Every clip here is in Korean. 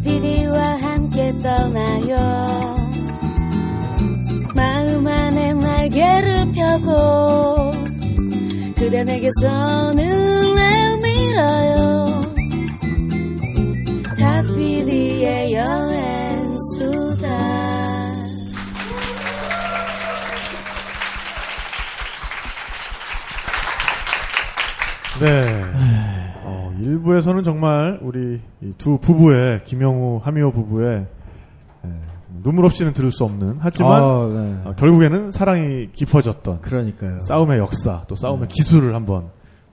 닭피디와 함께 떠나요. 마음 안에 날개를 펴고 그대 내게서 눈을 밀어요. 닭피디의 여행수다. 네. 어, 일부에서는 정말 우리 이두 부부의 김영우 하미호 부부의 예, 눈물 없이는 들을 수 없는 하지만 아, 네. 어, 결국에는 사랑이 깊어졌던 그러니까요. 싸움의 역사 또 싸움의 네. 기술을 한번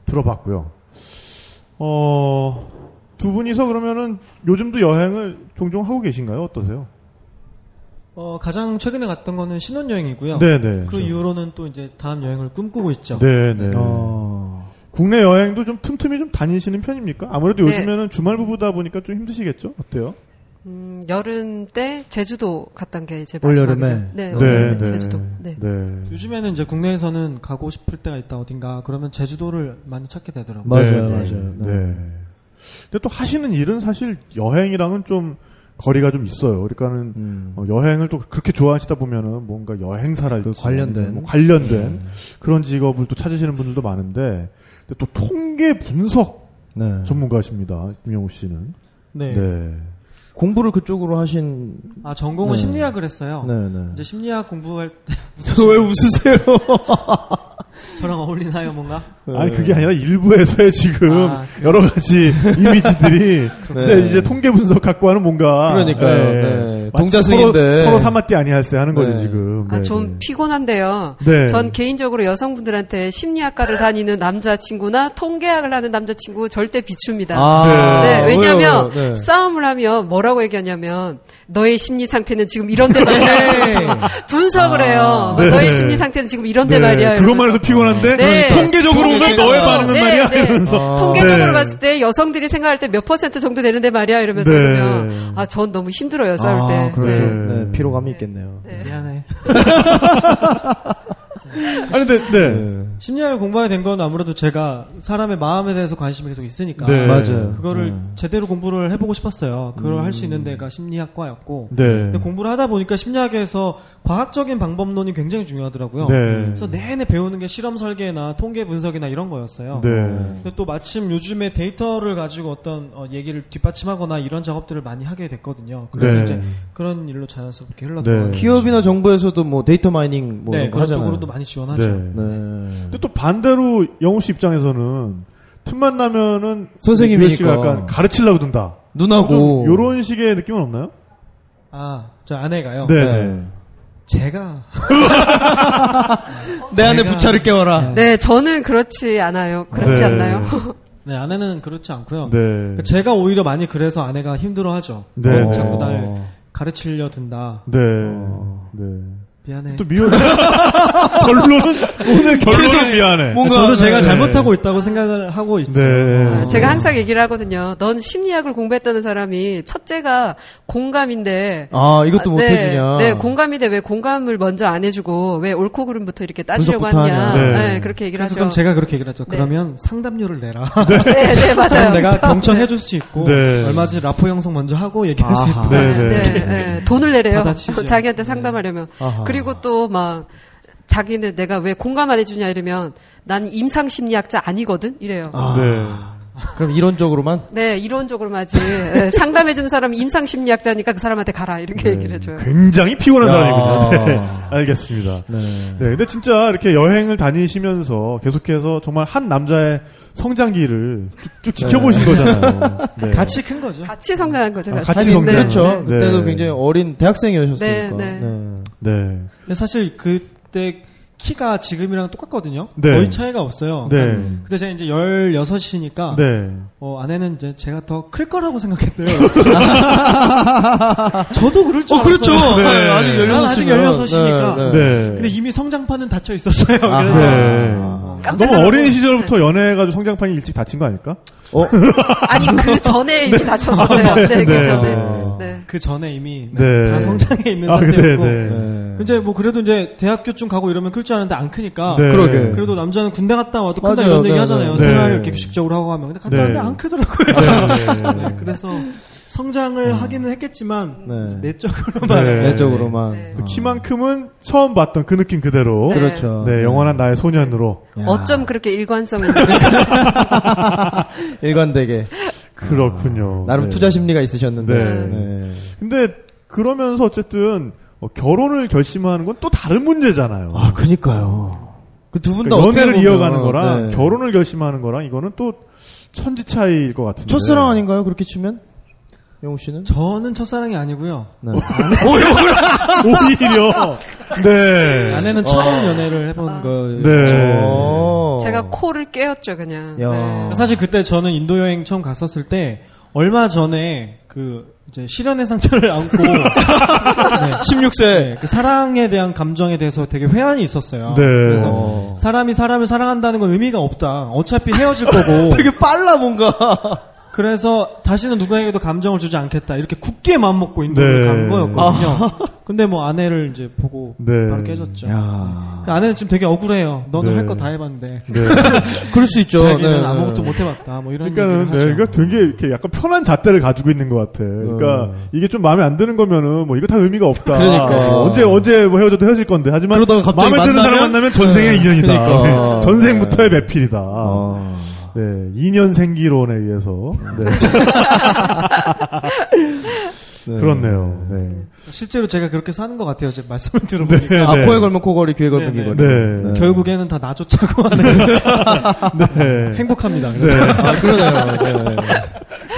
들어봤고요. 어, 두 분이서 그러면은 요즘도 여행을 종종 하고 계신가요? 어떠세요? 어, 가장 최근에 갔던 거는 신혼여행이고요. 네네. 그 이후로는 또 이제 다음 여행을 꿈꾸고 있죠. 네네. 어. 국내 여행도 좀 틈틈이 좀 다니시는 편입니까? 아무래도 네. 요즘에는 주말 부부다 보니까 좀 힘드시겠죠? 어때요? 음, 여름 때 제주도 갔던 게 이제? 마지막이죠. 네, 네, 네. 제주도. 네. 네. 요즘에는 이제 국내에서는 가고 싶을 때가 있다 어딘가 그러면 제주도를 많이 찾게 되더라고요. 맞아요, 네, 맞아요. 네. 근데 또 하시는 일은 사실 여행이랑은 좀 거리가 좀 있어요. 그러니까는 음. 어, 여행을 또 그렇게 좋아하시다 보면은 뭔가 여행사랄지 그 관련된. 뭐 관련된 네. 그런 직업을 또 찾으시는 분들도 많은데 또 통계 분석 네. 전문가십니다. 김영우 씨는. 네. 네. 공부를 그쪽으로 하신. 아 전공은 네. 심리학을 했어요. 네, 네. 이제 심리학 공부할 때 왜 웃으세요? 저랑 어울리나요 뭔가? 아니 그게 아니라 일부에서의 지금 아, 여러 가지 이미지들이 네. 이제 이제 통계 분석 갖고 하는 뭔가 그러니까요. 네. 마치 동자승인데. 서로, 서로 사마띠 아니할세 하는 거지 네. 지금. 아, 네, 좀 네. 피곤한데요. 네. 전 개인적으로 여성분들한테 심리학과를 다니는 남자친구나 통계학을 하는 남자친구 절대 비춥니다. 아, 네, 왜냐하면 왜요? 네. 싸움을 하면 뭐라고 얘기하냐면 너의 심리 상태는 지금 이런데 말이야. 분석을 해요. 뭐 네. 너의 심리 상태는 지금 이런데 네, 말이야. 그것만 이러면서. 해도 피곤한데 네. 통계적으로 보면 통계적으로. 너의 반응은 네, 말이야 네. 이러면서 통계적으로 네. 봤을 때 여성들이 생각할 때 몇 퍼센트 정도 되는데 말이야 이러면서 네. 그러면 아 전 너무 힘들어요 싸울 아, 때. 그렇죠. 네. 네. 피로감이 있겠네요. 네. 미안해. 아니 근데 네. 네. 심리학을 공부하게 된 건 아무래도 제가 사람의 마음에 대해서 관심이 계속 있으니까 네. 맞아요. 그거를 네. 제대로 공부를 해보고 싶었어요. 그걸 할수 있는 데가 심리학과였고 네. 근데 공부를 하다 보니까 심리학에서 과학적인 방법론이 굉장히 중요하더라고요. 네. 그래서 내내 배우는 게 실험 설계나 통계 분석이나 이런 거였어요. 네. 근데 또 마침 요즘에 데이터를 가지고 어떤 어, 얘기를 뒷받침하거나 이런 작업들을 많이 하게 됐거든요. 그래서 네. 이제 그런 일로 자연스럽게 흘러들어요. 네. 기업이나 정부에서도 뭐 data mining 뭐 네, 그런 하잖아요. 쪽으로도 많이 지원하죠. 네. 네. 근데 또 반대로 영우 씨 입장에서는 틈만 나면은 선생님이니까. 약간 가르치려고 든다. 눈하고 요런 식의 느낌은 없나요? 아, 저 아내가요. 네. 네. 제가 내 안에 부처를 깨워라. 네, 저는 그렇지 않아요. 그렇지 네. 않나요? 네, 아내는 그렇지 않고요. 네. 제가 오히려 많이 그래서 아내가 힘들어하죠. 네. 어, 자꾸 어. 날 가르치려 든다. 네. 어. 네. 미안해. 또 미워. 결론은 오늘 결론은 미안해. 뭔가- 저도 제가 네. 잘못하고 있다고 생각을 하고 있죠. 네. 아, 제가 항상 얘기를 하거든요. 넌 심리학을 공부했다는 사람이 첫째가 공감인데 아, 이것도 아, 못 네, 해주냐. 네, 공감인데 왜 공감을 먼저 안 해주고 왜 옳고 그름부터 이렇게 따지려고 하냐. 네. 네. 그렇게 얘기를 그래서 하죠. 그럼 제가 그렇게 얘기를 하죠. 네. 그러면 상담료를 내라. 네, 네, 맞아요. 그럼 내가 경청해줄 수 있고 네. 얼마든지 라포 형성 먼저 하고 얘기할 수 아하. 있다. 네, 네, 네. 네, 돈을 내래요. 자기한테 상담하려면. 아하. 그리고 또 막 자기는 내가 왜 공감 안 해주냐 이러면 난 임상 심리학자 아니거든 이래요. 아. 네. 그럼 이론적으로만 네, 이론적으로만 하지. 네, 상담해주는 사람은 임상 심리학자니까 그 사람한테 가라 이렇게 얘기를 해줘요. 굉장히 피곤한 야. 사람이군요. 네. 알겠습니다. 네. 네, 근데 진짜 이렇게 여행을 다니시면서 계속해서 정말 한 남자의 성장기를 쭉, 쭉 지켜보신 거잖아요. 네. 같이 큰 거죠. 같이 성장한 거죠. 아, 같이. 같이 아니, 성장. 그렇죠. 네. 그때도 네. 굉장히 어린 대학생이셨으니까. 네, 네. 네. 근데 사실 그때 키가 지금이랑 똑같거든요. 네. 거의 차이가 없어요. 네. 근데 제가 이제 16이니까 네. 어, 아내는 이제 제가 더 클 거라고 생각했대요. 저도 그럴 줄 어, 그렇죠. 알았어요. 네. 아직 난 16이니까. 아직 16이니까. 네. 근데 이미 성장판은 닫혀 있었어요. 아, 그래서 네. 어, 깜짝 너무. 어린 시절부터 연애해가지고 성장판이 일찍 닫힌 거 아닐까? 어? 아니 그 전에 이미 다쳤었어요. 네, 네. 그 전에. 아. 네. 그 전에 이미 네. 다 성장해 있는 아, 상태였고 네, 네. 네. 이제 뭐 그래도 이제 대학교쯤 가고 이러면 클 줄 아는데 안 크니까 네. 그러게. 그래도 남자는 군대 갔다 와도 큰다 맞아요. 이런 얘기 네, 하잖아요. 네. 생활 네. 이렇게 규칙적으로 하고 가면 근데 갔다 네. 왔는데 안 크더라고요. 네. 네, 그래서 성장을 하기는 했겠지만 네. 내적으로만 네. 내적으로만. 네. 어. 키만큼은 처음 봤던 그 느낌 그대로. 네. 그렇죠. 네, 영원한 나의 소년으로. 야. 어쩜 그렇게 일관성을 일관되게. 그렇군요. 나름 네. 투자 심리가 있으셨는데. 네. 네. 근데 그러면서 어쨌든 어, 결혼을 결심하는 건 또 다른 문제잖아요. 아, 그니까요. 그 두 분다 그러니까 연애를 이어가는 거랑 네. 결혼을 결심하는 거랑 이거는 또 천지 차이일 것 같은데. 첫사랑 아닌가요? 그렇게 치면? 영우 씨는? 저는 첫사랑이 아니고요. 네. 오히려. 네. 아내는 처음 연애를 해본 거예요. 네. 어. 제가 코를 깨었죠 그냥. 야. 네. 사실 그때 저는 인도 여행 처음 갔었을 때 얼마 전에 그 이제 실연의 상처를 안고 16세. 네, 그 사랑에 대한 감정에 대해서 되게 회한이 있었어요. 네. 그래서 어. 사람이 사람을 사랑한다는 건 의미가 없다. 어차피 헤어질 거고. 되게 빨라, 뭔가. 그래서 다시는 누구에게도 감정을 주지 않겠다. 이렇게 굳게 마음 먹고 인도를 네. 간 거였거든요. 근데 뭐 아내를 이제 보고 네. 바로 깨졌죠. 야. 그 아내는 지금 되게 억울해요. 너는 네. 할거 다 해봤는데 네. 그럴 수 있죠. 자기는 네. 아무것도 못 해봤다. 뭐 이런 네. 그러니까 되게 이렇게 약간 편한 잣대를 가지고 있는 것 같아. 그러니까 어. 이게 좀 마음에 안 드는 거면은 뭐 이거 다 의미가 없다. 그러니까. 어, 언제 언제 뭐 헤어져도 헤어질 건데 하지만 그러다가 갑자기 마음에 드는 만나면? 사람 만나면 전생의 네. 인연이다. 그러니까. 네. 전생부터의 배필이다. 어. 네, 2년 생기론에 의해서 네. 네. 그렇네요. 네. 실제로 제가 그렇게 사는 것 같아요. 지금 말씀을 들어보니까. 네. 아, 코에 걸면 코걸이, 귀에 걸면 네, 네. 귀걸이. 네. 결국에는 다 나조차고 하는 네. 행복합니다. 그래서 아, 그러네요. 네.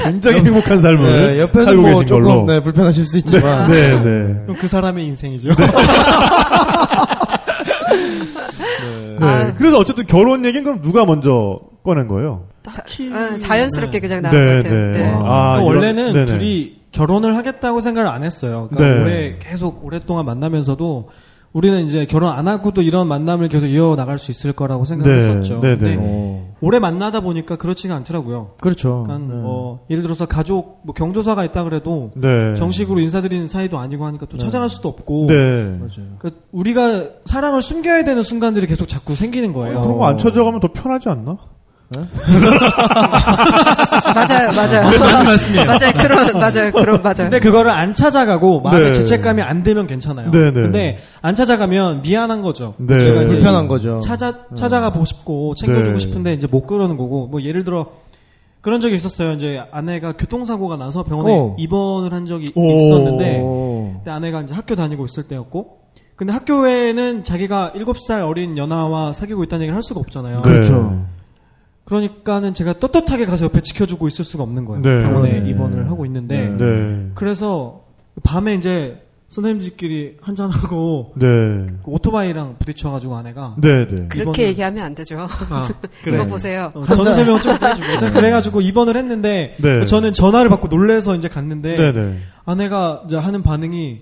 굉장히 행복한 삶을 네, 옆에는 살고 뭐 계신 조금 걸로. 네, 불편하실 수 있지만. 네, 네. 그럼 그 사람의 인생이죠. 네. 아. 그래서 어쨌든 결혼 얘기는 그럼 누가 먼저 꺼낸 거예요? 딱히 어, 자연스럽게 네. 그냥 나온 것 같아요. 네. 아, 그러니까 이런- 원래는 네네. 둘이 결혼을 하겠다고 생각을 안 했어요. 그러니까 네. 오래 계속 오랫동안 만나면서도 우리는 이제 결혼 안 하고도 이런 만남을 계속 이어 나갈 수 있을 거라고 생각했었죠. 네, 네, 근데 네. 어. 오래 만나다 보니까 그렇지가 않더라고요. 그렇죠. 그러니까 네. 뭐 예를 들어서 가족 뭐 경조사가 있다 그래도 네. 정식으로 인사드리는 사이도 아니고 하니까 또 찾아갈 수도 없고 네. 맞아요. 그러니까 우리가 사랑을 숨겨야 되는 순간들이 계속 자꾸 생기는 거예요. 그런 거 안 찾아가면 더 편하지 않나? 맞아요, 맞아요. 맞는 말씀이에요. 맞아요, 그런, 맞아요, 그런, 맞아요. 근데 그거를 안 찾아가고 마음에 네. 죄책감이 안 들면 괜찮아요. 네, 네. 근데 안 찾아가면 미안한 거죠. 네. 제가 불편한 거죠. 찾아 찾아가 보고 싶고 챙겨주고 네. 싶은데 이제 못 그러는 거고 뭐 예를 들어 그런 적이 있었어요. 이제 아내가 교통사고가 나서 병원에 어. 입원을 한 적이 오. 있었는데 오. 그때 아내가 이제 학교 다니고 있을 때였고 근데 학교에는 자기가 7살 어린 연하와 사귀고 있다는 얘기를 할 수가 없잖아요. 네. 그렇죠. 그러니까는 제가 떳떳하게 가서 옆에 지켜주고 있을 수가 없는 거예요. 네. 병원에 네. 입원을 하고 있는데 네. 네. 그래서 밤에 이제 선생님들끼리 한잔하고 네. 그 오토바이랑 부딪혀가지고 아내가 네, 네. 그렇게 얘기하면 안 되죠. 아, 이거 보세요. 어, 전후 설명 좀 해주고 자, 그래가지고 입원을 했는데 네. 저는 전화를 받고 놀래서 이제 갔는데 네, 네. 아내가 이제 하는 반응이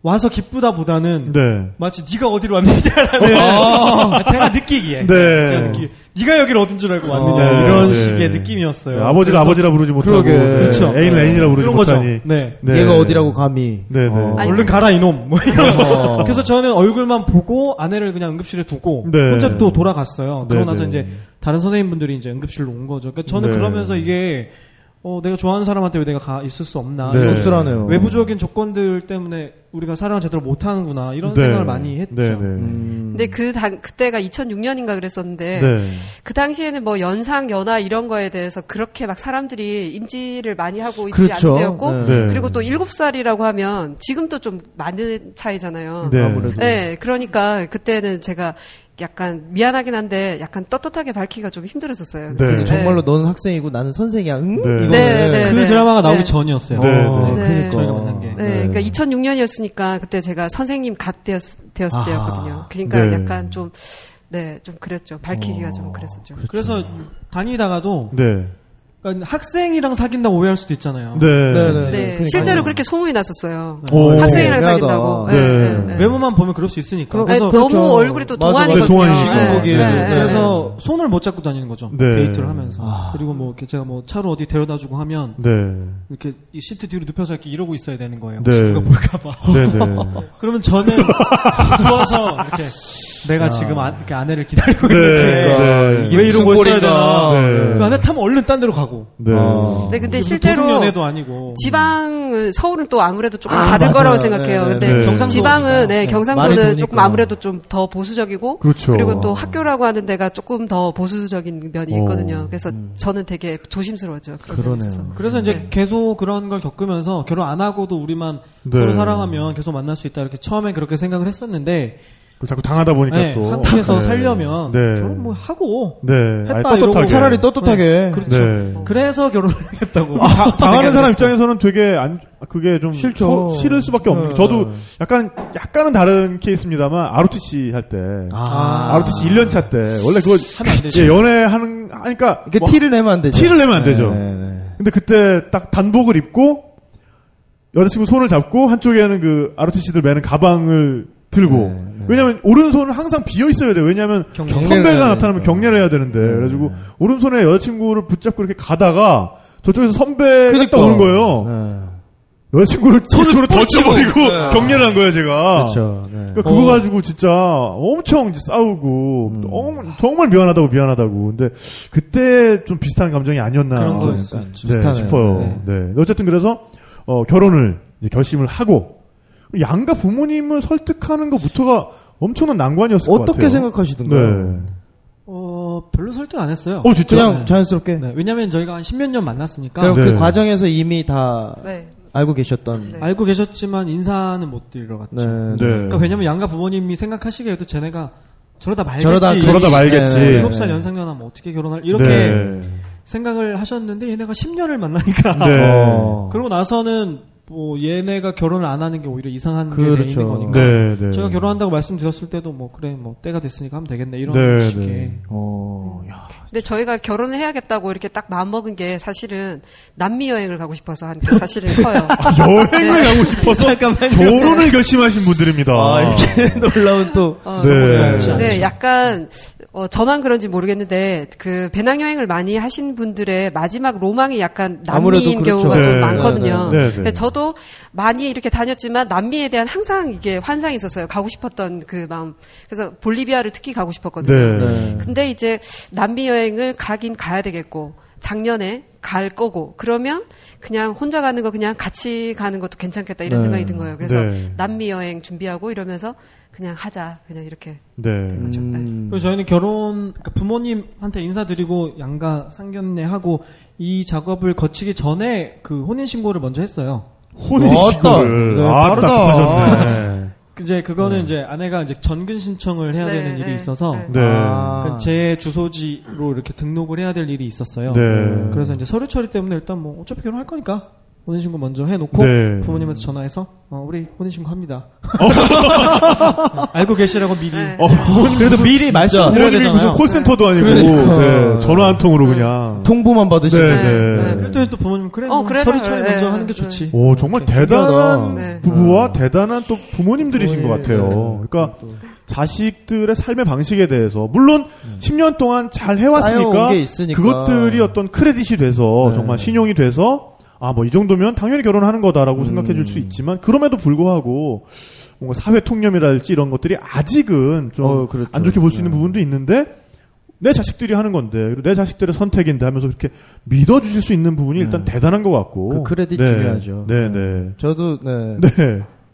와서 기쁘다보다는 네. 마치 네가 어디로 왔느냐라는 아, 제가 느끼기에 네. 제가 느끼 네가 여기를 어딘 줄 알고 왔느냐 네. 이런 네. 식의 느낌이었어요. 네, 아버지를 아버지라 부르지 못하고 그러게. 네. 그렇죠. 애인을 애인이라 부르지. 못하니 네. 네. 얘가 어디라고 감히. 네, 네. 어. 얼른 가라 이놈 뭐 이런 어. 그래서 저는 얼굴만 보고 아내를 그냥 응급실에 두고 네. 혼자 또 돌아갔어요. 네, 그러고 나서 네. 이제 다른 선생님분들이 이제 응급실로 온 거죠. 그러니까 저는 네. 그러면서 이게 어, 내가 좋아하는 사람한테 왜 내가 가 있을 수 없나? 네. 씁쓸하네요. 외부적인 조건들 때문에 우리가 사랑을 제대로 못 하는구나 이런 네. 생각을 많이 했죠. 네, 네. 음. 근데 그 당, 그때가 2006년인가 그랬었는데, 네. 그 당시에는 뭐 연상, 연하 이런 거에 대해서 그렇게 막 사람들이 인지를 많이 하고 있지 그렇죠. 네. 네. 그리고 또 7살이라고 하면 지금도 좀 많은 차이잖아요. 네. 아무래도. 네, 그러니까 그때는 제가 약간 미안하긴 한데 약간 떳떳하게 밝히기가 좀 힘들었었어요. 네. 그때. 정말로 너는 학생이고 나는 선생이야. 응? 네. 이거는. 네, 네. 그 드라마가 나오기 네. 전이었어요. 네, 어, 네. 그러니까. 저희가 만난 게. 네, 그러니까 2006년이었으니까 그때 제가 선생님 갓 되었, 되었을 아하. 때였거든요. 그러니까 네. 약간 좀, 네, 좀 그랬죠. 밝히기가 좀 그랬었죠. 그래서 다니다가도 네. 그러니까 학생이랑 사귄다고 오해할 수도 있잖아요. 네. 네, 네. 네. 실제로 그렇게 소문이 났었어요. 오. 학생이랑 애매하다. 사귄다고. 네. 네, 네. 외모만 보면 그럴 수 있으니까. 네, 그래서 너무 그렇죠. 얼굴이 또. 동안이거든요. 동안이시고. 네. 네, 네. 네. 그래서 손을 못 잡고 다니는 거죠. 네. 데이트를 하면서. 아. 그리고 뭐 이렇게 제가 뭐 차로 어디 데려다주고 하면 네. 이렇게 이 시트 뒤로 눕혀서 이렇게 이러고 있어야 되는 거예요. 네. 혹시 누가 볼까봐. 네, 네. 그러면 저는 누워서 이렇게 내가 아. 지금 아, 이렇게 아내를 기다리고 네, 있는데 네. 이게 왜 이런 걸 써야. 되나? 네. 그 아내 타면 얼른 딴 데로 가고. 네. 어. 네, 근데 실제로 도둑연애도 아니고. 지방은 서울은 또 아무래도 조금 아, 다를 맞아요. 거라고 생각해요. 네, 근데 네. 경상도 지방은 네, 경상도는. 조금 아무래도 좀 더 보수적이고 그렇죠. 리고또 학교라고 하는 데가 조금 더 보수적인 면이 어. 있거든요. 그래서 저는 되게 조심스러워져요. 그러네요. 그래서 이제 네. 계속 그런 걸 겪으면서 결혼 안 하고도 우리만 네. 서로 사랑하면 계속 만날 수 있다 이렇게 처음엔 그렇게 생각을 했었는데 그 자꾸 당하다 보니까 네, 또 한국에서 네. 살려면 네. 결혼 뭐 하고 네. 했다 이러고 떳떳하게. 차라리 떳떳하게. 네, 그렇죠. 네. 그래서 결혼을 하겠다고. 아, 당하는 사람. 입장에서는 되게 안 그게 좀 싫죠. 서- 싫을 수밖에 없는 게 네. 저도 약간 약간은 다른 케이스입니다만 ROTC 할 때 아. ROTC 1년 차 때 원래 그거. 예, 연애하는 하니까 이게 뭐 티를 내면 안 되죠. 티를 내면 안 되죠. 네, 네. 근데 그때 딱 단복을 입고 여자친구 손을 잡고 한쪽에는 그 ROTC들 매는 가방을 들고 네, 네. 왜냐면 오른손은 항상 비어 있어야 돼요. 왜냐면 경례. 선배가 나타나면. 경례를 해야 되는데 네. 그래가지고 오른손에 여자친구를 붙잡고 이렇게 가다가 저쪽에서 선배가 그러니까. 딱 오는 거예요. 네. 여자친구를 손으로. 쳐버리고 네. 경례를 한 거예요, 제가. 그렇죠. 네. 그러니까 그거 가지고 진짜 엄청 이제 싸우고 음. 너무 정말 미안하다고 미안하다고. 근데 그때 좀 비슷한 감정이 아니었나 그런 거였을 수 네. 비슷하네요. 싶어요. 네. 어쨌든 그래서 어, 결혼을 이제 결심을 하고 양가 부모님을 설득하는 것부터가 엄청난 난관이었을 것 같아요. 어떻게 생각하시던가요? 네. 어, 별로 설득 안 했어요. 어 진짜. 그냥 네. 자연스럽게. 네, 왜냐면 저희가 한 십몇 년 만났으니까 그럼 네. 그 과정에서 이미 다 네. 알고 계셨던. 네. 알고 계셨지만 인사는 못 드리러 갔죠. 네. 네. 그러니까 왜냐면 양가 부모님이 생각하시기에도 쟤네가 저러다 말겠지. 저러다 저러다 말겠지. 네, 네, 일곱 살 네. 연상녀하면 어떻게 결혼할 이렇게 네. 생각을 하셨는데 얘네가 10년을 만나니까 네. 어. 그러고 나서는 뭐 얘네가 결혼을 안 하는 게 오히려 이상한 게 그렇죠. 있는 거니까 네, 네. 제가 결혼한다고 말씀드렸을 때도 뭐 그래 뭐 때가 됐으니까 하면 되겠네 이런 네, 식의 네. 어, 야. 근데 저희가 결혼을 해야겠다고 이렇게 딱 마음 먹은 게 사실은 남미 여행을 가고 싶어서 한 게 사실은 커요. 여행을 가고 싶어서 결혼을 결심하신 분들입니다. 아, 이렇게 놀라운 또. 어, 네. 네, 약간 어, 저만 그런지 모르겠는데 그 배낭여행을 많이 하신 분들의 마지막 로망이 약간 남미인 그렇죠. 경우가 좀 네, 많거든요. 네, 네, 네. 근데 저도 많이 이렇게 다녔지만 남미에 대한 항상 이게 환상이 있었어요. 가고 싶었던 그 마음. 그래서 볼리비아를 특히 가고 싶었거든요. 네. 네. 근데 이제 남미 여행을 가긴 가야 되겠고 작년에 갈 거고 그러면 그냥 혼자 가는 거 그냥 같이 가는 것도 괜찮겠다 이런 네. 생각이 든 거예요. 그래서 네. 남미 여행 준비하고 이러면서 그냥 하자 그냥 이렇게 네. 음. 그래서 저희는 결혼 그러니까 부모님한테 인사드리고 양가 상견례 하고 이 작업을 거치기 전에 그 혼인 신고를 먼저 했어요. 혼인 신고를 네, 아, 빠르다. 이제 그거는 이제 아내가 이제 전근 신청을 해야 네, 되는 일이 네, 있어서 네. 네. 아. 그러니까 제 주소지로 이렇게 등록을 해야 될 일이 있었어요. 네. 그래서 이제 서류 처리 때문에 일단 뭐 어차피 결혼할 거니까 혼인신고 먼저 해놓고 네. 부모님한테 전화해서 어, 우리 혼인신고 합니다. 알고 계시라고 미리. 네. 어, 그래도 미리 말씀드려야 부모님이 무슨 되잖아요. 콜센터도 아니고 그러니까. 네, 전화 한 통으로 그냥 통보만 받으시고. 네, 네, 네. 네. 그랬더니 또 부모님 그래 어, 뭐 그래요. 서류 처리 네, 먼저 네, 하는 게 네. 좋지. 오 정말. 대단한 네. 부부와 대단한 또 부모님들이신 것 같아요. 네. 그러니까 자식들의 삶의 방식에 대해서 물론 10년 동안 잘 해왔으니까 쌓여온 게 있으니까. 그것들이 어떤 크레딧이 돼서 네. 정말 신용이 돼서 아 뭐 이 정도면 당연히 결혼하는 거다라고 음. 생각해 줄 수 있지만 그럼에도 불구하고 뭔가 사회 통념이랄지 이런 것들이 아직은 좀안 어, 그렇죠. 좋게 볼 수 있는 네. 부분도 있는데 내 자식들이 하는 건데 그리고 내 자식들의 선택인데 하면서 그렇게 믿어 주실 수 있는 부분이 일단 대단한 것 같고 그 크레딧 네. 중요하죠. 네, 네, 저도 네.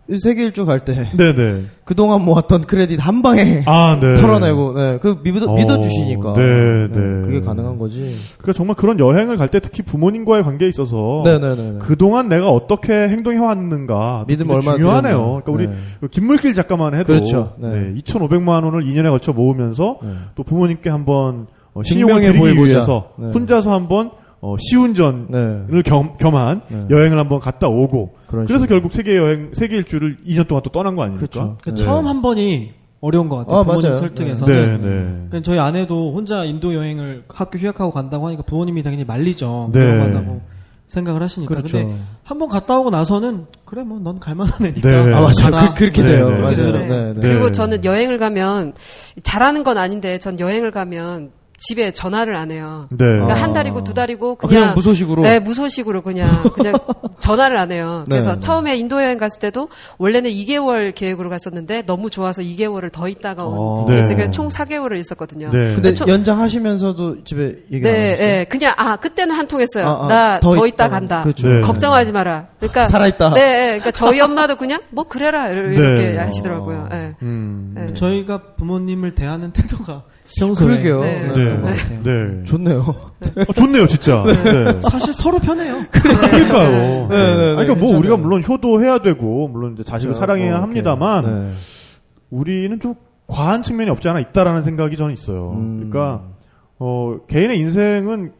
네, 세계 일주 갈 때 네, 네. 그동안 모았던 크레딧 한 방에 아, 네. 털어내고 네. 그 믿어, 어, 믿어주시니까 네, 네. 그게 가능한 거지. 그러니까 정말 그런 여행을 갈 때 특히 부모님과의 관계에 있어서 네네네. 그동안 내가 어떻게 행동해 왔는가 믿음 얼마나 중요하네요. 그러니까 우리 네. 그 김물길 작가만 해도 그렇죠. 네. 네, 2,500만 원을 2년에 걸쳐 모으면서 네. 또 부모님께 한번 어, 신용을 드리기 보이고자. 위해서 네. 혼자서 한번 어, 시운전을 네. 겸, 겸한 네. 여행을 한번 갔다 오고 그래서 식으로. 결국 세계 여행 세계 일주를 2년 동안 또 떠난 거 아닙니까? 그렇죠. 그 처음 한 번이 어려운 것 같아요. 아, 부모님 맞아요. 설득에서는. 네, 네. 그러니까 저희 아내도 혼자 인도 여행을 학교 휴학하고 간다고 하니까 부모님이 당연히 말리죠. 네. 위험하다고 생각을 하시니까. 그렇죠. 근데 한 번 갔다 오고 나서는 그래 뭐 넌 갈만한 애니까. 네. 아 맞아. 가라. 그, 그렇게 네, 돼요. 네, 맞아요. 네. 네, 네. 그리고 네. 저는 여행을 가면 잘하는 건 아닌데 전 여행을 가면 집에 전화를 안 해요. 네. 그러니까 아. 한 달이고 두 달이고 아, 그냥, 그냥 무소식으로? 네, 무소식으로 그냥 그냥 전화를 안 해요. 그래서 네. 처음에 인도 여행 갔을 때도 원래는 2개월 계획으로 갔었는데 너무 좋아서 2개월을 더 있다가 온 어. 네. 그래서 총 4개월을 있었거든요. 네. 근데 저- 연장하시면서도 집에 얘기 안 네? 예, 그냥 아 그때는 한 통했어요. 아, 아, 나더더 있다. 간다. 그렇죠. 네. 걱정하지 마라. 그러니까 살아있다. 네, 예, 그러니까 저희 엄마도 그냥 뭐 그래라 이렇게 네. 하시더라고요. 예. 음. 네. 저희가 부모님을 대하는 태도가 평소에 그러게요. 네. 네. 그랬던 것 같아요. 네. 좋네요. 어, 좋네요, 진짜. 네. 사실 서로 편해요. 그러니까요. 네, 네, 네, 그러니까 뭐. 우리가 물론 효도해야 되고 물론 이제 자식을 그렇죠. 사랑해야 뭐 합니다만. 네. 우리는 좀 과한 측면이 없지 않아 있다라는 생각이 저는 있어요. 음. 그러니까 어, 개인의 인생은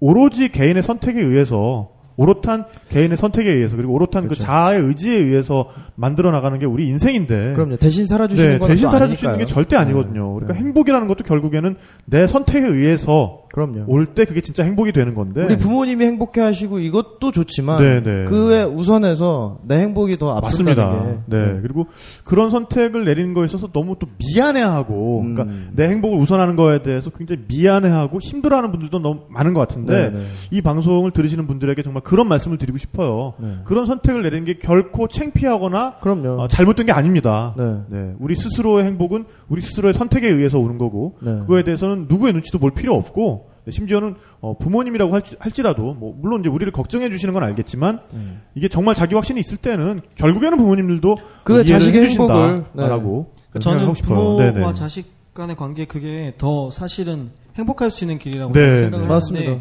오로지 개인의 선택에 의해서 오롯한 개인의 선택에 의해서 그리고 오롯한 그 그렇죠. 자아의 의지에 의해서 만들어 나가는 게 우리 인생인데 그럼요. 대신 살아주시는 네, 건 대신 또 살아줄 수 있는 게 아니니까요. 절대 네. 아니거든요. 그러니까 네. 행복이라는 것도 결국에는 내 선택에 의해서 그럼요. 올 때 그게 진짜 행복이 되는 건데. 우리 부모님이 행복해 하시고 이것도 좋지만 네, 네. 그에 우선해서 내 행복이 더 맞습니다. 앞선다는 게 네. 그리고 그런 선택을 내리는 거에 있어서 너무 또 미안해하고, 음. 그러니까 내 행복을 우선하는 거에 대해서 굉장히 미안해하고 힘들어하는 분들도 너무 많은 것 같은데, 네, 네. 이 방송을 들으시는 분들에게 정말 그런 말씀을 드리고 싶어요. 네. 그런 선택을 내리는 게 결코 창피하거나 그럼요. 어, 잘못된 게 아닙니다. 네. 네. 우리 스스로의 행복은 우리 스스로의 선택에 의해서 오는 거고, 네. 그거에 대해서는 누구의 눈치도 볼 필요 없고, 네, 심지어는 어, 부모님이라고 할지, 할지 라도 뭐 물론 이제 우리를 걱정해 주시는 건 알겠지만 음. 이게 정말 자기 확신이 있을 때는 결국에는 부모님들도 그 이해를 자식의 해주신다라고 행복을, 네. 저는. 부모와 네네. 자식 간의 관계 그게 더 사실은 행복할 수 있는 길이라고 네, 생각을 네. 맞습니다.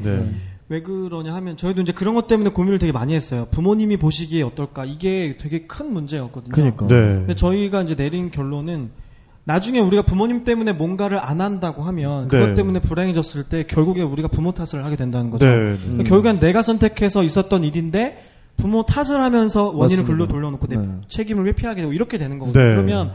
네. 왜 그러냐 하면 저희도 이제 그런 것 때문에 고민을 되게 많이 했어요. 부모님이 보시기에 어떨까 이게 되게 큰 문제였거든요. 그러니까. 네. 근데 저희가 이제 내린 결론은 나중에 우리가 부모님 때문에 뭔가를 안 한다고 하면 네. 그것 때문에 불행해졌을 때 결국에 우리가 부모 탓을 하게 된다는 거죠. 네. 그러니까 결국엔 내가 선택해서 있었던 일인데 부모 탓을 하면서 원인을 맞습니다. 글로 돌려놓고 내 네. 책임을 회피하게 되고 이렇게 되는 거거든요. 네. 그러면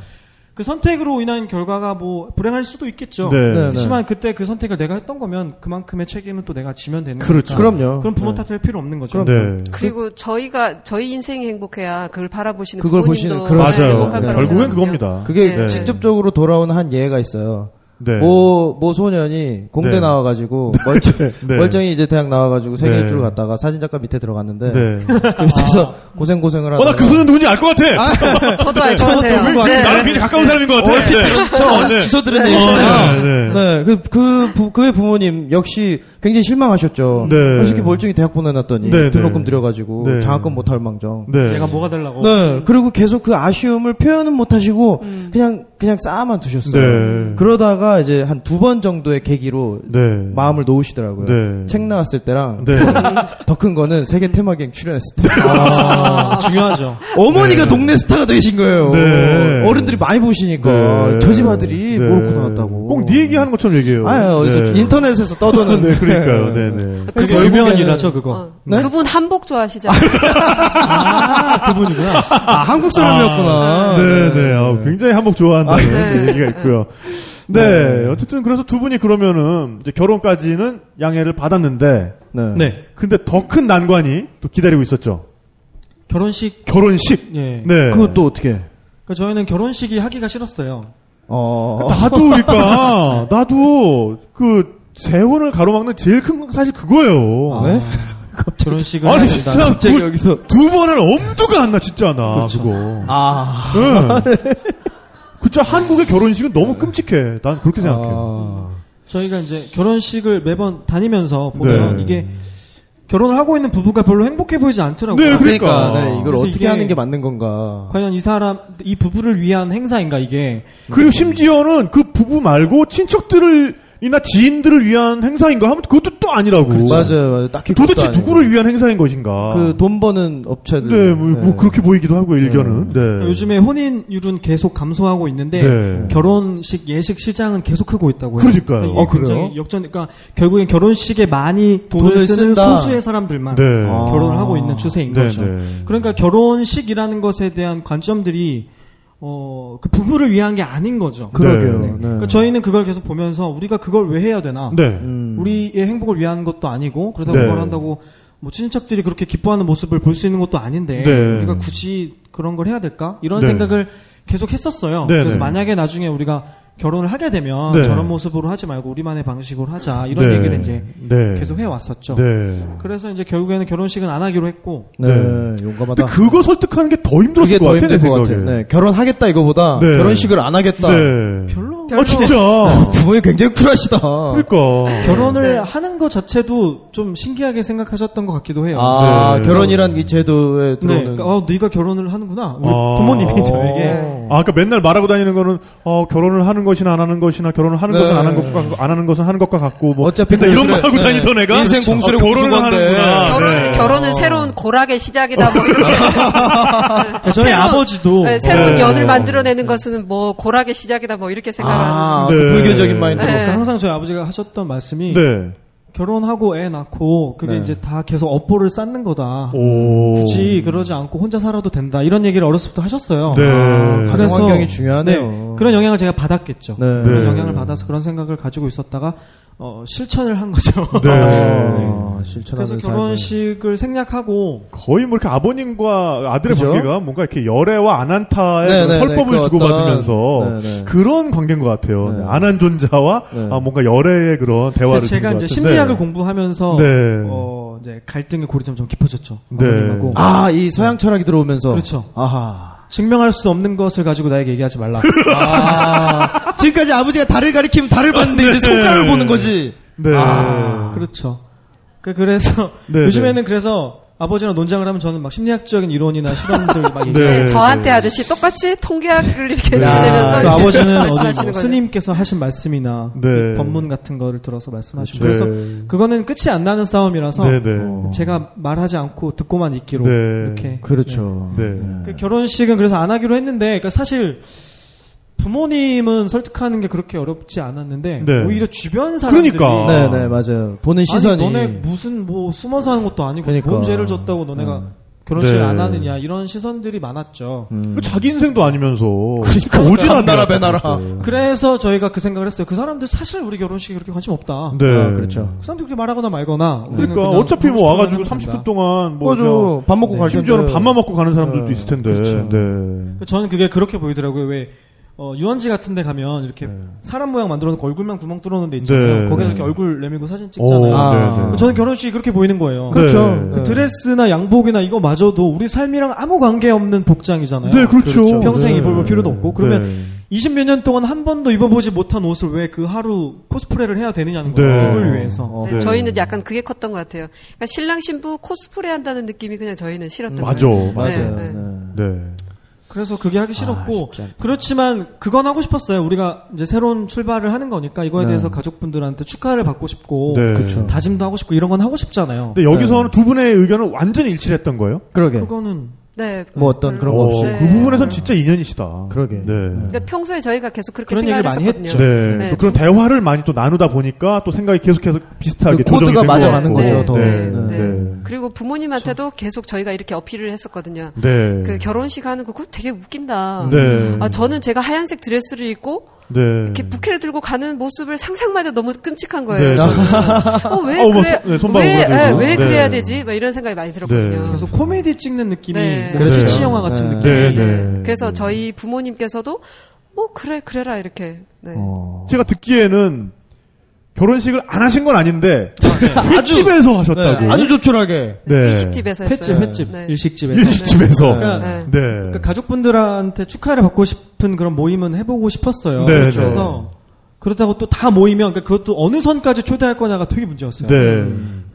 그 선택으로 인한 결과가 뭐 불행할 수도 있겠죠. 네. 네. 그렇지만 그때 그 선택을 내가 했던 거면 그만큼의 책임은 또 내가 지면 되는 그렇죠. 거니까. 그럼요. 그럼 부모 네. 탓할 필요 없는 거죠. 네. 그리고 저희가 저희 인생이 행복해야 그걸 바라보시는 그걸 부모님도 보시는- 그렇죠. 맞아요. 행복할 네. 거라고 결국엔. 그겁니다. 그게 네. 직접적으로 돌아오는 한 예가 있어요. 네. 모, 모 소년이 공대 네. 나와가지고 멀쩡, 네. 멀쩡히 이제 대학 나와가지고 세계 네. 일주를 갔다가 사진작가 밑에 들어갔는데 네. 그 밑에서 고생 고생을 하다가 어, 나 그 소년 누군지 알 것 같아! 저도 알 것 같아요. 네. 나랑 굉장히 가까운 사람인 것 같아. 네. 저 어디서 네. 들은 어. 네, 네. 네, 그, 그, 부, 그의 부모님 역시 굉장히 실망하셨죠. 네. 솔직히 멀쩡히 대학 보내놨더니 네, 등록금 네. 들여가지고 네. 장학금 못할 망정. 네. 내가 뭐가 되려고. 네, 그리고 계속 그 아쉬움을 표현은 못하시고 그냥 그냥 쌓아만 두셨어요. 네. 그러다가 이제 한 두 번 정도의 계기로 네. 마음을 놓으시더라고요. 네. 책 나왔을 때랑 네. 더큰 거는 세계 테마기행 출연했을 때. 아, 중요하죠. 어머니가 네. 동네 스타가 되신 거예요. 네. 어른들이 많이 보시니까 네. 저집 아들이 네. 모로코 나왔다고. 꼭 네 얘기하는 것처럼 얘기해요. 아, 어디서 네. 인터넷에서 떠도는. 네, 그 러니까요. 네, 네. 그게 그분- 유명한 일화죠, 그거. 어, 네? 그분 한복 좋아하시잖아요. 아, 그분이구나. 아, 한국 사람이었구나. 네, 네. 아, 굉장히 한복 좋아한다는 네. 얘기가 있고요. 네, 어쨌든 그래서 두 분이 그러면은 이제 결혼까지는 양해를 받았는데, 네. 네. 근데 더 큰 난관이 또 기다리고 있었죠. 결혼식, 결혼식. 예. 네. 그것도 어떻게? 그러니까 저희는 결혼식이 하기가 싫었어요. 어. 나도 그러니까 나도 그 재혼을 가로막는 제일 큰 건 사실 그거예요. 네? 결혼식을 아니 해야 진짜. 갑자기 그 여기서. 두 번을 엄두가 안 나 진짜 나 그렇죠. 그거. 아. 네. 그쵸 한국의 결혼식은 너무 끔찍해. 난 그렇게 생각해요. 저희가 이제 결혼식을 매번 다니면서 보면 네. 이게 결혼을 하고 있는 부부가 별로 행복해 보이지 않더라고요. 네, 그러니까, 그러니까. 네, 이걸 어떻게 하는 게 맞는 건가. 과연 이 사람, 이 부부를 위한 행사인가 이게. 그리고 심지어는 그 부부 말고 친척들을 이나 지인들을 위한 행사인가 하면 그것도 또 아니라고. 맞아요, 맞아요. 딱히 도대체 그것도 아니고. 누구를 위한 행사인 것인가? 그 돈 버는 업체들. 네, 뭐, 뭐 그렇게 보이기도 하고 일견은. 네. 그러니까 요즘에 혼인율은 계속 감소하고 있는데 네. 결혼식 예식 시장은 계속 크고 있다고 해요. 그러니까요. 어, 굉장히 그래요? 역전. 그러니까 결국엔 결혼식에 많이 돈을, 돈을 쓰는 쓴다. 소수의 사람들만 네. 아. 결혼을 하고 있는 추세인 네, 거죠. 네. 그러니까 결혼식이라는 것에 대한 관점들이 어, 그 부부를 위한 게 아닌 거죠. 그러게요. 네. 네. 그러니까 저희는 그걸 계속 보면서 우리가 그걸 왜 해야 되나? 네. 음. 우리의 행복을 위한 것도 아니고 그러다 네. 그걸 한다고 뭐 친척들이 그렇게 기뻐하는 모습을 볼 수 있는 것도 아닌데 네. 우리가 굳이 그런 걸 해야 될까? 이런 네. 생각을 계속 했었어요. 네, 그래서 네. 만약에 나중에 우리가 결혼을 하게 되면 네. 저런 모습으로 하지 말고 우리만의 방식으로 하자 이런 네. 얘기를 이제 네. 계속 해왔었죠. 네. 그래서 이제 결국에는 결혼식은 안 하기로 했고 네, 네. 용감하다. 근데 그거 설득하는 게 더 힘들었을 것 더 같아, 내 힘들 것 생각에. 같아요. 네, 결혼하겠다 이거보다 네. 결혼식을 안 하겠다. 네. 별로 아, 진짜. 부모님 굉장히 쿨하시다. 그러니까. 결혼을 네. 하는 것 자체도 좀 신기하게 생각하셨던 것 같기도 해요. 아, 네. 결혼이란 이 제도에 네, 들어오는. 그러니까, 어, 네가 결혼을 하는구나. 우리 아. 부모님이 저에게 아, 그러니까 맨날 말하고 다니는 거는 어, 결혼을 하는 것이나 안 하는 것이나 결혼을 하는 네. 것은 안 하는 것과 안 하는 것은 하는 것과 같고 뭐 어차피 근데 이런 말 하고 네. 다니던 애가 인생 공수를 어, 결혼을. 하는구나. 결혼, 네. 결혼은 새로운 고락의 시작이다, 뭐, 이렇게. 네, 저희 아버지도 네, 새로운 네. 연을 만들어내는 것은 뭐, 고락의 시작이다, 뭐, 이렇게 생각하는. 아, 네. 그 불교적인 마인드. 네. 그러니까 항상 저희 아버지가 하셨던 말씀이 네. 결혼하고 애 낳고 그게 네. 이제 다 계속 업보를 쌓는 거다. 오. 굳이 그러지 않고 혼자 살아도 된다. 이런 얘기를 어렸을 때부터 하셨어요. 네. 아, 가정 그래서- 환경이 중요하네요. 네, 그런 영향을 제가 받았겠죠. 네. 그런 네. 영향을 받아서 그런 생각을 가지고 있었다가 어, 실천을 한 거죠. 네. 아, 실천하는 그래서 삶을. 결혼식을 생략하고 거의 뭐 이렇게 아버님과 아들의 그죠? 관계가 뭔가 이렇게 열애와 안한타의 네, 네, 설법을 네, 그 주고받으면서 네, 네. 그런 관계인 것 같아요. 네. 안한 존자와 네. 아, 뭔가 열애의 그런 대화를 제가 주는 이제 것 심리학을. 공부하면서 네. 어, 이제 갈등의 고리점 좀 깊어졌죠. 네. 아버님하고 아, 이 서양 철학이 들어오면서. 그렇죠. 아하. 증명할 수 없는 것을 가지고 나에게 얘기하지 말라. 아, 지금까지 아버지가 달을 가리키면 달을 봤는데 이제 손가락을 보는 거지. 네. 아, 그렇죠. 그- 그래서 네, 요즘에는 그래서 아버지랑 논장을 하면 저는 막 심리학적인 이론이나 실험들 막 얘기해요. 네. 네, 저한테 하듯이 똑같이 통계학을 이렇게 네. 들으면서 그 아버지는 어디 말씀하시는 뭐. 스님께서 하신 말씀이나 네. 그 법문 같은 거를 들어서 말씀하시고 네. 그래서 그거는 끝이 안 나는 싸움이라서 네, 네. 어, 제가 말하지 않고 듣고만 있기로 네. 이렇게 그렇죠. 네. 그 결혼식은 그래서 안 하기로 했는데 그러니까 사실 부모님은 설득하는 게 그렇게 어렵지 않았는데 네. 오히려 주변 사람들이 그러니까. 네, 네, 맞아요. 보는 시선이. 아니 너네 무슨 뭐 숨어서 하는 것도 아니고 그러니까. 뭔 죄를 졌다고 너네가 결혼식을 네. 안 하느냐 이런 시선들이 많았죠. 음. 자기 인생도 아니면서 그러니까 않네. 나라 배나라. 그래서 저희가 그 생각을 했어요. 그 사람들 사실 우리 결혼식에 그렇게 관심 없다. 네. 아, 그렇죠. 그 사람들 그렇게 말하거나 말거나. 그러니까 어차피 뭐 와가지고 싶은 거 30분 하면 동안 뭐 밥 먹고 갈 텐데. 심지어는 밥만 먹고 가는 사람들도 네. 있을 텐데. 그렇죠. 네. 저는 그게 그렇게 보이더라고요. 왜 어, 유원지 같은 데 가면 이렇게 네. 사람 모양 만들어 놓고 얼굴만 구멍 뚫어 놓은 데 있잖아요. 네. 거기서 네. 이렇게 얼굴 내밀고 사진 오, 찍잖아요. 아. 네, 저는 결혼식이 그렇게 보이는 거예요. 그렇죠. 네. 그 드레스나 양복이나 이거 마저도 우리 삶이랑 아무 관계 없는 복장이잖아요. 네, 그렇죠. 평생 네. 입어볼 필요도 없고. 그러면 네. 20몇 년 동안 한 번도 입어보지 못한 옷을 왜 그 하루 코스프레를 해야 되느냐는 네. 거예요. 누굴 위해서. 어, 네, 네. 저희는 약간 그게 컸던 것 같아요. 그러니까 신랑 신부 코스프레 한다는 느낌이 그냥 저희는 싫었던 맞아, 거예요. 맞아요. 네, 네. 네. 네. 그래서 그게 하기 싫었고 쉽지 않다. 그렇지만 그건 하고 싶었어요. 우리가 이제 새로운 출발을 하는 거니까 이거에 네. 대해서 가족분들한테 축하를 받고 싶고 네. 그쵸. 다짐도 하고 싶고 이런 건 하고 싶잖아요. 근데 여기서는 두 분의 의견은 완전히 일치했던 거예요. 그러게. 그거는 네. 뭐 어떤 그런 거 어, 없이. 네. 그 부분에선 진짜 인연이시다. 그러게. 네. 그러니까 평소에 저희가 계속 그렇게 그런 생각을 얘기를 많이 했었거든요. 했죠. 네. 네. 또 그런 대화를 많이 또 나누다 보니까 또 생각이 계속해서 비슷하게 그 조정이 코드가 된 맞아가는 것 같고. 거죠, 더. 네. 네. 네. 그리고 부모님한테도 계속 저희가 이렇게 어필을 했었거든요. 네. 그 결혼식 하는 거 그거 되게 웃긴다. 네. 아 저는 제가 하얀색 드레스를 입고 네. 이렇게 부케를 들고 가는 모습을 상상만 해도 너무 끔찍한 거예요. 네. 어, 왜 어, 뭐 그래? 손- 네, 왜. 예, 왜 네. 그래야 되지? 막 이런 생각이 많이 들었거든요. 네. 그래서 코미디 찍는 느낌이 네. 뭐 그렇죠. 피치 영화 같은 네. 느낌. 네, 네. 네. 그래서 저희 부모님께서도 뭐 그래 그래라 이렇게. 네. 어. 제가 듣기에는 결혼식을 안 하신 건 아닌데 아주- 횟집에서 하셨다고. 네, 아주 조촐하게. 네. 일식집에서 했어요. 횟집, 횟집, 네. 일식집에서. 일식집에서. 그러니까 네. 네. 그러니까 가족분들한테 축하를 받고 싶은 그런 모임은 해보고 싶었어요. 네, 그렇죠. 네. 그래서 그렇다고 또 다 모이면 그러니까 그것도 어느 선까지 초대할 거냐가 되게 문제였어요. 네.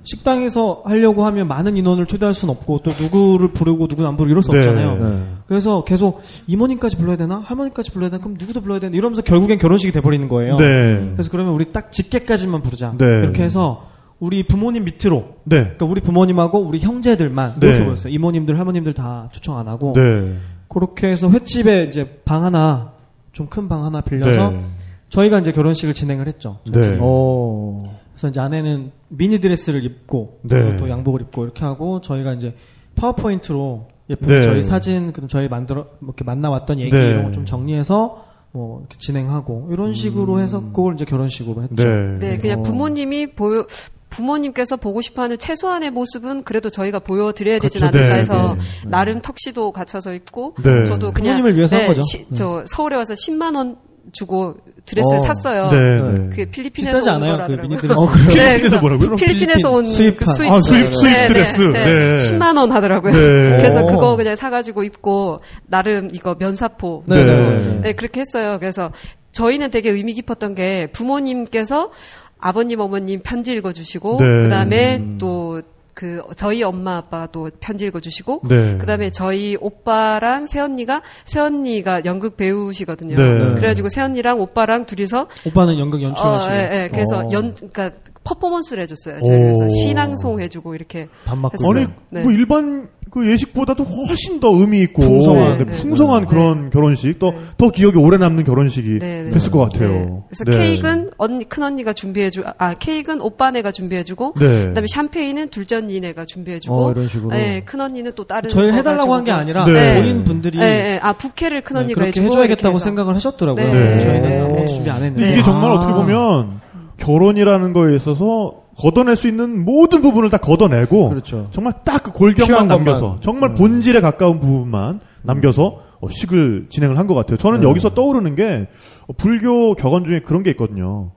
식당에서 하려고 하면 많은 인원을 초대할 수는 없고 또 누구를 부르고 누구는 안 부르고 이럴 수 네. 없잖아요. 네. 그래서 계속 이모님까지 불러야 되나 할머니까지 불러야 되나 그럼 누구도 불러야 되나 이러면서 결국엔 결혼식이 돼버리는 거예요. 네. 그래서 그러면 우리 딱 직계까지만 부르자. 네. 이렇게 해서 우리 부모님 밑으로 네. 그러니까 우리 부모님하고 우리 형제들만 네. 이렇게 보였어요. 이모님들 할머님들 다 초청 안 하고 네. 그렇게 해서 횟집에 이제 방 하나 좀 큰 방 하나 빌려서 네. 저희가 이제 결혼식을 진행을 했죠. 네. 오. 그래서 이제 아내는 미니 드레스를 입고 네. 또 양복을 입고 이렇게 하고 저희가 이제 파워포인트로 예쁜 네. 저희 사진 그럼 저희 만들어 뭐 이렇게 만나왔던 얘기 네. 이런 거 좀 정리해서 뭐 이렇게 진행하고 이런 식으로 해서 그걸 이제 결혼식으로 했죠. 네. 네, 그냥 어. 부모님이 보여 부모님께서 보고 싶어하는 최소한의 모습은 그래도 저희가 보여드려야 되진 그렇죠. 않을까 네, 해서 네, 나름 턱시도 갖춰서 입고 네. 저도 그냥 부모님을 위해서 한 네, 거죠. 시- 저 서울에 와서 10만 원 주고 드레스를 어. 샀어요. 네, 네. 그 필리핀에서 비싸지 온 않아요? 그 거라더라고요. 미니 드레스. 어, 그래요? 필리핀에서 뭐라고요? 필리핀에서 온 수입한. 그 수입, 아, 수입- 수입 네, 드레스. 네, 네. 10만 원 하더라고요. 네. 그래서 오. 그거 그냥 사가지고 입고 나름 이거 면사포 네, 네. 네. 네, 그렇게 했어요. 그래서 저희는 되게 의미 깊었던 게 부모님께서 아버님, 어머님 편지 읽어주시고, 네. 그 다음에 또, 그, 저희 엄마, 아빠가 또 편지 읽어주시고, 네. 그 다음에 저희 오빠랑 새언니가, 새언니가 연극 배우시거든요. 네. 그래가지고 새언니랑 오빠랑 둘이서, 오빠는 연극 연출하시고. 어, 예, 예. 그래서 어. 연, 그니까, 퍼포먼스를 해줬어요. 저희 그래서 오. 신앙송 해주고 이렇게. 했어요. 아니 네. 뭐 일반 그 예식보다도 훨씬 더 의미 있고 풍성한. 네, 네, 네. 풍성한 네. 그런 결혼식 또 네. 더 기억에 오래 남는 결혼식이 네, 네. 됐을 것 네. 같아요. 그래서 네. 케이크는 언니, 큰 언니가 준비해주, 아, 케이크는 오빠네가 준비해주고, 네. 그다음에 샴페인은 둘째 언니네가 준비해주고, 어, 이런 식으로. 네, 큰 언니는 또 다른. 저희 거 해달라고 한 게 아니라 네. 본인 분들이 네, 네. 아 부케를 큰 네, 언니가 그렇게 해주고 해줘야겠다고. 생각을 하셨더라고요. 네. 저희는 네. 아무것도 준비 안 했는데. 이게 정말 아. 어떻게 보면 결혼이라는 거에 있어서 걷어낼 수 있는 모든 부분을 다 걷어내고 그렇죠. 정말 딱 그 골격만 남겨서 것만. 정말 음. 본질에 가까운 부분만 남겨서 어, 식을 진행을 한 것 같아요. 저는 네. 여기서 떠오르는 게 어, 불교 격언 중에 그런 게 있거든요.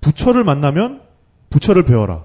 부처를 만나면 부처를 배워라.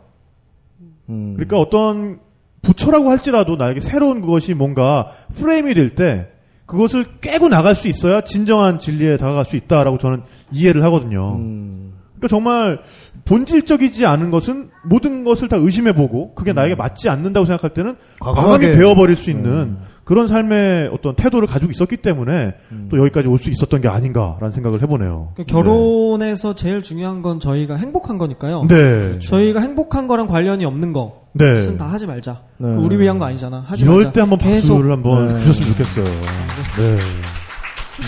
음. 그러니까 어떤 부처라고 할지라도 나에게 새로운 그것이 뭔가 프레임이 될 때 그것을 깨고 나갈 수 있어야 진정한 진리에 다가갈 수 있다라고 저는 이해를 하거든요. 음. 그러니까 정말 본질적이지 않은 것은 모든 것을 다 의심해보고 그게 나에게 맞지 않는다고 생각할 때는 과감하게 과감하게. 배워버릴 수 있는 음. 그런 삶의 어떤 태도를 가지고 있었기 때문에 음. 또 여기까지 올 수 있었던 게 아닌가라는 생각을 해보네요. 그 결혼에서 제일 중요한 건 저희가 행복한 거니까요. 네. 저희가 행복한 거랑 관련이 없는 거. 네. 무슨 다 하지 말자. 네. 그 우리 위한 거 아니잖아. 하지 이럴 말자. 때 한번 계속 박수를 한번 네. 주셨으면 좋겠어요. 네.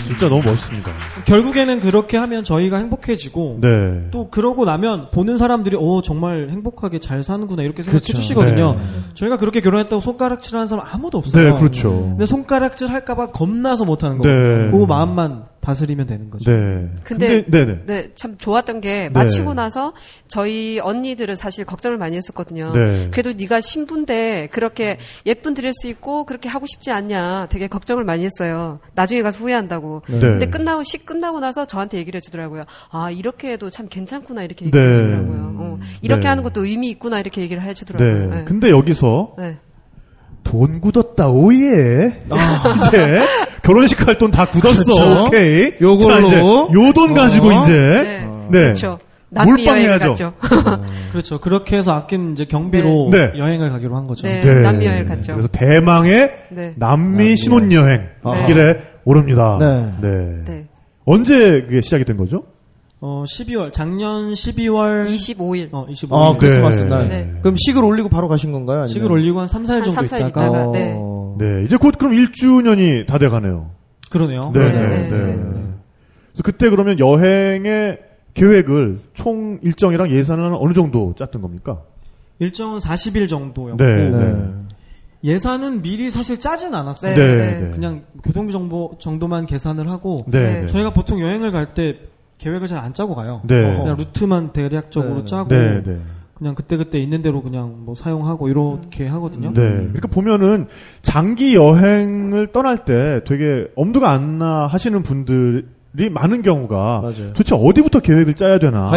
진짜 너무 멋있습니다. 결국에는 그렇게 하면 저희가 행복해지고 네. 또 그러고 나면 보는 사람들이 어 정말 행복하게 잘 사는구나 이렇게 생각해 그렇죠. 주시거든요. 네. 저희가 그렇게 결혼했다고 손가락질 하는 사람 아무도 없어요. 네, 그렇죠. 근데 손가락질 할까봐 겁나서 못하는 거예요. 네. 그 마음만 다스리면 되는 거죠. 네. 근데- 네, 네. 네, 참 좋았던 게 네. 마치고 나서 저희 언니들은 사실 걱정을 많이 했었거든요. 네. 그래도 네가 신부인데 그렇게 예쁜 드레스 입고 그렇게 하고 싶지 않냐 되게 걱정을 많이 했어요. 나중에 가서 후회한다고. 네. 근데 끝나고 식 끝나고 나서 저한테 얘기를 해주더라고요. 아 이렇게 해도 참 괜찮구나 이렇게 얘기를 네. 해주더라고요. 어, 이렇게 네. 하는 것도 의미 있구나 이렇게 얘기를 네. 해주더라고요. 네. 근데 여기서 네. 돈 굳었다 오예. 아. 이제 결혼식 할돈다 굳었어. 그렇죠. 오케이. 요걸로. 자, 이제 요돈 가지고 어. 이제 네. 네. 그렇죠. 남미 몰빵 여행 해야죠. 갔죠. 그렇죠. 그렇게 해서 아낀 이제 경비로 네. 네. 여행을 가기로 한 거죠. 네. 남미 여행을 갔죠. 그래서 대망의 네. 남미 신혼 여행 네. 길에 오릅니다. 네. 네. 네. 언제 그게 시작이 된 거죠? 어 12월 작년 12월 25일. 어 25일 아, 크리스마스 네. 날. 네. 그럼 식을 올리고 바로 가신 건가요? 아니면? 식을 올리고 한 3, 4일 한 정도 삼, 사일 있다가 있다가. 네. 어. 네. 이제 곧 그럼 1주년이 다 돼 가네요. 그러네요. 네, 네, 네, 네, 네. 네. 그래서 그때 그러면 여행의 계획을 총 일정이랑 예산은 어느 정도 짰던 겁니까? 일정은 40일 정도였고 네, 네. 예산은 미리 사실 짜진 않았어요. 네, 네, 네. 그냥 교통비 정보 정도만 계산을 하고 네. 네. 저희가 보통 여행을 갈 때 계획을 잘 안 짜고 가요. 네. 그냥 루트만 대략적으로 네. 짜고 네, 네. 그냥 그때그때 있는 대로 그냥 뭐 사용하고 이렇게 하거든요. 네. 그러니까 보면은 장기 여행을 떠날 때 되게 엄두가 안 나 하시는 분들 이 많은 경우가 맞아요. 도대체 어디부터 계획을 짜야 되나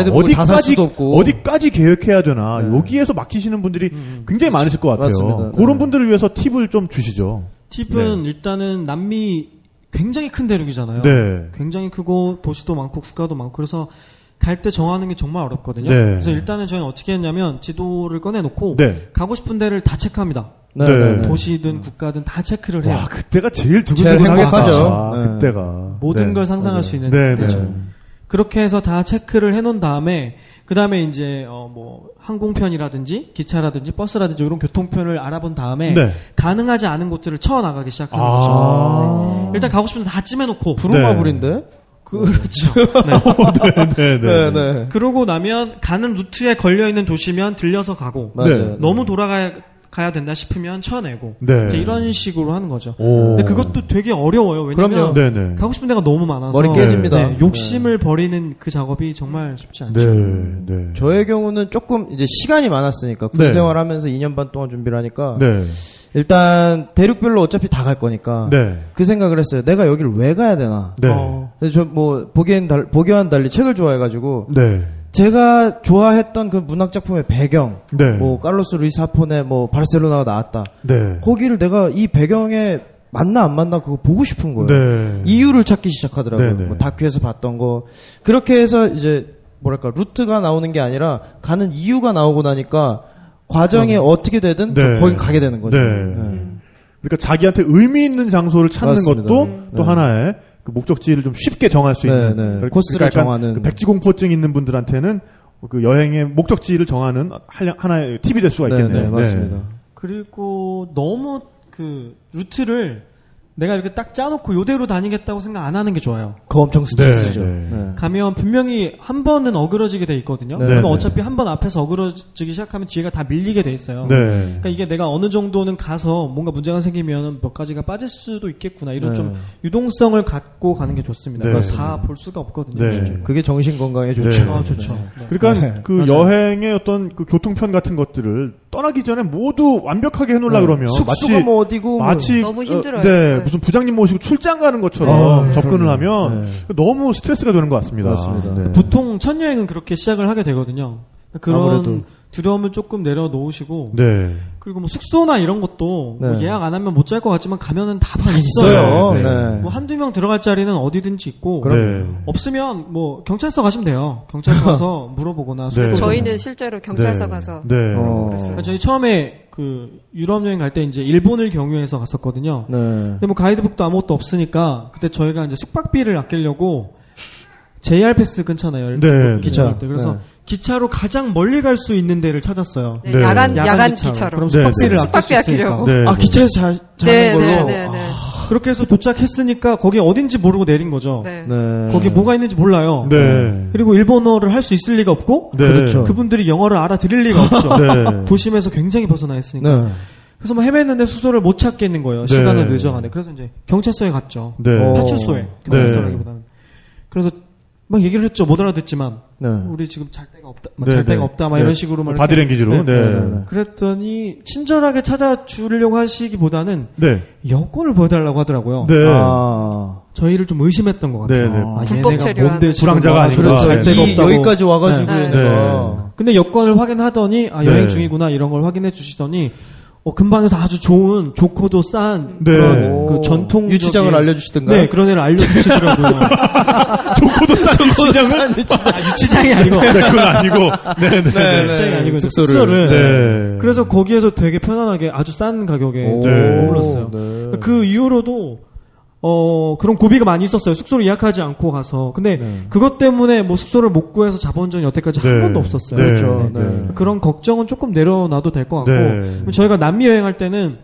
없고. 어디까지 계획해야 되나 네. 여기에서 막히시는 분들이 음, 굉장히 많으실 것 같아요. 맞습니다. 그런 네. 분들을 위해서 팁을 좀 주시죠. 팁은 일단은 남미 굉장히 큰 대륙이잖아요. 네. 굉장히 크고 도시도 많고 국가도 많고 그래서 갈 때 정하는 게 정말 어렵거든요. 네. 그래서 일단은 저희는 어떻게 했냐면 지도를 꺼내놓고 네. 가고 싶은 데를 다 체크합니다. 네. 네. 네. 네. 도시든 국가든 다 체크를 해요. 와 그때가 제일 두근두근하겠다. 행복하죠. 아, 네. 그때가 모든 네. 걸 상상할. 수 있는 네, 때죠. 네. 그렇게 해서 다 체크를 해놓은 다음에 그 다음에 이제 어 뭐 항공편이라든지 기차라든지 버스라든지 이런 교통편을 알아본 다음에 네. 가능하지 않은 곳들을 쳐 나가기 시작하는 아. 거죠. 네. 일단 가고 싶은 데 다 찜해놓고 부루마블인데? 그렇죠. 네, 네, 네, 네. 네. 그러고 나면 가는 루트에 걸려 있는 도시면 들려서 가고 맞아요. 너무 돌아가야 가야 된다 싶으면 쳐내고 네. 이제 이런 식으로 하는 거죠. 오. 근데 그것도 되게 어려워요. 왜냐면 그럼요. 네, 네. 가고 싶은 데가 너무 많아서 머리 깨집니다. 네, 욕심을 버리는 그 작업이 정말 쉽지 않죠. 네, 네. 저의 경우는 조금 이제 시간이 많았으니까 군 네. 생활하면서 2년 반 동안 준비를 하니까 네. 일단 대륙별로 어차피 다 갈 거니까 네. 그 생각을 했어요. 내가 여기를 왜 가야 되나? 네. 어. 그래서 저뭐 보기엔 달, 보기와는 달리 책을 좋아해가지고 네. 제가 좋아했던 그 문학 작품의 배경, 네. 뭐 칼로스 루이스 하폰의 뭐 바르셀로나가 나왔다. 네. 거기를 내가 이 배경에 맞나 안 맞나 그거 보고 싶은 거예요. 네. 이유를 찾기 시작하더라고요. 네, 네. 뭐 다큐에서 봤던 거 그렇게 해서 이제 뭐랄까 루트가 나오는 게 아니라 가는 이유가 나오고 나니까 과정이 어떻게 되든 네. 거기 가게 되는 거죠. 네. 네. 그러니까 자기한테 의미 있는 장소를 찾는 맞습니다. 것도 네. 또 네. 하나의 그 목적지를 좀 쉽게 정할 수 네, 있는 네. 그러니까 코스를 약간 정하는. 그 백지공포증 있는 분들한테는 그 여행의 목적지를 정하는 한- 하나의 팁이 될 수가 네, 있겠네요. 네, 맞습니다. 그리고 너무 그 루트를 내가 이렇게 딱 짜놓고 요대로 다니겠다고 생각 안 하는 게 좋아요. 그거 엄청 스트레스죠. 네, 네. 가면 분명히 한 번은 어그러지게 돼 있거든요. 네, 그러면 네. 어차피 한 번 앞에서 어그러지기 시작하면 뒤에가 다 밀리게 돼 있어요. 네. 그러니까 이게 내가 어느 정도는 가서 뭔가 문제가 생기면 몇 가지가 빠질 수도 있겠구나 이런 네. 좀 유동성을 갖고 가는 게 좋습니다. 네. 그러니까 다 볼 수가 없거든요. 네. 그게 정신 건강에 좋죠. 네. 아 좋죠. 네. 그러니까 네, 그 맞아요. 여행의 어떤 그 교통편 같은 것들을 떠나기 전에 모두 완벽하게 해놓으려 네. 그러면 숙소가 마치 뭐 어디고 뭐. 마치 너무 힘들어요. 어, 네, 네. 무슨 부장님 모시고 출장 가는 것처럼 네. 접근을. 하면 네. 너무 스트레스가 되는 것 같습니다. 맞습니다. 네. 보통 첫 여행은 그렇게 시작을 하게 되거든요. 그런 아무래도. 두려움을 조금 내려놓으시고 네. 그리고 뭐 숙소나 이런 것도 뭐 네. 예약 안 하면 못 잘 것 같지만 가면은 다, 다 있어요. 네, 네. 네. 뭐 한두 명 들어갈 자리는 어디든지 있고 네. 없으면 뭐 경찰서 가시면 돼요. 경찰서 가서 물어보거나 숙소 네. 저희는 실제로 경찰서 네. 가서 네. 어. 저희 처음에 그 유럽 여행 갈 때 이제 일본을 경유해서 갔었거든요. 네. 근데 뭐 가이드북도 아무것도 없으니까 그때 저희가 이제 숙박비를 아끼려고 JR 패스 끊잖아요. 네, 기차. 때. 그래서 네. 기차로 가장 멀리 갈 수 있는 데를 찾았어요. 네, 네. 야간 야간 야간 기차로. 기차로. 그럼 네, 숙박비를 네. 아낄 수 있으니까. 네. 아 기차에서 자, 자는 네, 걸로. 네, 네, 네. 그렇게 해서 도착했으니까 거기 어딘지 모르고 내린 거죠. 네. 네. 거기 뭐가 있는지 몰라요. 네. 그리고 일본어를 할 수 있을 리가 없고 네. 그렇죠. 그분들이 영어를 알아들을 리가 없죠. 네. 도심에서 굉장히 벗어나 있으니까. 네. 그래서 뭐 헤맸는데 숙소를 못 찾겠는 거예요. 네. 시간은 늦어가네. 그래서 이제 경찰서에 갔죠. 네. 어. 파출소에 경찰서라기보다는. 그래서 막 얘기를 했죠. 못 알아듣지만 네. 우리 지금 잘 데가 없다. 막 네, 잘 데가 네. 없다. 막 네. 이런 식으로 막 바디랭귀지로. 이렇게- 네. 네, 네. 그랬더니 친절하게 찾아주려고 하시기보다는 네. 여권을 보여달라고 하더라고요. 네. 아. 저희를 좀 의심했던 것 같아요. 네, 네. 아, 불법 얘네가. 뭔데 부랑자가. 그렇죠. 잘 네. 데가 이, 없다고. 여기까지 와가지고 네. 근데 여권을 확인하더니 아 네. 여행 중이구나 이런 걸 확인해 주시더니 어, 근방에서 아주 좋은 좋고도 싼 네. 그런 그 전통 유치장을 알려주시던가요? 네 그런 애를 알려주시더라고요. 좋고도 싼 유치장을? 아, 유치장이 아니고 네, 그건 아니고. 네, 네. 네. 유치장이 아니고 이제 숙소를. 숙소를. 네. 그래서 거기에서 되게 편안하게 아주 싼 가격에 오. 네. 머물렀어요. 네. 그 이후로도 어 그런 고비가 많이 있었어요. 숙소를 예약하지 않고 가서. 근데 네. 그것 때문에 뭐 숙소를 못 구해서 자본 적이 여태까지 한 네. 번도 없었어요. 네. 그렇죠. 네. 네. 그런 걱정은 조금 내려놔도 될 것 같고 네. 저희가 남미 여행할 때는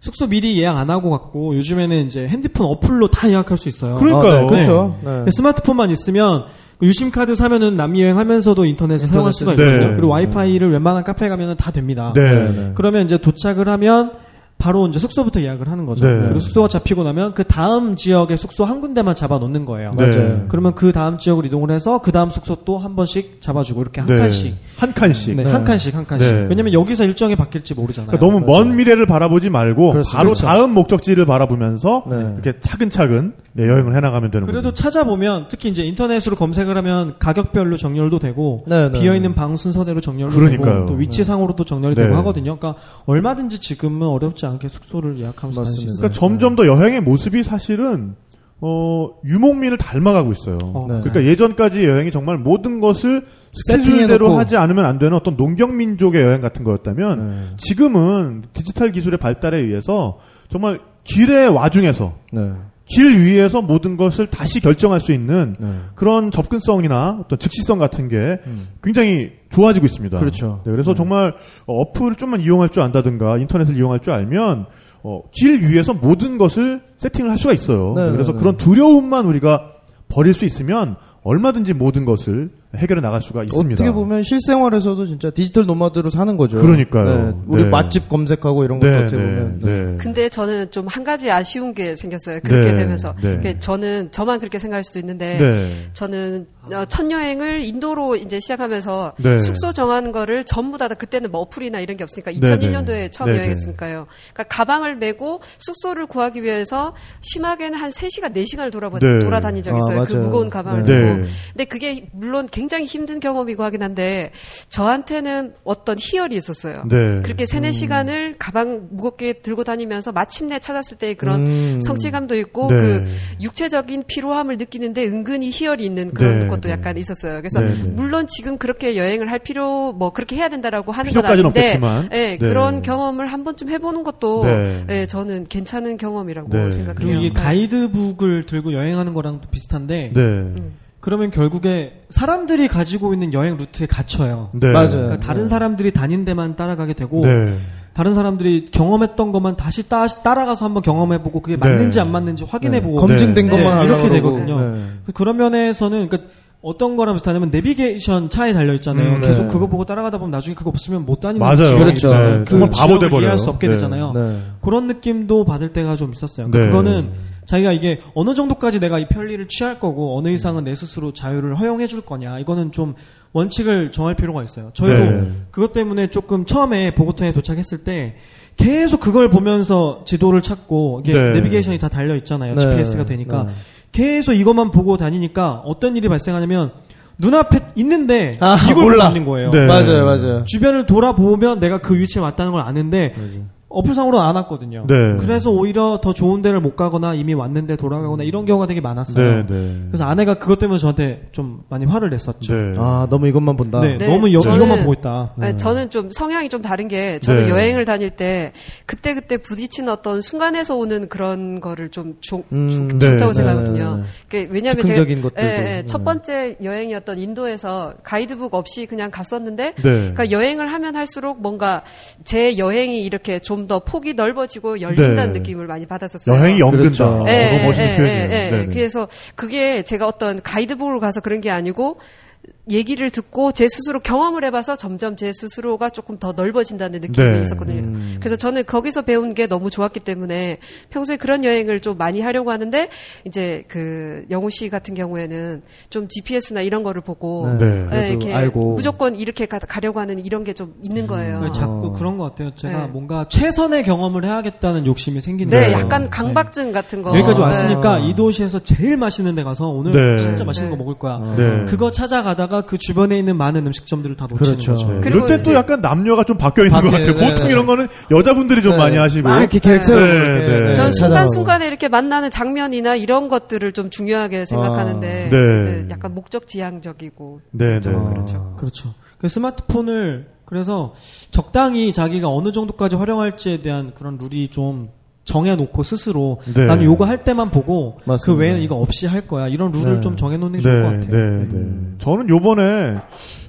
숙소 미리 예약 안 하고 갔고 요즘에는 이제 핸드폰 어플로 다 예약할 수 있어요. 그러니까요. 아, 네, 그렇죠. 네. 스마트폰만 있으면 그 유심 카드 사면은 남미 여행하면서 인터넷을 사용할 수가 있거든요. 네. 그리고 와이파이를 웬만한 카페 가면은 다 됩니다. 네. 네, 네. 그러면 이제 도착을 하면 바로 이제 숙소부터 예약을 하는 거죠. 네. 그리고 숙소가 잡히고 나면 그 다음 지역의 숙소 한 군데만 잡아 놓는 거예요. 네. 맞아요. 그러면 그 다음 지역으로 이동을 해서 그 다음 숙소 또 한 번씩 잡아주고 이렇게 한 네. 칸씩. 한 칸씩. 네, 네. 한 칸씩 한 칸씩. 네. 왜냐면 여기서 일정이 바뀔지 모르잖아요. 그러니까 너무 먼 미래를 바라보지 말고 그렇습니다. 바로 그렇죠. 다음 목적지를 바라보면서 네. 이렇게 차근차근 네, 여행을 해나가면 되는 그래도 거죠. 찾아보면 특히 이제 인터넷으로 검색을 하면 가격별로 정렬도 되고 네, 네. 비어 있는 방 순서대로 정렬도 그러니까요. 되고 또 위치상으로도 정렬이 네. 되고 하거든요. 그러니까 얼마든지 지금은 어렵지 않게 숙소를 예약하면서 맞습니다. 그러니까 점점 더 여행의 모습이 사실은 어, 유목민을 닮아가고 있어요. 어, 네. 그러니까 예전까지 여행이 정말 모든 것을 스케줄대로. 하지 않으면 안 되는 어떤 농경민족의 여행 같은 거였다면 네. 지금은 디지털 기술의 발달에 의해서 정말 길의 와중에서 네. 길 위에서 모든 것을 다시 결정할 수 있는 네. 그런 접근성이나 어떤 즉시성 같은 게 음. 굉장히 좋아지고 있습니다. 그렇죠. 네, 그래서 정말 어, 어플을 좀만 이용할 줄 안다든가 인터넷을 이용할 줄 알면 어, 길 위에서 모든 것을 세팅을 할 수가 있어요. 네, 그래서 네, 그런 두려움만 우리가 버릴 수 있으면 얼마든지 모든 것을 해결해 나갈 수가 있습니다. 어떻게 보면 실생활에서도 진짜 디지털 노마드로 사는 거죠. 그러니까요. 네, 우리 네. 맛집 검색하고 이런 것도 네, 어떻게 네, 보면 네. 근데 저는 좀 한 가지 아쉬운 게 생겼어요. 그렇게 네, 되면서. 네. 저는 저만 그렇게 생각할 수도 있는데 네. 저는 어, 첫 여행을 인도로 이제 시작하면서 네. 숙소 정하는 거를 전부 다 그때는 뭐 어플이나 이런 게 없으니까 네, 2001년도에 네. 처음 네, 여행했으니까요. 그러니까 가방을 메고 숙소를 구하기 위해서 심하게는 한 3시간, 4시간을 돌아, 네. 돌아다닌 적이 아, 있어요. 그 맞아요. 무거운 가방을 네. 메고. 네. 근데 그게 물론 굉장히 힘든 경험이고 하긴 한데 저한테는 어떤 희열이 있었어요. 네. 그렇게 세네 시간을 가방 무겁게 들고 다니면서 마침내 찾았을 때의 그런 음. 성취감도 있고 네. 그 육체적인 피로함을 느끼는데 은근히 희열이 있는 그런 네, 것도 네. 약간 있었어요. 그래서 네, 네. 물론 지금 그렇게 여행을 할 필요 뭐 그렇게 해야 된다라고 하는 건 아닌데. 예, 네. 그런 경험을 한 번쯤 해보는 것도 네. 예, 저는 괜찮은 경험이라고 네. 생각해요. 그리고 이게 네. 가이드북을 들고 여행하는 거랑 또 비슷한데 네. 그러면 결국에 사람들이 가지고 있는 여행 루트에 갇혀요. 네. 맞아요. 그러니까 다른 사람들이 다닌 데만 따라가게 되고 네. 다른 사람들이 경험했던 것만 다시 따, 따라가서 한번 경험해보고 그게 네. 맞는지 안 맞는지 확인해보고 검증된 네. 것만 네. 하려고 이렇게. 되거든요. 네. 그런 면에서는 그러니까 어떤 거랑 비슷하냐면 내비게이션 차에 달려 있잖아요. 음, 계속 네. 그거 보고 따라가다 보면 나중에 그거 없으면 못 다니는 맞아요. 그렇죠. 있잖아요. 네. 그 정말 바보 지역을 돼버려요. 이해할 수 없게 네. 되잖아요. 네. 그런 느낌도 받을 때가 좀 있었어요. 그러니까 네. 그거는 자기가 이게 어느 정도까지 내가 이 편리를 취할 거고 어느 이상은 내 스스로 자유를 허용해 줄 거냐 이거는 좀 원칙을 정할 필요가 있어요. 저희도 네. 그것 때문에 조금 처음에 보고턴에 도착했을 때 계속 그걸 보면서 지도를 찾고 이게 네. 내비게이션이 다 달려 있잖아요. 네. GPS가 되니까 네. 계속 이것만 보고 다니니까 어떤 일이 발생하냐면 눈앞에 있는데 아, 이걸 몰라. 보고 있는 거예요. 네. 맞아요, 맞아요. 주변을 돌아보면 내가 그 위치에 왔다는 걸 아는데 어플상으로는 안 왔거든요. 네. 그래서 오히려 더 좋은 데를 못 가거나 이미 왔는데 돌아가거나 이런 경우가 되게 많았어요. 네. 네. 그래서 아내가 그것 때문에 저한테 좀 많이 화를 냈었죠. 네. 아, 너무 이것만 본다. 네, 네, 너무 여, 저는- 이것만 보고 있다. 네, 저는 좀 성향이 좀 다른 게 저는 네. 여행을 다닐 때 그때 그때 부딪히는 어떤 순간에서 오는 그런 거를 좀 조, 음, 조- 네, 좋다고 네, 생각하거든요. 네, 네. 그 왜냐하면 제가 것들도. 예, 예, 네. 첫 번째 여행이었던 인도에서 가이드북 없이 그냥 갔었는데 네. 그러니까 여행을 하면 할수록 뭔가 제 여행이 이렇게 좀더 폭이 넓어지고 열린다는 네. 느낌을 많이 받았었어요. 여행이 연근다. 그렇죠. 어, 예, 너무 멋있는 예, 표현이에요. 예, 예. 네, 네. 그래서 그게 제가 어떤 가이드북을 가서 그런 게 아니고 얘기를 듣고 제 스스로 경험을 해봐서 점점 제 스스로가 조금 더 넓어진다는 느낌이 네. 있었거든요. 음. 그래서 저는 거기서 배운 게 너무 좋았기 때문에 평소에 그런 여행을 좀 많이 하려고 하는데 이제 그 영호 씨 같은 경우에는 좀 GPS나 이런 거를 보고 네. 네. 예, 그래도 이렇게 알고. 무조건 이렇게 가, 가려고 하는 이런 게 좀 있는 거예요. 네, 자꾸 어. 그런 것 같아요. 제가 네. 뭔가 최선의 경험을 해야겠다는 욕심이 생기는 네, 거예요. 약간 네. 강박증 같은 거. 여기까지 네. 왔으니까 이 도시에서 제일 맛있는 데 가서 오늘 네. 진짜 맛있는 네. 거 먹을 거야. 네. 그거 찾아가다가 그 주변에 있는 많은 음식점들을 다 놓치는 그렇죠. 거죠. 네. 이럴 때 또 약간 남녀가 좀 바뀌어 있는 것 바뀌- 같아요. 네, 보통 네, 이런 거는 여자분들이 좀 네. 많이 하시고. 막 이렇게 계획 세우고 네, 이렇게, 네. 네, 전. 순간순간에 이렇게 만나는 장면이나 이런 것들을 좀 중요하게 생각하는데 아, 네. 약간 목적 지향적이고 네, 좀 네. 그렇죠. 그렇죠. 그 스마트폰을 그래서 적당히 자기가 어느 정도까지 활용할지에 대한 그런 룰이 좀 정해놓고 스스로 네. 나는 요거 할 때만 보고 맞습니다. 그 외에는 이거 없이 할 거야 이런 룰을 네. 좀 정해놓는 게 좋을 것 같아요. 네, 네. 저는 요번에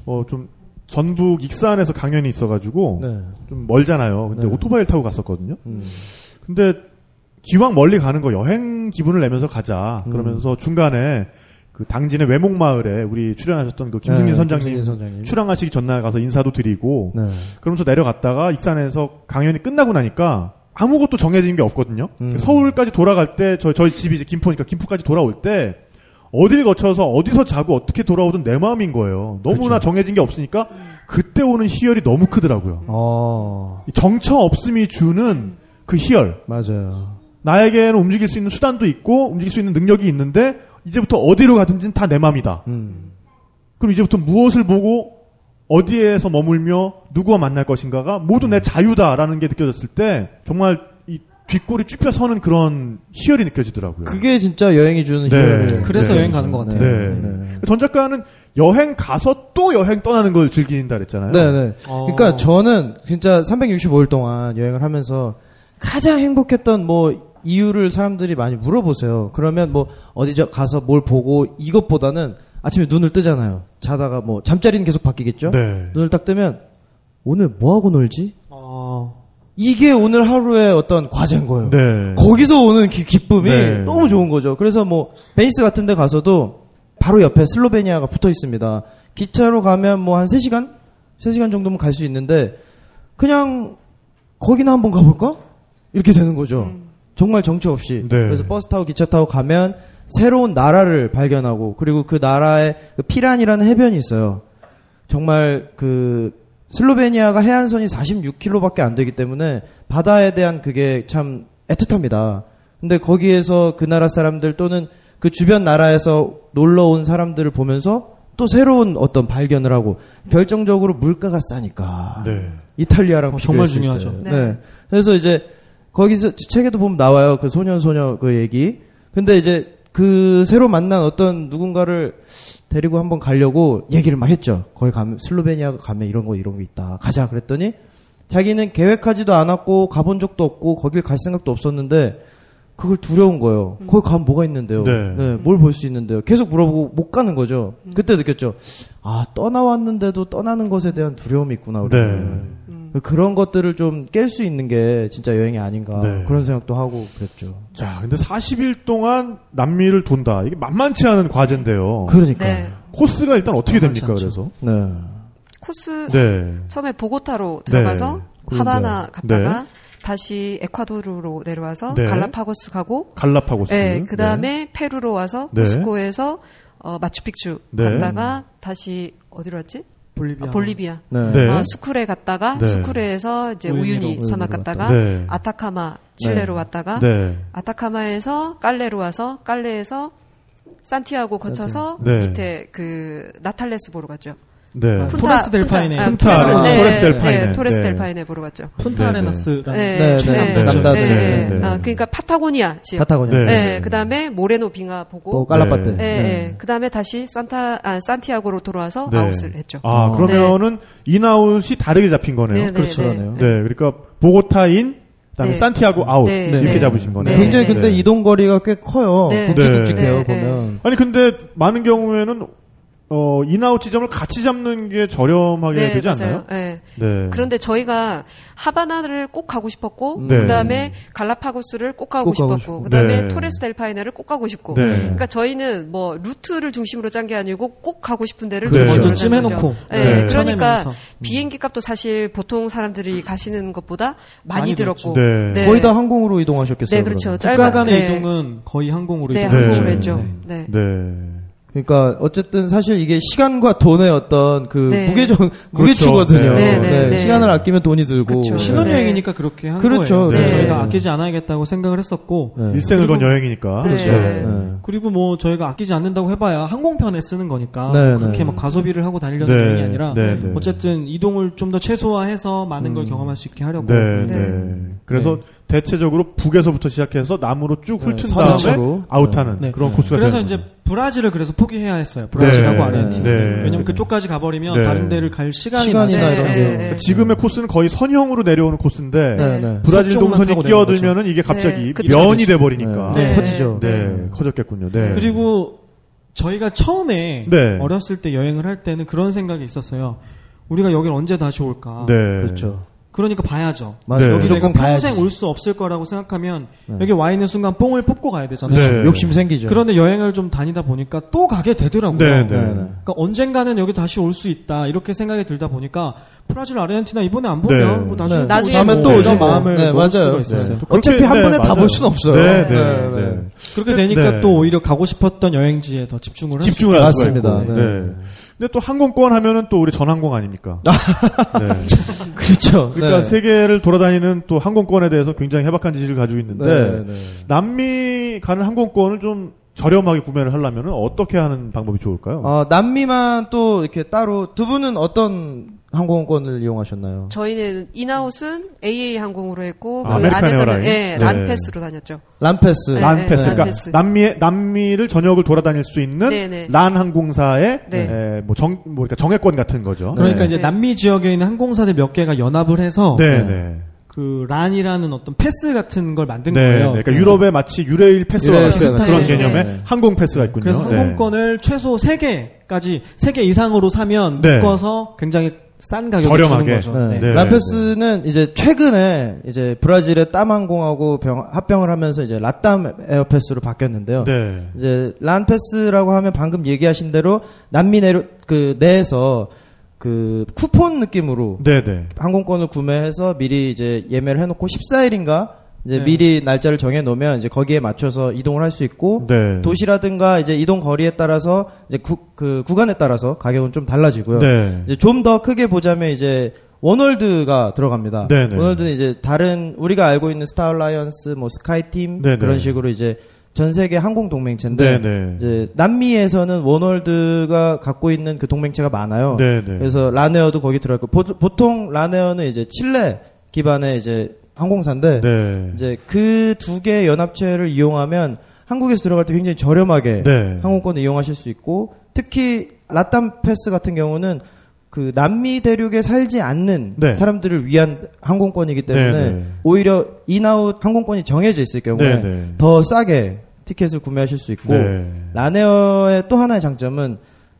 어 좀 전북 익산에서 강연이 있어가지고 네. 좀 멀잖아요. 근데 네. 오토바이를 타고 갔었거든요. 음. 근데 기왕 멀리 가는 거 여행 기분을 내면서 가자. 음. 그러면서 중간에 그 당진의 외목마을에 우리 출연하셨던 그 김승진 네, 선장님 김승진 선장님. 출항하시기 전날 가서 인사도 드리고 네. 그러면서 내려갔다가 익산에서 강연이 끝나고 나니까 아무것도 정해진 게 없거든요. 음. 서울까지 돌아갈 때 저, 저희 집이 이제 김포니까 김포까지 돌아올 때 어딜 거쳐서 어디서 자고 어떻게 돌아오든 내 마음인 거예요. 너무나 정해진 게 없으니까 그때 오는 희열이 너무 크더라고요. 어, 이 정처 없음이 주는 그 희열. 맞아요. 나에게는 움직일 수 있는 수단도 있고 움직일 수 있는 능력이 있는데 이제부터 어디로 가든지는 다내 맘이다. 음. 그럼 이제부터 무엇을 보고 어디에서 머물며 누구와 만날 것인가가 모두 내 자유다라는 게 느껴졌을 때 정말 이 뒷골이 쭈뼛 서는 그런 희열이 느껴지더라고요. 그게 진짜 여행이 주는 네. 희열이에요. 그래서 네. 여행 가는 것 같아요. 네. 전 작가는 여행 가서 또 여행 떠나는 걸 즐긴다 그랬잖아요. 네, 네. 어. 그러니까 저는 진짜 365일 동안 여행을 하면서 가장 행복했던 뭐 이유를 사람들이 많이 물어보세요. 그러면 뭐 어디 저 가서 뭘 보고 이것보다는 아침에 눈을 뜨잖아요. 자다가 뭐 잠자리는 계속 바뀌겠죠. 네. 눈을 딱 뜨면 오늘 뭐 하고 놀지? 어, 이게 오늘 하루의 어떤 과제인 거예요. 네. 거기서 오는 기, 기쁨이 네. 너무 좋은 거죠. 그래서 뭐 베니스 같은 데 가서도 바로 옆에 슬로베니아가 붙어 있습니다. 기차로 가면 뭐 한 3시간? 3시간 정도면 갈 수 있는데 그냥 거기나 한번 가볼까? 이렇게 되는 거죠. 정말 정처 없이. 네. 그래서 버스 타고 기차 타고 가면 새로운 나라를 발견하고 그리고 그 나라에 그 피란이라는 해변이 있어요. 정말 그 슬로베니아가 해안선이 46km밖에 안 되기 때문에 바다에 대한 그게 참 애틋합니다. 근데 거기에서 그 나라 사람들 또는 그 주변 나라에서 놀러 온 사람들을 보면서 또 새로운 어떤 발견을 하고 결정적으로 물가가 싸니까 네. 이탈리아랑 어, 정말 비교했을 중요하죠. 때. 네. 네. 그래서 이제 거기서 책에도 보면 나와요. 그 소년 소녀 그 얘기. 근데 이제 그 새로 만난 어떤 누군가를 데리고 한번 가려고 얘기를 막 했죠. 거기 가면 슬로베니아 가면 이런 거 이런 거 있다. 가자 그랬더니 자기는 계획하지도 않았고 가본 적도 없고 거길 갈 생각도 없었는데 그걸 두려운 거예요. 거기 가면 뭐가 있는데요? 네. 뭘 볼 수 있는데요? 계속 물어보고 못 가는 거죠. 그때 느꼈죠. 아 떠나왔는데도 떠나는 것에 대한 두려움이 있구나. 우리는. 그런 것들을 좀 깰 수 있는 게 진짜 여행이 아닌가 네. 그런 생각도 하고 그랬죠. 자, 근데 40일 동안 남미를 돈다. 이게 만만치 않은 과제인데요. 그러니까. 네. 코스가 일단 어떻게 됩니까? 않죠. 그래서. 네. 코스 네. 처음에 보고타로 들어가서 네. 하바나 네. 갔다가 다시 에콰도르로 내려와서 네. 갈라파고스 가고 갈라파고스. 네, 그 다음에 페루로 와서 네. 쿠스코에서 어, 마추픽추 네. 갔다가 다시 어디로 왔지? 볼리비아. 아, 볼리비아. 네. 네. 어, 수크레 갔다가 네. 수크레에서 이제 우유니 우유니로 사막 갔다가. 네. 아타카마 칠레로 네. 왔다가 네. 아타카마에서 깔레로 와서 깔레에서 산티아고 거쳐서 네. 밑에 그 나탈레스 보러 갔죠. 네. 아, 토레스 델 파이네. 아, 푼타, 토레스, 아, 네, 토레스 델 네, 파이네. 토레스 네. 델 파이네 보러 갔죠. 푼타 아레나스라는 네, 네, 네. 네, 네, 네. 네. 아, 그러니까 파타고니아 지역. 파타고니아. 네. 네, 그다음에 모레노 빙하 보고 또 깔라파테. 네. 그다음에 다시 산타 아, 산티아고로 돌아와서 네. 아웃을 했죠. 아, 어. 그러면은 인아웃이 다르게 잡힌 거네요. 네, 그렇죠, 네. 네, 그러니까 보고타 in, 그다음에 네. 산티아고 아웃 네, 이렇게 네. 잡으신 거네요. 네, 굉장히 네. 근데 이동 거리가 꽤 커요. 네. 굵직굵직해요 네, 네. 보면. 아니 근데 많은 경우에는 어 in out 지점을 같이 잡는 게 저렴하게 네, 되지 맞아요. 않나요? 네. 네. 그런데 저희가 하바나를 꼭 가고 싶었고 네. 그 다음에 갈라파고스를 꼭 가고 꼭 싶었고 그 다음에 네. 토레스 델 파이네를 꼭 가고 싶고 네. 그러니까 저희는 뭐 루트를 중심으로 짠 게 아니고 꼭 가고 싶은 데를 네. 중심으로 짠 거죠. 네. 네. 그러니까 쳐내면서. 비행기 값도 사실 보통 사람들이 가시는 것보다 많이, 많이 들었고. 네. 거의 다 항공으로 이동하셨겠어요. 네, 그렇죠. 국가 간의 네. 이동은 거의 항공으로 네, 이동하죠. 항공으로 네. 했죠. 네. 네. 그러니까 어쨌든 사실 이게 시간과 돈의 어떤 그 네. 무게적 무게추거든요. 네, 네, 네. 시간을 아끼면 돈이 들고. 그쵸. 신혼여행이니까 그렇게 한 그렇죠. 거예요. 네. 저희가 아끼지 않아야겠다고 생각을 했었고 네. 일생을 건 여행이니까. 그렇죠. 네. 네. 그리고 뭐 저희가 아끼지 않는다고 해봐야 항공편에 쓰는 거니까 네, 그렇게 네. 막 가소비를 하고 다니려는 네. 여행이 아니라 네, 네. 어쨌든 이동을 좀 더 최소화해서 많은 걸 경험할 수 있게 하려고 네, 네. 네. 그래서 대체적으로 북에서부터 시작해서 남으로 쭉 훑은 네, 다음에 서쪽으로. 아웃하는 네. 그런 코스가 그래서 되는 이제 거죠. 브라질을 그래서 포기해야 했어요. 브라질하고 네. 아르헨티나. 네. 왜냐면 그쪽까지 가버리면 네. 다른 데를 갈 시간이 시간이나 많지 이런 않아요. 게. 네. 그러니까 지금의 코스는 거의 선형으로 내려오는 코스인데 네, 네. 브라질 동선이 타고 끼어들면은 이게 갑자기 네, 면이. 돼 버리니까 네. 네. 커지죠. 네, 커졌겠군요. 네. 그리고 저희가 처음에 네. 어렸을 때 여행을 할 때는 그런 생각이 있었어요. 우리가 여길 언제 다시 올까? 네. 그렇죠. 그러니까 봐야죠. 맞아요. 네. 여기 무조건 내가 가야지. 평생 올 수 없을 거라고 생각하면 네. 여기 와 있는 순간 뽕을 뽑고 가야 되잖아요. 네. 욕심 생기죠. 그런데 여행을 좀 다니다 보니까 또 가게 되더라고요. 네, 네. 네, 네. 그러니까 언젠가는 여기 다시 올 수 있다 이렇게 생각이 들다 보니까 브라질, 아르헨티나 이번에 안 보면 네. 뭐 나중에, 네. 또 나중에 오지 뭐뭐 오죠. 이런 마음을 네, 먹을 맞아요. 수가 네. 있었어요. 어차피 그렇게- 한 네, 번에 다. 볼 수는 없어요. 네, 네, 네, 네. 네. 그렇게 되니까 네. 또 오히려 가고 싶었던 여행지에 더 집중을 할수 할 수가 맞습니다. 있고. 네. 네. 근데 또 항공권 하면은 또 우리 전항공 아닙니까? 네. 그렇죠. 그러니까 네. 세계를 돌아다니는 또 항공권에 대해서 굉장히 해박한 지식을 가지고 있는데 네, 네. 남미 가는 항공권을 좀 저렴하게 구매를 하려면 어떻게 하는 방법이 좋을까요? 어, 남미만 또 이렇게 따로 두 분은 어떤 항공권을 이용하셨나요? 저희는 인아웃은 AA 항공으로 했고 아, 그 안에서는? 예, 네. 란패스로 다녔죠. 란패스. 네, 란 패스. 네, 그러니까 란패스. 남미 남미를 전역을 돌아다닐 수 있는 네, 네. 란 항공사의 네. 에, 뭐 정, 뭐 그러니까 정액권 같은 거죠. 그러니까 네. 이제 네. 남미 지역에 있는 항공사들 몇 개가 연합을 해서 네, 네. 그 란이라는 어떤 패스 같은 걸 만든 네, 거예요. 네. 그러니까 유럽에 마치 유레일 패스와 유레일 같은 패스. 그런 네, 개념의 네. 항공 패스가 있군요. 그래서 네. 항공권을 최소 3개까지 3개 이상으로 사면 네. 묶어서 굉장히 싼 가격에 저렴하게. 주는 거죠. 네. 네. 란패스는 이제 최근에 이제 브라질의 땀항공하고 병- 합병을 하면서 이제 라땀 에어패스로 바뀌었는데요. 네. 이제 란패스라고 하면 방금 얘기하신 대로 남미 내로 그 내에서 그 쿠폰 느낌으로 네, 네. 항공권을 구매해서 미리 이제 예매를 해놓고 14일인가 이제 네. 미리 날짜를 정해 놓으면 이제 거기에 맞춰서 이동을 할 수 있고 네. 도시라든가 이제 이동 거리에 따라서 이제 구, 그 구간에 따라서 가격은 좀 달라지고요. 네. 이제 좀 더 크게 보자면 이제 원월드가 들어갑니다. 네네. 원월드는 이제 다른 우리가 알고 있는 스타 얼라이언스, 뭐 스카이팀 네네. 그런 식으로 이제 전 세계 항공 동맹체인데 네네. 이제 남미에서는 원월드가 갖고 있는 그 동맹체가 많아요. 네네. 그래서 란에어도 거기 들어있고 보, 보통 란에어는 이제 칠레 기반의 이제 항공사인데 네. 이제 그 두 개의 연합체를 이용하면 한국에서 들어갈 때 굉장히 저렴하게 네. 항공권을 이용하실 수 있고 특히 라땀 패스 같은 경우는 그 남미 대륙에 살지 않는 네. 사람들을 위한 항공권이기 때문에 네, 네. 오히려 in out 항공권이 정해져 있을 경우에 네, 네. 더 싸게 티켓을 구매하실 수 있고 네. 란에어의 또 하나의 장점은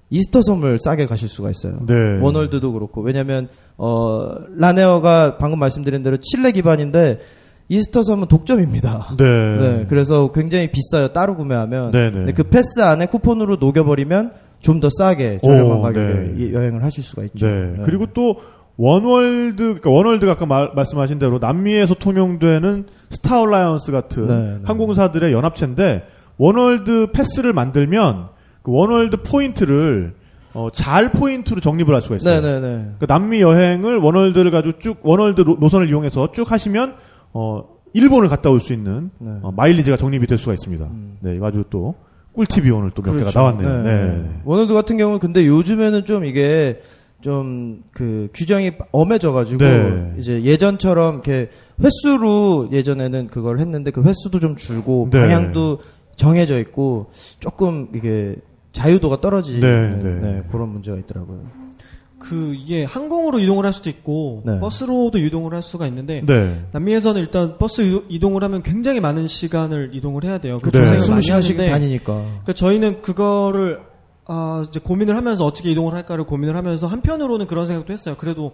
이스터 섬을 싸게 가실 수가 있어요. 네. 원월드도 그렇고 왜냐하면 어 란에어가 방금 말씀드린 대로 칠레 기반인데 이스터 섬은 독점입니다. 네. 네, 그래서 굉장히 비싸요. 따로 구매하면. 네, 네. 그 패스 안에 쿠폰으로 녹여버리면 좀 더 싸게 저렴한 오, 가격에 네. 이- 여행을 하실 수가 있죠. 네. 그리고 또 원월드, 그러니까 원월드가 아까 말, 말씀하신 대로 남미에서 통용되는 스타 얼라이언스 같은 네, 네. 항공사들의 연합체인데 원월드 패스를 만들면 그 원월드 포인트를 어, 잘 포인트로 적립을 할 수가 있어요. 네네네. 그러니까 남미 여행을 원월드를 가지고 쭉 원월드 노- 노선을 이용해서 쭉 하시면 어 일본을 갔다 올 수 있는 네. 어, 마일리지가 적립이 될 수가 있습니다. 네, 이거 아주 또 꿀팁이 오늘 또 몇 개가 그렇죠. 나왔네요. 네. 네. 원월드 같은 경우는 근데 요즘에는 좀 이게 좀 그 규정이 엄해져가지고 네. 이제 예전처럼 이렇게 횟수로 예전에는 그걸 했는데 그 횟수도 좀 줄고 네. 방향도 정해져 있고 조금 이게 자유도가 떨어지는 네, 네. 네, 그런 문제가 있더라고요. 그 이게 항공으로 이동을 할 수도 있고 네. 버스로도 이동을 할 수가 있는데 네. 남미에서는 일단 버스 이- 이동을 하면 굉장히 많은 시간을 이동을 해야 돼요. 그 네. 고생을 많이 20시간씩 하는데 다니니까. 그러니까 저희는 그거를 아, 이제 고민을 하면서 어떻게 이동을 할까를 고민을 하면서 한편으로는 그런 생각도 했어요. 그래도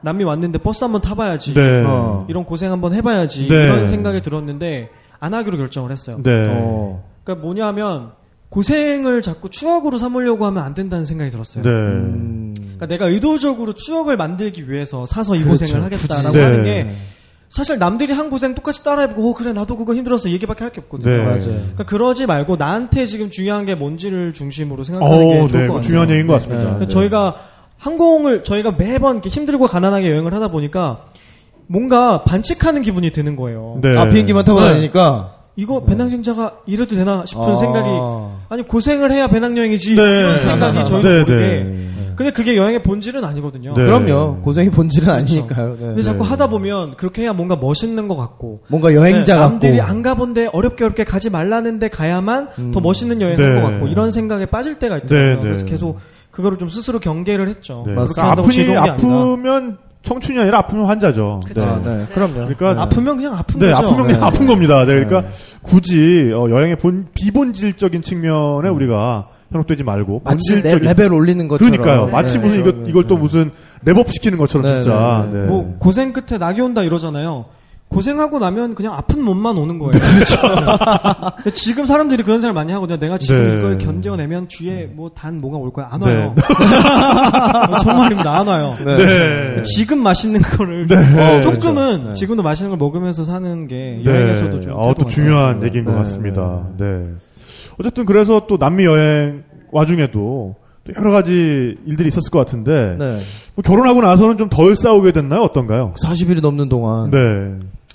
남미 왔는데 버스 한번 타봐야지. 네. 어. 이런 고생 한번 해봐야지. 네. 이런 생각이 들었는데 안 하기로 결정을 했어요. 네. 어. 그러니까 뭐냐면 고생을 자꾸 추억으로 삼으려고 하면 안 된다는 생각이 들었어요. 네. 음. 그러니까 내가 의도적으로 추억을 만들기 위해서 사서 이 그렇죠. 고생을 하겠다라고 굳이. 하는 네. 게 사실 남들이 한 고생 똑같이 따라해보고 어, 그래 나도 그거 힘들었어 이 얘기밖에 할 게 없거든요. 네. 맞아요. 그러니까 그러지 말고 나한테 지금 중요한 게 뭔지를 중심으로 생각하는 게 어, 좋을 네. 것 같아요. 중요한 얘기인 것 같습니다. 네. 그러니까 네. 저희가 항공을 저희가 매번 이렇게 힘들고 가난하게 여행을 하다 보니까 뭔가 반칙하는 기분이 드는 거예요. 네. 아 비행기만 타고 네. 다니니까. 이거 배낭여행자가 이래도 되나 싶은 아. 생각이 아니 고생을 해야 배낭여행이지 네. 이런 생각이 저희가 네, 모르게 네. 근데 그게 여행의 본질은 아니거든요. 네. 그럼요. 고생이 본질은 그렇죠. 아니니까요. 네. 근데 자꾸 하다 보면 그렇게 해야 뭔가 멋있는 것 같고 뭔가 여행자 네, 같고. 남들이 안 가본데 어렵게 어렵게 가지 말라는데 가야만 더 멋있는 여행을 네. 한것 같고 이런 생각에 빠질 때가 있더라고요. 네, 네. 그래서 계속 그거를 좀 스스로 경계를 했죠. 네. 그렇게 아프니. 아프면 청춘이 아니라 아프면 환자죠. 그쵸. 아, 네. 그럼요. 그러니까 아프면 그냥 아픈 네, 거죠. 아프면 그냥 네. 아픈 겁니다. 네, 그러니까 굳이 어, 여행의 본 비본질적인 측면에 우리가 현혹되지 말고 마치 내 본질적인 레벨 올리는 것처럼. 그러니까요. 네, 마치 네, 무슨 이거 네, 이걸 또 네. 무슨 렙업 시키는 것처럼 네, 진짜. 네, 네. 뭐 고생 끝에 낙이 온다 이러잖아요. 고생하고 나면 그냥 아픈 몸만 오는 거예요. 근데 지금 사람들이 그런 생각 많이 하거든요. 내가 지금 네. 이걸 견뎌내면 뒤에 뭐 단 뭐가 올 거야. 안 네. 와요. 정말입니다. 안 와요. 네. 지금 맛있는 거를 네. 어, 그렇죠. 조금은 네. 지금도 맛있는 걸 먹으면서 사는 게 네. 여행에서도 좀 어, 또 중요한 있어요. 얘기인 것 네, 같습니다. 네. 어쨌든 그래서 또 남미 여행 와중에도 또 여러 가지 일들이 있었을 것 같은데 네. 뭐 결혼하고 나서는 좀 덜 싸우게 됐나요? 어떤가요? 40일이 넘는 동안. 네.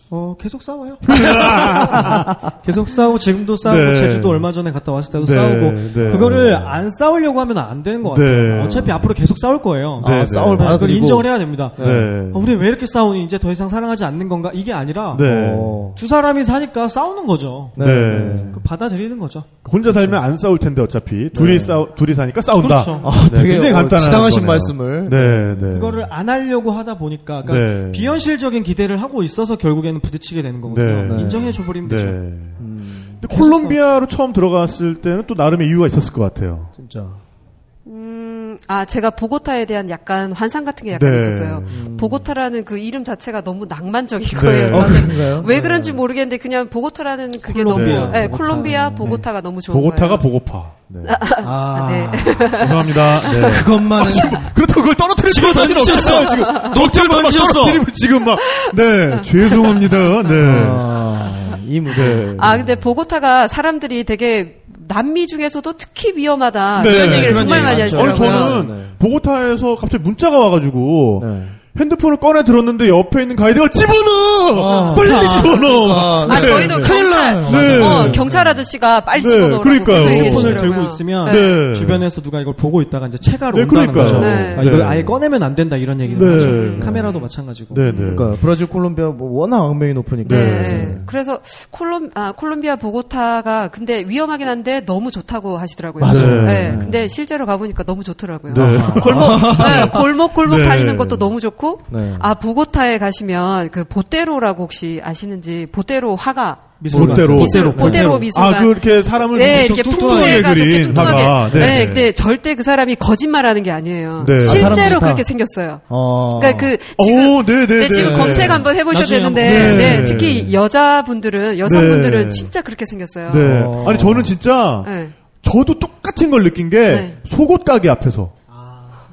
어, 계속 싸워요. 계속 싸우고 지금도 싸우고 네. 제주도 얼마 전에 갔다 왔을 때도 네, 싸우고 네. 그거를 안 싸우려고 하면 안 되는 것 같아요. 네. 어차피 앞으로 계속 싸울 거예요. 네, 아, 네. 싸울 네, 그걸 받아들이고. 인정을 해야 됩니다. 네. 아, 우리 왜 이렇게 싸우니 이제 더 이상 사랑하지 않는 건가 이게 아니라 네. 어. 두 사람이 사니까 싸우는 거죠. 네. 네. 그 받아들이는 거죠. 혼자 살면 안 싸울 텐데 어차피 둘이 싸우 둘이 사니까 싸운다. 그렇죠. 아, 네, 되게 굉장히 어, 간단한 지당하신 거네요. 말씀을. 네, 네. 그거를 안 하려고 하다 보니까 그러니까 네. 비현실적인 기대를 하고 있어서 결국에는 부딪히게 되는 거거든요. 네. 인정해 줘버리면 네. 되죠. 음, 근데 콜롬비아로 처음 들어갔을 때는 또 나름의 이유가 있었을 것 같아요. 진짜. 음, 음, 아, 제가 보고타에 대한 약간 환상 같은 게 약간 네. 있었어요. 보고타라는 그 이름 자체가 너무 낭만적인 네. 거예요. 어, 저는 그런가요? 왜 그런지 모르겠는데 그냥 보고타라는 그게 콜롬비아, 너무, 네, 보고타. 콜롬비아 네. 보고타가 너무 좋은 보고타가 거예요. 보고파. 네. 아, 네. 죄송합니다. 네. 그것만은 그렇다고 그걸 떨어뜨릴 집어 던지셨어. 지금. 막 던지셨어. 지금 막, 네. 죄송합니다. 네. 아, 이 무대. 네. 아, 근데 보고타가 사람들이 되게 남미 중에서도 특히 위험하다. 네. 이런 얘기를 정말 많이 하시더라고요. 저는 네. 보고타에서 갑자기 문자가 와가지고, 네. 핸드폰을 꺼내 들었는데 옆에 있는 가이드가 집어넣어! 아. 빨리 집어넣어! 아, 아, 네. 저희도 네. 경찰, 네. 어, 경찰 아저씨가 빨리 네, 집어넣으라고 그러니까요. 핸드폰을. 들고 있으면 네. 주변에서 누가 이걸 보고 있다가 이제 체가로 네, 온다는. 거죠. 네. 아, 이걸 네. 아예 꺼내면 안 된다 이런 얘기를 네. 하죠. 음. 카메라도 마찬가지고. 네네. 그러니까 브라질, 콜롬비아 뭐 워낙 악명이 높으니까. 네. 네. 그래서 콜롬 아 콜롬비아 보고타가 근데 위험하긴 한데 너무 좋다고 하시더라고요. 맞아요. 네. 네. 근데 실제로 가보니까 너무 좋더라고요. 네. 골목 네, 골목 골목 네. 다니는 것도 너무 좋고 네. 아 보고타에 가시면 그 보테로라고 혹시 아시는지 보테로 화가 미술관. 보테로. 미술, 보테로. 보테로 미술관. 아, 그, 이렇게 사람을 네, 이렇게 풍부해가지고 그린 뚱뚱하게. 화가. 네, 네. 근데 절대 그 사람이 거짓말하는 게 아니에요. 네. 아, 실제로 많다. 그렇게 생겼어요. 어. 그러니까 그 지금 오, 네, 네, 네, 지금 네. 검색 한번 해보셔야 되는데, 한번- 네, 네. 특히 여자분들은, 여성분들은 네. 진짜 그렇게 생겼어요. 네. 어. 아니, 저는 진짜, 네. 저도 똑같은 걸 느낀 게, 네. 속옷 가게 앞에서.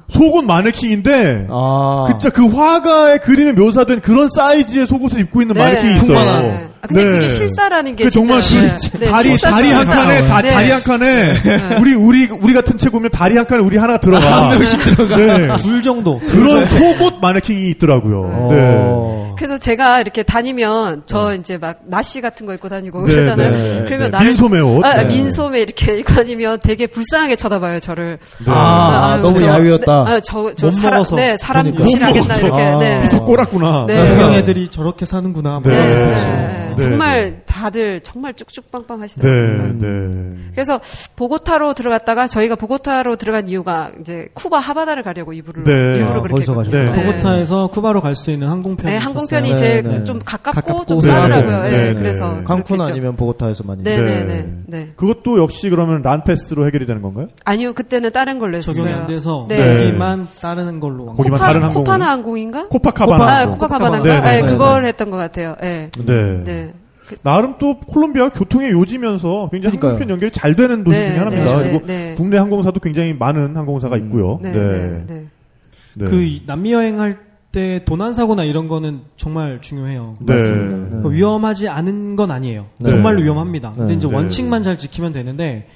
속옷 마네킹인데, 아. 그쵸, 그 화가의 그림에 묘사된 그런 사이즈의 속옷을 입고 있는 마네킹이 있어요. 네. 아, 근데 네. 그게 실사라는 게그 정말 진짜, 그 네. 네, 다리 실사 다리 한. 칸에 다, 네. 다리 한 칸에 우리 우리 우리 같은 체구면 다리 한 칸에 우리 하나 들어가 한 명씩 들어가 네. 둘 정도. 그런 속옷 마네킹이 있더라고요. 네. 어. 그래서 제가 이렇게 다니면 저 이제 막 나시 같은 거 입고 다니고 네, 그러잖아요. 네, 그러면 네. 나를 민소매 옷. 아, 네. 민소매 이렇게 입고 다니면 되게 불쌍하게 쳐다봐요 저를. 네. 아, 아유, 너무 저- 야위였다. 네, 아, 저, 저못 사람. 네, 사람 그러니까. 무시하겠다 못 이렇게. 먹어서. 네. 아. 비속 꼬랐구나. 네. 동양 애들이 저렇게 사는구나. 뭐 네, 이런 네. 네. 네, 정말 다들 정말 쭉쭉 빵빵 네, 하시더라고요. 네. 그래서 보고타로 들어갔다가 저희가 보고타로 들어간 이유가 이제 쿠바 하바나를 가려고 일부러 네. 일부러 아, 그렇게 했거든요. 네. 보고타에서 쿠바로 갈 수 있는 항공편이 네. 항공편이 네, 제일 네. 좀 가깝고, 가깝고 좀 네, 싸더라고요. 네, 예, 네, 그래서 네. 칸쿤. 아니면 보고타에서 많이. 네, 네. 네, 네, 네. 그것도 역시 그러면 란패스로 해결이 되는 건가요? 아니요, 그때는 다른 걸로 했었어요. 적용이 안 돼서 네. 거기만 따르는 걸로. 한 거기만 코파, 다른 항공은? 코파나 항공인가? 코파카바나. 아, 항공. 코파카바나인가? 네, 네, 네, 네, 그걸 했던 것 같아요. 예. 네. 네. 그- 나름 또 콜롬비아 교통의 요지면서 굉장히 그러니까요. 항공편 연결이 잘 되는 도시 네, 중에 하나입니다. 네, 그리고 네, 네. 국내 항공사도 굉장히 많은 항공사가 있고요. 네, 네, 네. 네. 그 이- 남미 여행할 때 도난 사고나 이런 거는 정말 중요해요. 네. 맞습니다. 그 위험하지 않은 건 아니에요. 네. 정말로 위험합니다. 근데 네. 이제 네. 원칙만 잘 지키면 되는데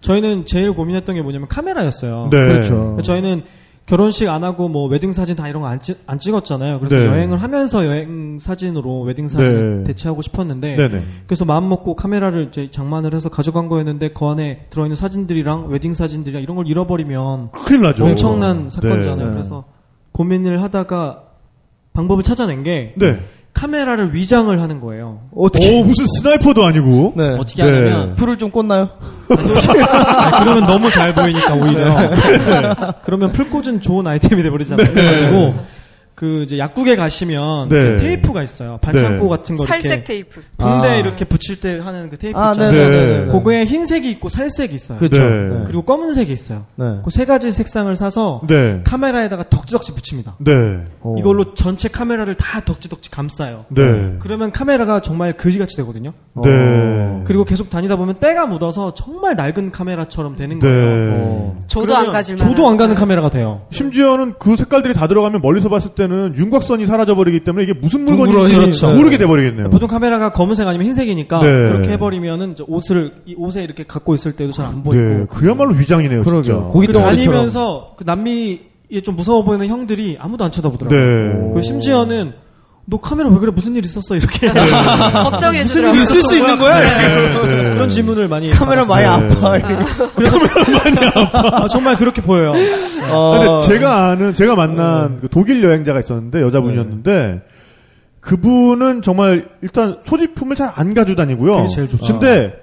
저희는 제일 고민했던 게 뭐냐면 카메라였어요. 네. 그렇죠. 저희는 결혼식 안 하고 뭐 웨딩 사진 다 이런 거안 안 찍었잖아요. 그래서 네. 여행을 하면서 여행 사진으로 웨딩 사진 네. 대체하고 싶었는데 네네. 그래서 마음 먹고 카메라를 이제 장만을 해서 가져간 거였는데 그 안에 들어있는 사진들이랑 웨딩 사진들이랑 이런 걸 잃어버리면 큰일 나죠. 엄청난 사건이잖아요. 네. 그래서 고민을 하다가 방법을 찾아낸 게 네. 카메라를 위장을 하는 거예요. 어떻게? 오, 무슨 sniper도 아니고. 네. 어떻게 네. 하냐면 풀을 좀 꽂나요? 아, 그러면 너무 잘 보이니까 오히려. 그러면 풀꽂은 좋은 아이템이 돼버리잖아요. 그래가지고 그 이제 약국에 가시면 네. 그 테이프가 있어요. 반창고 네. 같은 거 살색 이렇게 테이프. 붕대 아. 이렇게 붙일 때 하는 그 테이프 아, 있잖아요. 네네네. 네. 그거에 흰색이 있고 살색이 있어요. 그렇죠. 네. 네. 그리고 검은색이 있어요. 네. 그세 가지 색상을 사서 네. 카메라에다가 덕지덕지 붙입니다. 네. 어. 이걸로 전체 카메라를 다 덕지덕지 감싸요. 네. 그러면 카메라가 정말 그지같이 되거든요. 네. 그리고 계속 다니다 보면 때가 묻어서 정말 낡은 카메라처럼 되는 네. 거예요. 어. 저도 안 가질만. 저도 안 가는 카메라가 돼요. 심지어는 그 색깔들이 다 들어가면 멀리서 봤을 때는 윤곽선이 사라져버리기 때문에 이게 무슨 물건인지 그렇죠. 모르게 돼버리겠네요. 보통 카메라가 검은색 아니면 흰색이니까 네. 그렇게 해버리면은 옷을 이 옷에 이렇게 갖고 있을 때도 잘 안 보이고. 네. 그야말로 위장이네요, 그러게요. 진짜. 고기 그. 다니면서 그 남미에 좀 무서워 보이는 형들이 아무도 안 쳐다보더라고요. 네. 그리고 심지어는 너 카메라 왜 그래 무슨 일 있었어 이렇게 걱정해 주더라고요. 쓸수 있는 거야? 네. 그런 질문을 많이 카메라 많이 받았어요. 아파. 아, 정말 그렇게 보여요. 어. 근데 제가 아는 제가 만난 그 독일 여행자가 있었는데 여자분이었는데 그분은 정말 일단 소지품을 잘 안 가지고 다니고요. 그게 제일 좋죠. 근데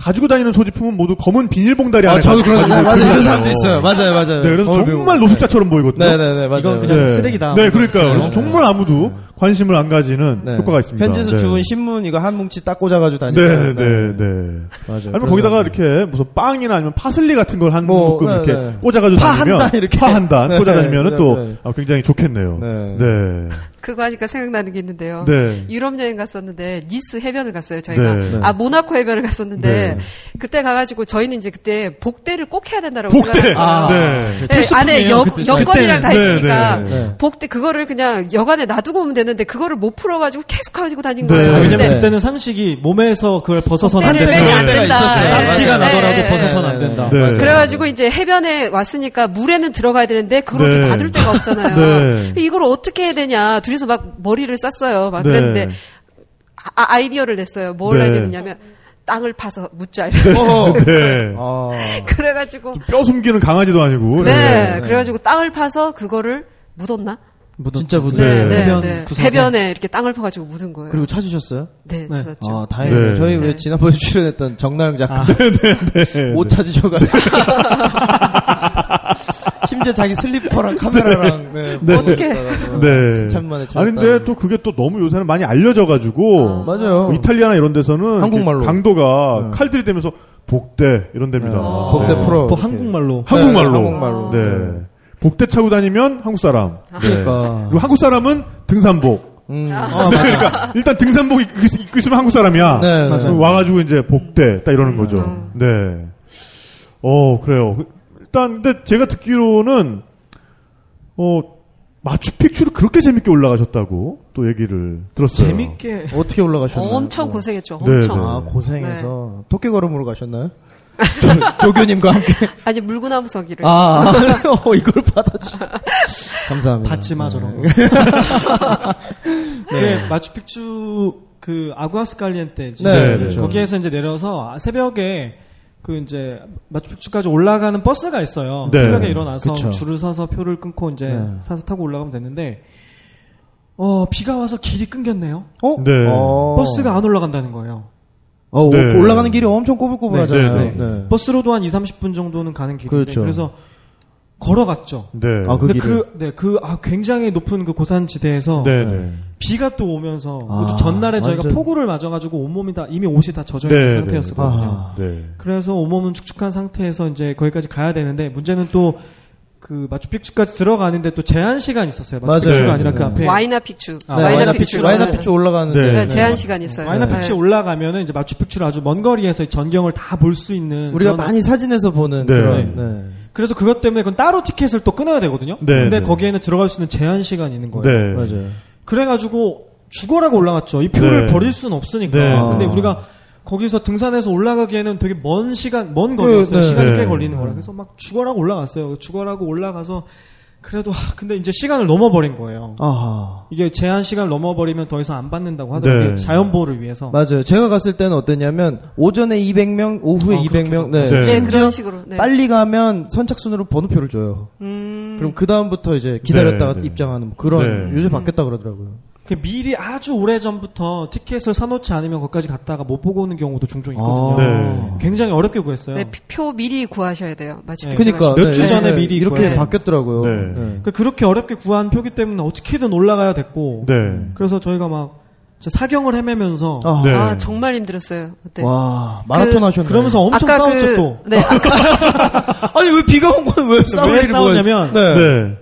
가지고 다니는 소지품은 모두 검은 비닐봉다리 안에 아, 저도 그런 맞아요. 다니고 이런. 사람도 있어요. 맞아요, 맞아요. 네, 그래서 정말. 노숙자처럼 보이거든요. 네, 네, 네, 맞아요. 이건 그냥 쓰레기다. 네, 그러니까요. 그래서 네. 정말 아무도 관심을 안 가지는 네. 효과가 있습니다. 현지에서 네. 주운 신문 이거 한 뭉치 딱 꽂아가지고 다니고. 네, 네, 네. 맞아요. 아니면 거기다가 이렇게 무슨 빵이나 아니면 파슬리 같은 걸한 뭐, 묶음 네, 이렇게 네. 꽂아가지고 파 다니면 한단 이렇게. 파한단 네, 꽂아다니면은 네, 또 네. 아, 굉장히 좋겠네요. 네. 네. 그거 하니까 생각나는 게 있는데요. 네. 유럽 여행 갔었는데 니스 해변을 갔어요. 저희가 네. 아 모나코 해변을 갔었는데 네. 그때 가가지고 저희는 이제 그때 복대를 꼭 해야 된다라고 복대. 생각했어요. 아, 네. 네, 안에 여, 그때 여건이랑 다. 있으니까 네, 네, 네. 복대 그거를 그냥 여관에 놔두고 오면 되는데 그거를 못 풀어가지고 계속 가지고 다닌 네. 거예요. 아, 왜냐면 근데 그때는 상식이 몸에서 그걸 벗어서는 안 된다. 안 된다. 네, 네, 나더라도 네, 벗어서는 네, 안 된다. 네. 그래가지고 이제 해변에 왔으니까 물에는 들어가야 되는데 그걸 네. 놔둘 데가 없잖아요. 네. 이걸 어떻게 해야 되냐. 둘이서 막 머리를 쌌어요. 막 네. 그랬는데 아, 아이디어를 냈어요. 뭘 네. 해야 되느냐면 땅을 파서 묻자. 이래서 어. 네. 아. 그래가지고 뼈 숨기는 강아지도 아니고. 네, 그래가지고 땅을 파서 그거를 묻었나? 진짜 묻은 네, 네. 네, 해변 네. 해변에 이렇게 땅을 파가지고 묻은 거예요. 그리고 찾으셨어요? 네, 네. 찾았죠. 아, 다행이네요. 네. 저희 왜 네. 지난번에 출연했던 정나영 작가 네. 못 찾으셔가지고 심지어 자기 슬리퍼랑 카메라랑 네, 네. 어떡해. 네. 참만에 아니 근데 또 그게 또 너무 요새는 많이 알려져 가지고 맞아요. 뭐 이탈리아나 이런 데서는 한국말로. 강도가 네. 칼 들이대면서 복대 이런 데입니다. 어. 복대 네. 풀어. 또. 한국말로. 한국말로. 네, 한국말로. 네. 복대 차고 다니면 한국 사람. 네. 그러니까. 그리고 한국 사람은 등산복. 음. 그러니까 일단 등산복 입고, 있으면 한국 사람이야. 네. 와가지고 이제 복대 딱 이러는 거죠. 음. 네. 어 그래요. 일단 근데 제가 듣기로는 어 마추픽추를 그렇게 재밌게 올라가셨다고 또 얘기를 들었어요. 재밌게. 어떻게 올라가셨나요? 엄청 어. 고생했죠. 네, 엄청. 네. 아 고생해서 토끼 걸음으로 가셨나요? 조, 교님과 함께. 아니 물구나무 서기를. 아, 어, 이걸 받아주. 감사합니다. 받지 마, 저런 거. 네. 마추픽추 그 아구아스칼리엔 때 네, 네, 그렇죠. 거기에서 이제 내려서 새벽에 그 이제 마추픽추까지 올라가는 버스가 있어요. 네. 새벽에 일어나서 그쵸. 줄을 서서 표를 끊고 이제 네. 사서 타고 올라가면 되는데 어 비가 와서 길이 끊겼네요. 어? 네. 어. 버스가 안 올라간다는 거예요. 어, 오- 네. 올라가는 길이 엄청 꼬불꼬불하잖아요. 네, 네, 네. 버스로도 한 2, 30분 정도는 가는 길인데 그렇죠. 그래서 걸어갔죠. 네. 아, 그 근데. 그, 네, 그, 아, 굉장히 높은 그 고산지대에서 네. 네. 비가 또 오면서 아, 또 전날에 저희가 완전- 폭우를 맞아가지고 온몸이 다 이미 옷이 다 젖어 있는 네, 상태였었거든요. 아. 네. 그래서 온몸은 축축한 상태에서 이제 거기까지 가야 되는데 문제는 또 그 마추픽추까지 들어가는데 또 제한 시간이 있었어요. 마추픽추가. 아니라 네. 그 앞에 와이나 픽추. 아, 네, 와이나 와이나 픽추. 픽추, 와이나 픽추 올라가는데. 네. 네, 제한 시간이 있어요. 와이나 네. 픽추 올라가면은 이제 마추픽추를 아주 먼 거리에서 전경을 다 볼 수 있는 우리가 그런- 많이 사진에서 보는 네. 그런. 네. 그래서 그것 때문에 그건 따로 티켓을 또 끊어야 되거든요. 네, 근데 네. 거기에는 들어갈 수 있는 제한 시간이 있는 거예요. 네. 맞아요. 그래가지고 죽어라고 올라갔죠. 이 표를 네. 버릴 수는 없으니까. 네. 근데 아. 우리가 거기서 등산해서 올라가기에는 되게 먼 시간, 먼 거리였어요. 네. 시간이 네. 꽤 걸리는 거라. 그래서 막 죽어라고 올라갔어요. 죽어라고 올라가서 그래도 하, 근데 이제 시간을 넘어버린 거예요. 아하. 이게 제한 시간을 넘어버리면 더 이상 안 받는다고 하더라고요. 네. 자연 보호를 위해서. 맞아요. 제가 갔을 때는 어땠냐면, 오전에 200명, 오후에 어, 200명, 네. 네. 네, 그런 식으로. 네. 빨리 가면 선착순으로 번호표를 줘요. 음. 그럼 그 다음부터 이제 기다렸다가 네, 네. 입장하는 그런 네. 요새 바뀌었다 그러더라고요. 그 미리 아주 오래 전부터 티켓을 사놓지 않으면 거기까지 갔다가 못 보고 오는 경우도 종종 있거든요. 네. 굉장히 어렵게 구했어요. 네, 피- 표 미리 구하셔야 돼요. 마치 네. 그러니까 몇 주 전에 미리 이렇게. 바뀌었더라고요. 네. 네. 그러니까 그렇게 어렵게 구한 표기 때문에 어떻게든 올라가야 됐고 네. 그래서 저희가 막 진짜 사경을 헤매면서 아, 네. 아, 정말 힘들었어요. 그때. 와 마라톤 그- 하셨네. 그러면서 엄청 아까 싸웠죠 그, 또. 네, 아까 아니 왜 비가 온 거야? 왜? 싸웠냐면 네.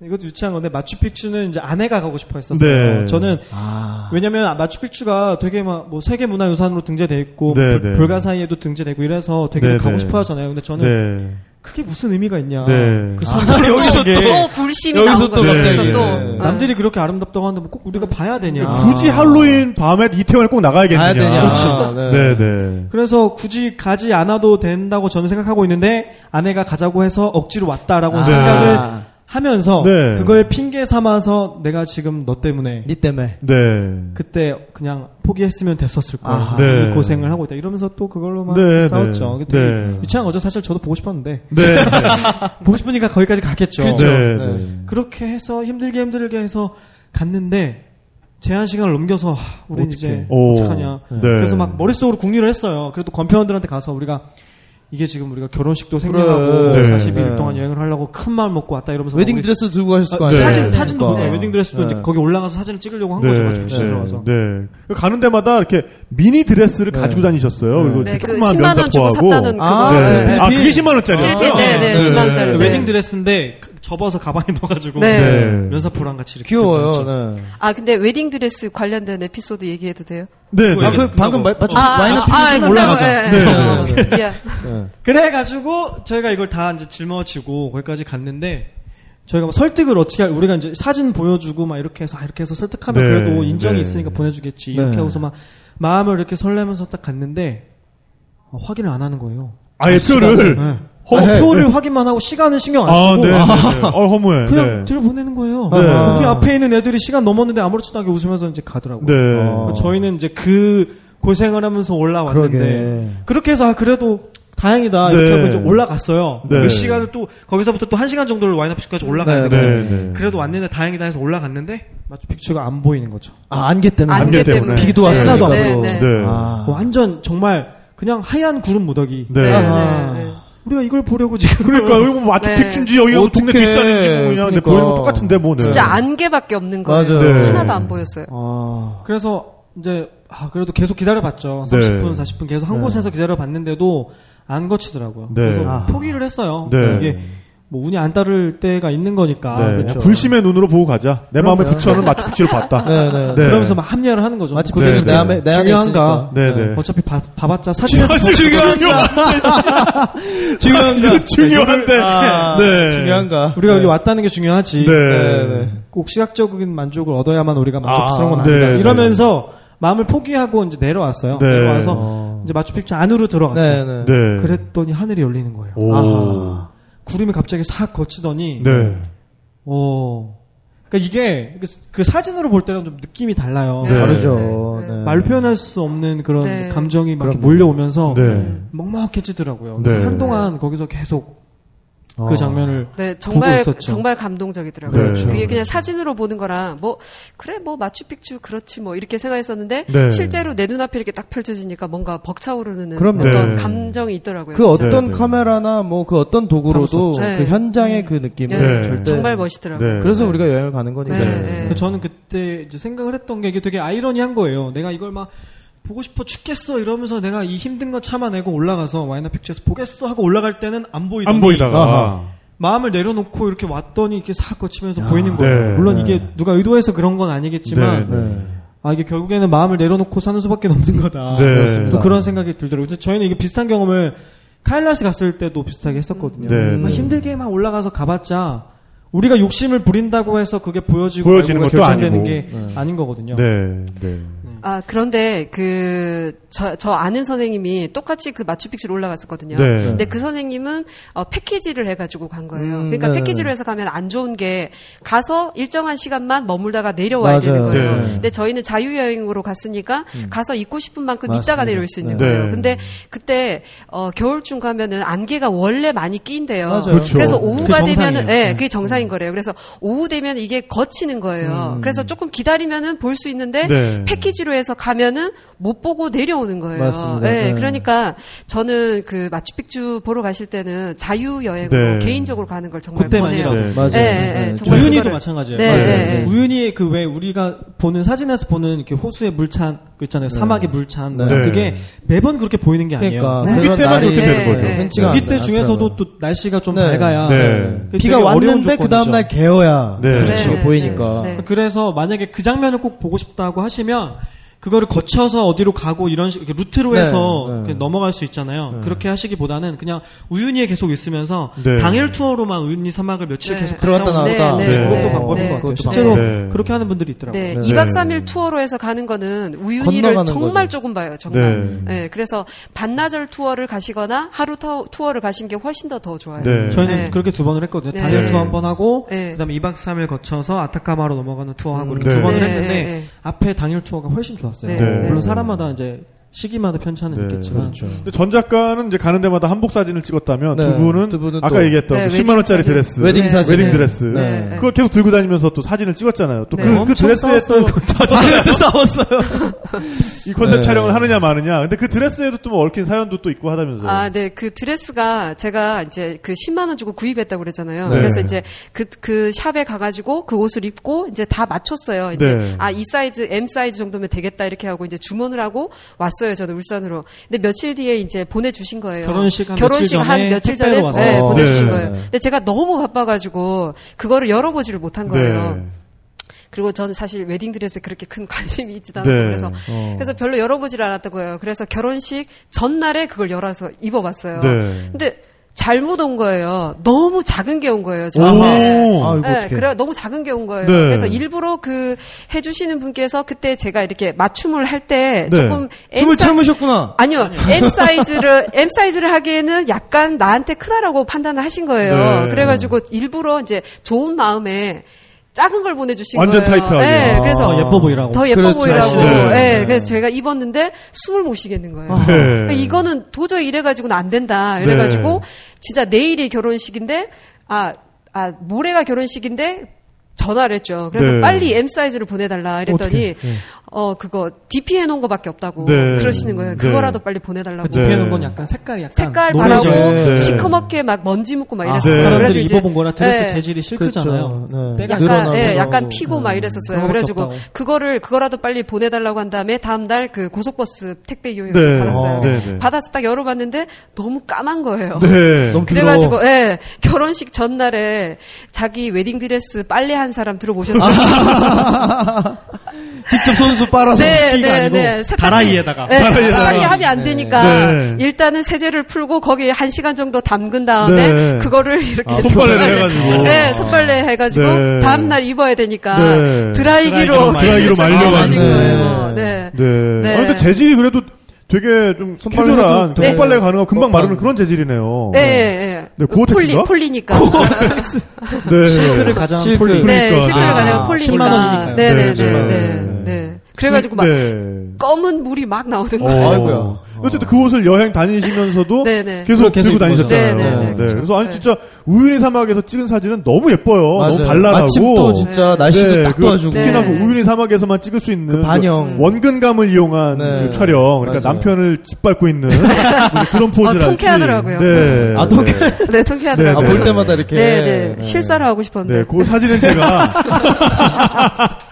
네. 이것도 유치한 건데 마추픽추는 이제 아내가 가고 싶어 했었어요. 네. 저는 아. 왜냐면 마추픽추가 되게 막 뭐 세계 문화유산으로 등재돼 있고 네, 불, 네. 불가사의에도 등재되고 이래서 되게 네, 가고 네. 싶어 하잖아요. 근데 저는 네. 그게 무슨 의미가 있냐. 네. 그 사람들이 여기서 또 불심이 여기서 나온 또 거죠. 그래서 또. 네. 네. 남들이 그렇게 아름답다고 하는데 뭐 꼭 우리가 봐야 되냐. 굳이 할로윈 밤에 이태원에 꼭 나가야겠느냐. 가야 되냐? 그렇죠. 네. 네, 네. 그래서 굳이 가지 않아도 된다고 저는 생각하고 있는데 아내가 가자고 해서 억지로 왔다라고 아. 생각을 하면서 네. 그걸 핑계 삼아서 내가 지금 너 때문에 니 때문에. 네. 그때 그냥 포기했으면 됐었을 거야. 아하. 네. 이 고생을 하고 있다. 이러면서 또 그걸로만 네, 싸웠죠. 네. 되게 네. 유치한 거죠. 사실 저도 보고 싶었는데 네. 보고 싶으니까 거기까지 갔겠죠. 네. 그렇죠. 네. 네. 네. 그렇게 해서 힘들게 힘들게 해서 갔는데 제한 시간을 넘겨서 하, 우리. 이제 오. 어떡하냐. 네. 그래서 막 머릿속으로 궁리를 했어요. 그래도 검표원들한테 가서 우리가 이게 지금 우리가 결혼식도 생겨나고 그래. 네. 40일 네. 동안 여행을 하려고 큰 마음 먹고 왔다 이러면서 웨딩 드레스 들고 가셨을 거 아, 아니에요? 사진 네. 사진도 그러니까. 보고 웨딩 드레스도 네. 이제 거기 올라가서 사진을 찍으려고 한 네. 거죠. 네. 들어와서. 네. 가는 데마다 이렇게 미니 드레스를 네. 가지고 다니셨어요. 그리고 네, 그 조그마한 10만 원 주고. 샀다는 그거. 아, 네. 네. 아, 그게 10만 원짜리였어요. 필리핀, 네, 네, 10만 원짜리. 네. 웨딩 드레스인데 그- 접어서 가방에 넣어가지고 네. 네. 면사포랑 같이 이렇게 귀여워요. 네. 아 근데 웨딩 드레스 관련된 에피소드 얘기해도 돼요? 네. 그거 아, 네. 그 방금 말, 마추 아, 와이나 아, 아. 예, 네. 그래가지고 저희가 이걸 다 이제 짊어지고 거기까지 갔는데 저희가 막 설득을 어떻게 할- 우리가 이제 사진 보여주고 막 이렇게 해서 아, 이렇게 해서 설득하면 네, 그래도 인정이 네. 있으니까 보내주겠지 이렇게 네. 하고서 막 마음을 이렇게 설레면서 딱 갔는데 어, 확인을 안 하는 거예요. 아예 표를. 네. 허- 어, 표를 확인만 하고 시간은 신경 안 아, 쓰고 네. 네, 네. 어, 허무해. 그냥 네. 들여보내는 거예요. 네. 우리 앞에 있는 애들이 시간 넘었는데 아무렇지도 않게 웃으면서 이제 가더라고요. 네. 어. 저희는 이제 그 고생을 하면서 올라왔는데 그러게. 그렇게 해서 아, 그래도 다행이다 이렇게 네. 하고 이제 올라갔어요. 네. 그 시간을 또 거기서부터 또 한 시간 정도를 와인아피시까지 올라가야 네, 되고 네, 네. 그래도 왔는데 다행이다 해서 올라갔는데 마추픽추가 안 보이는 거죠. 아, 안개 때문에. 안개 안개 때문에. 비도 네. 왔으니까. 하나도 안 네, 또. 네. 네. 아. 완전 정말 그냥 하얀 구름 무더기. 네. 네. 네, 네. 우리가 이걸 보려고 지금 그러니까 여기 뭐 마추픽추인지 여기 뭐 동네. 뒷산인지 뭐 그냥 근데 그러니까. 보이는 건 똑같은데 뭐. 네. 진짜 안개밖에 없는 거예요. 네. 하나도 안 보였어요. 아. 그래서 이제 아 그래도 계속 기다려봤죠. 네. 30분, 40분 계속 한 네. 곳에서 기다려봤는데도 안 거치더라고요. 네. 그래서 아. 포기를 했어요. 네. 이게 뭐 운이 안 따를 때가 있는 거니까. 네. 그렇죠. 불심의 눈으로 보고 가자. 내 마음에. 부처는 마추픽추를 봤다. 네, 네. 네. 그러면서 막 합리화를 하는 거죠. 마치 그 그게 네, 내 네. 안에, 내 중요한가? 네, 네. 어차피 봐, 봐봤자 사진에서 중요한 중요한가? 중요한데. 아, 네. 중요한가? 우리가 네. 여기 왔다는 게 중요하지. 네. 네, 네. 꼭 시각적인 만족을 얻어야만 우리가 만족스러운 건 아, 아니다. 네, 이러면서 마음을 포기하고 이제 내려왔어요. 네. 내려와서 어. 이제 마추픽추 안으로 들어갔죠. 네, 네. 네. 그랬더니 하늘이 열리는 거예요. 오. 아하. 구름이 갑자기 싹 거치더니 네. 어. 그러니까 이게 그, 그 사진으로 볼 때랑 좀 느낌이 달라요. 네. 다르죠. 네, 네. 네. 말로 표현할 수 없는 그런 네. 감정이 막. 몰려오면서 네. 먹먹해지더라고요. 네. 한동안 거기서 계속 어. 그 장면을 네, 정말 있었죠. 정말 감동적이더라고요. 그렇죠. 그게 그냥 사진으로 보는 거랑 뭐 그래 뭐 마추픽추 그렇지 뭐 이렇게 생각했었는데 네. 실제로 내 눈앞에 이렇게 딱 펼쳐지니까 뭔가 벅차오르는 그럼요. 어떤 네. 감정이 있더라고요. 그 진짜. 어떤 네, 네. 카메라나 뭐 그 어떤 도구로도 네. 그 현장의 그 느낌을 네, 절대 정말 멋있더라고요. 네. 그래서 우리가 여행을 가는 거니까. 네, 네. 근데 저는 그때 이제 생각을 했던 게 이게 되게 아이러니한 거예요. 내가 이걸 막 보고 싶어 죽겠어 이러면서 내가 이 힘든 거 참아내고 올라가서 와이너 픽처에서 보겠어 하고 올라갈 때는 안 보이더니 안 보이다가. 아하. 마음을 내려놓고 이렇게 왔더니 이렇게 싹 거치면서 야. 보이는 거예요. 네. 물론 네. 이게 누가 의도해서 그런 건 아니겠지만 네, 네. 아 이게 결국에는 마음을 내려놓고 사는 수밖에 없는 거다. 네. 그렇습니다. 또 그런 생각이 들더라고요. 그래서 저희는 이게 비슷한 경험을 카일라시 갔을 때도 비슷하게 했었거든요. 네, 막 네. 힘들게만 올라가서 가봤자 우리가 욕심을 부린다고 해서 그게 보여지고 보여지는 것도 결정되는 아니고. 게 네. 아닌 거거든요. 네. 네. 아, 그런데 그, 저, 저 아는 선생님이 똑같이 그 마추픽추로 올라갔었거든요. 네. 근데 그 선생님은 어, 패키지를 해가지고 간 거예요. 음, 그러니까 네. 패키지로 해서 가면 안 좋은 게 가서 일정한 시간만 머물다가 내려와야 맞아요. 되는 거예요. 네. 근데 저희는 자유 여행으로 갔으니까 가서 있고 싶은 만큼 맞습니다. 있다가 내려올 수 있는 네. 거예요. 근데 그때 어, 겨울쯤 가면은 안개가 원래 많이 끼인대요. 맞아요. 그렇죠. 래서 그게 오후가 되면은. 예, 네. 그게 정상인 거래요. 그래서 오후 되면 이게 거치는 거예요. 음. 그래서 조금 기다리면은 볼 수 있는데 네. 패키지로 해서 가면은 못 보고 내려오는 거예요. 맞습니다. 네, 네. 그러니까 저는 그 마추픽추 보러 가실 때는 자유 여행으로 네. 개인적으로 가는 걸 정말 그때만이라도. 권해요. 네. 맞아요. 네, 네, 네. 정말 우윤희도 마찬가지예요. 네, 네, 네, 네. 우윤희 그왜 우리가 보는 사진에서 보는 이렇게 호수의 물찬 그 있잖아요. 사막의 물찬. 네. 그게 매번 그렇게 보이는 게 아니에요. 그러니까 네. 우기 때만 그렇게 되는 거죠. 네, 우기 않- 때 중에서도 않더라고요. 또 날씨가 좀 네. 밝아야 네. 비가 왔는데 그 다음 날. 개어야 네. 그렇지 네, 보이니까. 네, 네. 그래서 만약에 그 장면을 꼭 보고 싶다고 하시면 그거를 거쳐서 어디로 가고 이런 식 이렇게 루트로 네, 해서 네. 이렇게 넘어갈 수 있잖아요. 네. 그렇게 하시기보다는 그냥 우유니에 계속 있으면서 네. 당일 투어로만 우유니 사막을 며칠 네. 계속 들어갔다 나왔다. 네, 네, 그것도 네, 방법인 네. 것 같아요. 실제로 네. 그렇게 하는 분들이 있더라고요. 네, 네. 2박 3일 투어로 해서 가는 거는 우유니를 정말 거죠. 조금 봐요, 정말. 네. 네. 그래서 반나절 투어를 가시거나 하루 타- 투어를 가시는 게 훨씬 더 더 좋아요. 네. 저희는 네. 그렇게 두 번을 했거든요. 네. 네. 투어 한 번 하고 네. 그다음에 2박 3일 거쳐서 아타카마로 넘어가는 투어하고 음, 이렇게 네. 두 번을 네, 했는데 네, 네. 앞에 당일 투어가 훨씬 좋았어요. 네. 네. 물론 사람마다 이제 시기마다 편차는 네, 있겠지만 그렇죠. 근데 전 작가는 이제 가는 데마다 한복 사진을 찍었다면 네, 두 분은 두 분은 아까 또- 얘기했던 네, 그 10만 원짜리 웨딩 드레스, 웨딩 네, 사진. 웨딩 네. 드레스, 네, 네. 그걸 계속 들고 다니면서 또 사진을 찍었잖아요. 또그 네. 그 엄청 드레스에 싸웠어요. 또 저한테 싸웠어요. 이 컨셉 네. 촬영을 하느냐 마느냐. 근데 그 드레스에도 또 뭐 얽힌 사연도 또 있고 하다면서요. 아, 네. 그 드레스가 제가 이제 그 10만 원 주고 구입했다고 그랬잖아요. 네. 그래서 이제 그, 그 샵에 가가지고 그 옷을 입고 이제 다 맞췄어요. 이제 네. 아, 이 사이즈, M 사이즈 정도면 되겠다 이렇게 하고 이제 주문을 하고 왔 어요. 저는 울산으로. 근데 며칠 뒤에 이제 보내주신 거예요. 결혼식 한 결혼식 며칠 한 전에 며칠 전에 왔어요. 네, 어. 보내주신 네. 거예요. 근데 제가 너무 바빠가지고 그거를 열어보지를 못한 거예요. 네. 그리고 저는 사실 웨딩 드레스에 그렇게 큰 관심이 있지도 않고 네. 그래서 어. 그래서 별로 열어보질 않았던 거예요. 그래서 결혼식 전날에 그걸 열어서 입어봤어요. 네. 근데 잘못 온 거예요. 너무 작은 게 온 거예요. 오. 저한테. 네, 어떡해. 그래 너무 작은 게 온 거예요. 네. 그래서 일부러 그 해주시는 분께서 그때 제가 이렇게 맞춤을 할때 네. 조금 숨을 사이- 참으셨구나. 아니요, M 사이즈를 M 사이즈를 하기에는 약간 나한테 크다라고 판단을 하신 거예요. 네. 그래가지고 일부러 이제 좋은 마음에 작은 걸 보내주신 완전 거예요. 타이트하게. 네, 아. 그래서 더 예뻐 보이라고. 더 예뻐 그렇죠. 보이라고. 네. 네, 그래서 제가 입었는데 숨을 못 쉬겠는 거예요. 네. 그러니까 이거는 도저히 이래가지고는 안 된다. 이래가지고 네. 진짜 내일이 결혼식인데 아, 아 모레가 결혼식인데 전화를 했죠. 그래서 네. 빨리 M 사이즈를 보내달라 이랬더니 네. 어 그거 DP 해놓은 거밖에 없다고 네. 그러시는 거예요. 네. 그거라도 빨리 보내달라고. 네. DP해놓은 건 약간 색깔이 약간 색깔 노래죠. 바라고 네. 시커멓게 막 먼지 묻고 막 아, 이랬어요. 네. 그래가지고 사람들이 이제 입어본 거라 드레스 네. 재질이 실크잖아요. 그렇죠. 네. 때가 약간 예, 약간. 피고 막 이랬었어요. 그래가지고 없다고. 그거를 그거라도 빨리 보내달라고 한 다음에 다음 날 그 고속버스 택배 네. 받았어요. 어. 네, 네. 받아서 딱 열어봤는데 너무 까만 거예요. 네. 너무 그래가지고 예 결혼식 전날에 자기 웨딩 드레스 빨래 한 사람 들어보셨어요? 직접 손수 빨아서 네, 피가 네, 아니고 네. 다라이에다가. 네, 다라이에다가. 세탁기 하면 안 되니까 네. 일단은 세제를 풀고 거기에 한 시간 정도 담근 다음에 네. 그거를 이렇게 아, 손빨래를 손빨래- 해가지고. 네, 손빨래 해가지고 네. 다음 날 입어야 되니까 네. 드라이기로 드라이기로 말려가지고. 네. 네. 네. 네. 아, 근데 재질이 그래도 되게 좀 캐주얼한 해도- 네. 손빨래 가능하고 금방 어, 마르는 어. 그런 재질이네요. 네, 네. 네, 고어텍스인가? 폴리, 폴리 니까. 네. 실크를 가장 실크. 폴리. 네. 실크를 아, 가장 10만 폴리니까. 원이니까요. 네, 네, 네, 네, 네. 네, 네. 그래가지고 막 네. 검은 물이 막 나오는 어. 거예요. 아이고야. 어쨌든 그 옷을 여행 다니시면서도 네, 네. 계속 계속 들고 다니셨잖아요. 네, 네, 네, 그렇죠. 그래서 아니 네. 진짜 우유니 사막에서 찍은 사진은 너무 예뻐요. 너무 발랄하고. 마침 또 진짜 네. 날씨도 네, 딱그 도와주고. 특히나 그 네. 우유니 사막에서만 찍을 수 있는 그 반영. 그 원근감을 이용한 네. 그 촬영. 그러니까 맞아요. 남편을 짓밟고 있는 그런 포즈랄지. 어, 통쾌하더라고요. 네. 아, 통쾌. 네, 통쾌하더라고요. 아, 네, 볼 때마다 이렇게. 네, 네. 실사를 하고 싶었는데. 네, 그 사진은 제가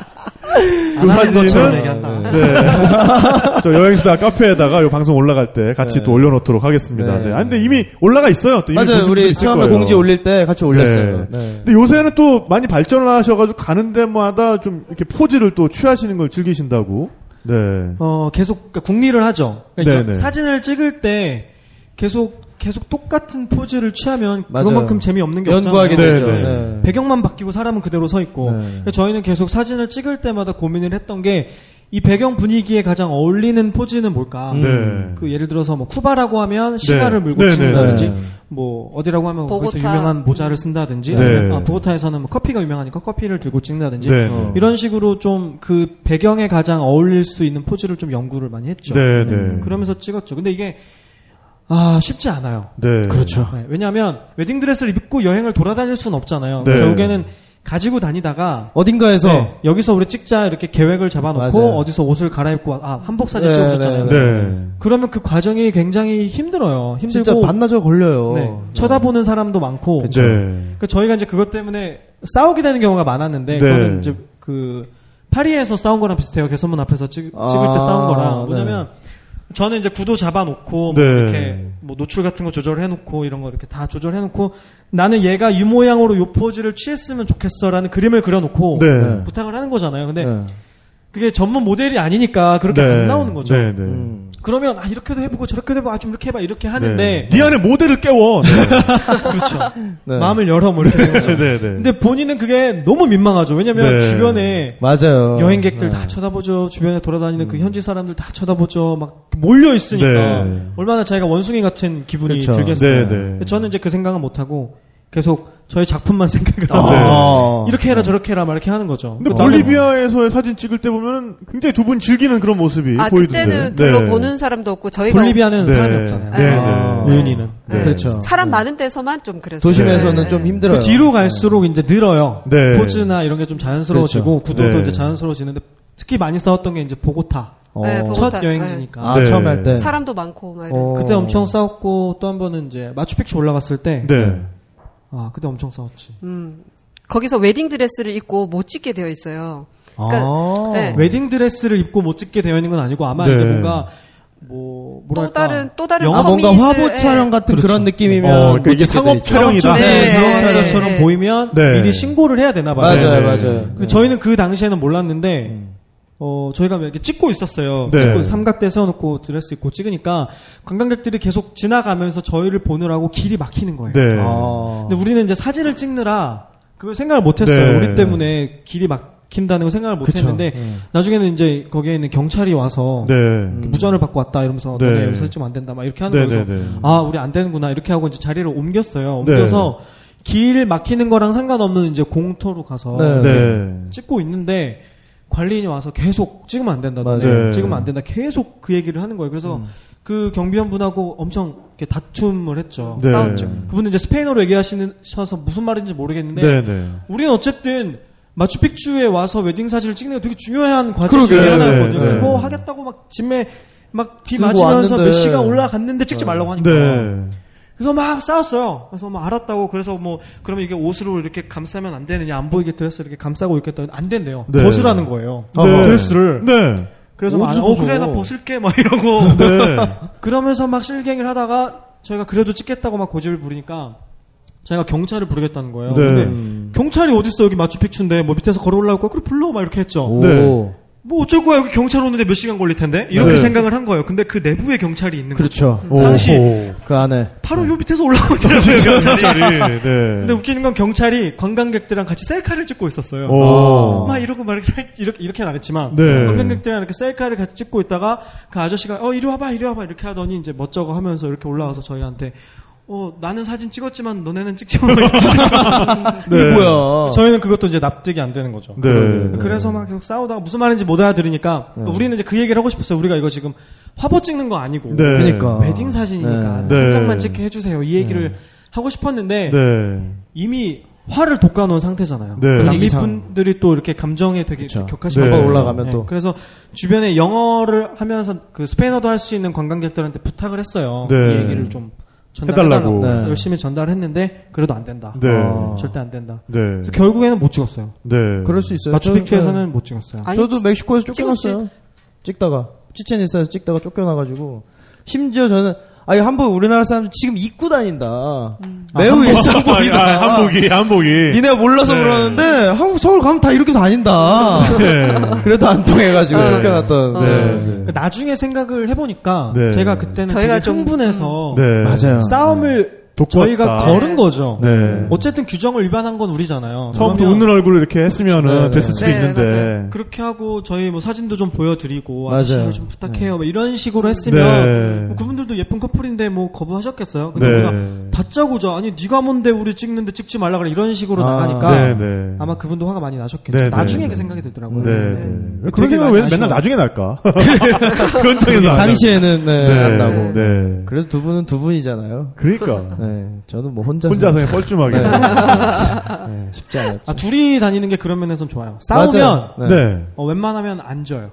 안 하는 사진은-. 네. 네. 저 여행수다 카페에다가 이 방송 올라갈 때 같이 네. 또 올려놓도록 하겠습니다. 네. 네. 아, 근데 이미 올라가 있어요. 또 이미 맞아요. 우리 처음에 거예요. 공지 올릴 때 같이 올렸어요. 네. 네. 근데 요새는 또 많이 발전을 하셔가지고 가는 데마다 좀 이렇게 포즈를 또 취하시는 걸 즐기신다고. 네. 어, 계속 그러니까 궁리를 하죠. 그러니까 네네. 사진을 찍을 때 계속 계속 똑같은 포즈를 취하면 맞아요. 그것만큼 재미없는 게 연구하게 없잖아요. 네, 되죠. 네. 네. 배경만 바뀌고 사람은 그대로 서 있고 네. 저희는 계속 사진을 찍을 때마다 고민을 했던 게 이 배경 분위기에 가장 어울리는 포즈는 뭘까? 음. 네. 그 예를 들어서 뭐 쿠바라고 하면 시가를 물고 네, 네, 찍는다든지 네. 뭐 어디라고 하면 거기서 보고타. 유명한 모자를 쓴다든지 네. 아니면 아, 보고타에서는 뭐 커피가 유명하니까 커피를 들고 찍는다든지 네. 어. 이런 식으로 좀 그 배경에 가장 어울릴 수 있는 포즈를 좀 연구를 많이 했죠. 네, 네. 음, 그러면서 찍었죠. 근데 이게 아 쉽지 않아요. 네. 그렇죠. 네, 왜냐하면 웨딩 드레스를 입고 여행을 돌아다닐 수는 없잖아요. 네. 결국에는 가지고 다니다가 어딘가에서 네, 여기서 우리 찍자 이렇게 계획을 잡아놓고 맞아요. 어디서 옷을 갈아입고 와- 아 한복 사진 네, 찍어주셨잖아요. 네, 네. 그러면 그 과정이 굉장히 힘들어요. 힘들고 진짜 반나절 걸려요. 네, 쳐다보는 사람도 많고. 네. 그러니까 저희가 이제 그것 때문에 싸우게 되는 경우가 많았는데 네. 그거는 이제 그 파리에서 싸운 거랑 비슷해요. 개선문 앞에서 찍, 아, 찍을 때 싸운 거랑 네. 뭐냐면 저는 이제 구도 잡아놓고 뭐 네. 이렇게 뭐 노출 같은 거 조절해놓고 이런 거 이렇게 다 조절해놓고 나는 얘가 이 모양으로 요 포즈를 취했으면 좋겠어라는 그림을 그려놓고 네. 네. 부탁을 하는 거잖아요. 근데 네. 그게 전문 모델이 아니니까 그렇게 네. 안 나오는 거죠. 네, 네. 음. 그러면 아 이렇게도 해보고 저렇게도 해보고 아좀 이렇게 해봐 이렇게 하는데 네. 네 안에 모델을 깨워. 네. 그렇죠. 네. 마음을 열어 뭐 이렇게 되는 거죠. 네, 네. 근데 본인은 그게 너무 민망하죠. 왜냐면 네. 주변에 맞아요. 여행객들 네. 다 쳐다보죠. 주변에 돌아다니는 그 현지 사람들 다 쳐다보죠. 막 몰려 있으니까 네. 얼마나 자기가 원숭이 같은 기분이 그렇죠. 들겠어요. 네, 네. 저는 이제 그 생각은 못 하고 계속 저희 작품만 생각을 아, 하면서 아. 이렇게 해라 저렇게 해라 막 이렇게 하는 거죠. 근데 그다음에 볼리비아에서의 사진 찍을 때 보면 굉장히 두 분 즐기는 그런 모습이 아 보이던데. 그때는 별로 네. 보는 사람도 없고 저희가 볼리비아는 네. 사람이 없잖아요. 네, 아. 네. 우윤이는. 네. 그렇죠. 사람 네. 많은 데서만 좀 그랬어요. 도심에서는 네. 좀 힘들어요. 그 뒤로 갈수록 이제 늘어요. 네. 포즈나 이런 게 좀 자연스러워지고 그렇죠. 구도도 네. 이제 자연스러워지는데 특히 많이 싸웠던 게 이제 보고타 어. 네, 첫 보고타. 여행지니까 아, 네. 처음 할 때. 사람도 많고 막 이런. 어. 그때 엄청 싸웠고 또 한 번은 이제 마추픽추 올라갔을 때 네. 아, 그때 엄청 싸웠지. 음. 거기서 웨딩 드레스를 입고 못 찍게 되어 있어요. 그러니까, 아. 네. 웨딩 드레스를 입고 못 찍게 되어 있는 건 아니고 아마 네. 이게 뭔가 뭐 뭐랄까 또 다른 또 다른 아, 뭔가 화보 예. 촬영 같은 그렇죠. 그런 느낌이면 어, 그러니까 이게 상업. 촬영이다. 네, 네. 상업 촬영처럼 네. 보이면 네. 미리 신고를 해야 되나 봐요. 맞아요, 네. 맞아요. 저희는 그 당시에는 몰랐는데 음. 어 저희가 이렇게 찍고 있었어요. 네. 찍고 삼각대 세워놓고 드레스 입고 찍으니까 관광객들이 계속 지나가면서 저희를 보느라고 길이 막히는 거예요. 네. 아. 근데 우리는 이제 사진을 찍느라 그걸 생각을 못했어요. 네. 우리 때문에 길이 막힌다는 걸 생각을. 못했는데 네. 나중에는 이제 거기에 있는 경찰이 와서 네. 무전을 받고 왔다 이러면서 네. 너네 여기서 찍으면 안 된다 막 이렇게 하는 네, 거죠. 네, 네. 아 우리 안 되는구나 이렇게 하고 이제 자리를 옮겼어요. 네. 옮겨서 길 막히는 거랑 상관없는 이제 공터로 가서 네. 네. 찍고 있는데 관리인이 와서 계속 찍으면 안 된다. 네. 찍으면 안 된다. 계속 그 얘기를 하는 거예요. 그래서 그 경비원분하고 엄청 이렇게 다툼을 했죠. 네. 싸웠죠. 그분은 이제 스페인어로 얘기하시셔서 무슨 말인지 모르겠는데 네, 네. 우리는 어쨌든 마추픽추에 와서 웨딩 사진을 찍는 게 되게 중요한 과제 중에. 하나였거든요. 네, 네. 그거 하겠다고 막 짐에 막 비 맞으면서 왔는데. 몇 시간 올라갔는데 찍지 말라고 하니까. 네. 그래서 막 싸웠어요. 그래서 뭐 알았다고 그래서 뭐 그러면 이게 옷으로 이렇게 감싸면 안 되느냐 안 보이게 드레스를 이렇게 감싸고 있겠다 안 된대요. 네. 벗으라는 거예요. 네. 드레스를. 네. 그래서 막, 어디서 어? 그래 나 벗을게 막 이러고 네. 그러면서 막 실갱이를 하다가 저희가 그래도 찍겠다고 막 고집을 부리니까 저희가 경찰을 부르겠다는 거예요. 네. 근데 경찰이 어딨어 여기 마추픽추인데 뭐 밑에서 걸어 올라올 거야 그래 불러 막 이렇게 했죠. 오. 네. 뭐 어쩔 거야 여기 경찰 오는데 몇 시간 걸릴 텐데 이렇게 네. 생각을 한 거예요. 근데 그 내부에 경찰이 있는 거죠. 그렇죠. 상시. 오호. 그 안에. 바로 요 밑에서 올라오잖아요. 경찰이. 경찰이. 네. 근데 웃기는 건 경찰이 관광객들이랑 같이 셀카를 찍고 있었어요. 오. 막 이러고 막 이렇게 이렇게 이렇게는 안 했지만 네. 관광객들이랑 이렇게 셀카를 같이 찍고 있다가 그 아저씨가 어 이리 와봐 이리 와봐 이렇게 하더니 이제 멋쩍어 하면서 이렇게 올라와서 저희한테 어 나는 사진 찍었지만 너네는 찍지 마. 이렇게 네. 뭐야. 저희는 그것도 이제 납득이 안 되는 거죠. 네. 그래서 막 계속 싸우다가 무슨 말인지 못 알아들으니까 네. 우리는 이제 그 얘기를 하고 싶었어요. 우리가 이거 지금 화보 찍는 거 아니고 네. 그러니까. 웨딩 사진이니까 네. 한 장만 찍게 해주세요. 이 얘기를 하고 싶었는데 네. 이미 화를 돋궈놓은 상태잖아요. 네. 남미분들이 또 이렇게 감정에 되게. 격하신 네. 올라가면 또. 그래서 주변에 영어를 하면서 그 스페인어도 할 수 있는 관광객들한테 부탁을 했어요. 네. 이 얘기를 좀 전달해달라고. 해달라고. 네. 열심히 전달했는데 그래도 안 된다. 네. 어. 절대 안 된다. 네. 그래서 결국에는 못 찍었어요. 네. 그럴 수 있어요. 마추픽추에서는 못 찍었어요. 아니, 저도 멕시코에서. 쫓겨났어요. 찍다가 치첸이사에서 찍다가 쫓겨나가지고 심지어 저는 아니 한번 우리나라 사람들 지금 입고 다닌다. 매우 일상복이다. 아, 한복이, 한복이. 니네가 몰라서 네. 그러는데 한국 서울 가면 다 이렇게 다닌다. 네. 그래도 안 통해가지고 네. 쫓겨났던. 어. 네. 나중에 생각을 해보니까 네. 제가 그때는 저희가 되게 좀- 흥분해서 네. 맞아요. 싸움을. 저희가 걸은 거죠. 네. 어쨌든 규정을 위반한 건 우리잖아요. 처음부터 웃는 얼굴을 이렇게 했으면은 네, 됐을 네. 수도 네, 있는데. 맞아요. 그렇게 하고 저희 뭐 사진도 좀 보여드리고. 아저씨 좀 부탁해요. 뭐 이런 식으로 했으면 네. 뭐 그분들도 예쁜 커플인데 뭐 거부하셨겠어요. 근데 네. 우리가 다짜고자 아니 네가 뭔데 우리 찍는데 찍지 말라 그래 이런 식으로 아, 나가니까 네, 네. 아마 그분도 화가 많이 나셨겠죠. 네, 나중에 네. 그 생각이 들더라고요. 네. 네. 네. 그런 생각 왜 맨날. 나중에 날까? 그런 쪽에서 안 당시에는 네, 네. 안 나고. 네. 그래도 두 분은 두 분이잖아요. 그러니까. 네, 저는 뭐 혼자서. 혼자서 그냥 뻘쭘하게. 네. 네, 쉽지 않았죠. 아 둘이 다니는 게 그런 면에선 좋아요. 싸우면 맞아요. 네. 네. 어, 웬만하면 안 져요.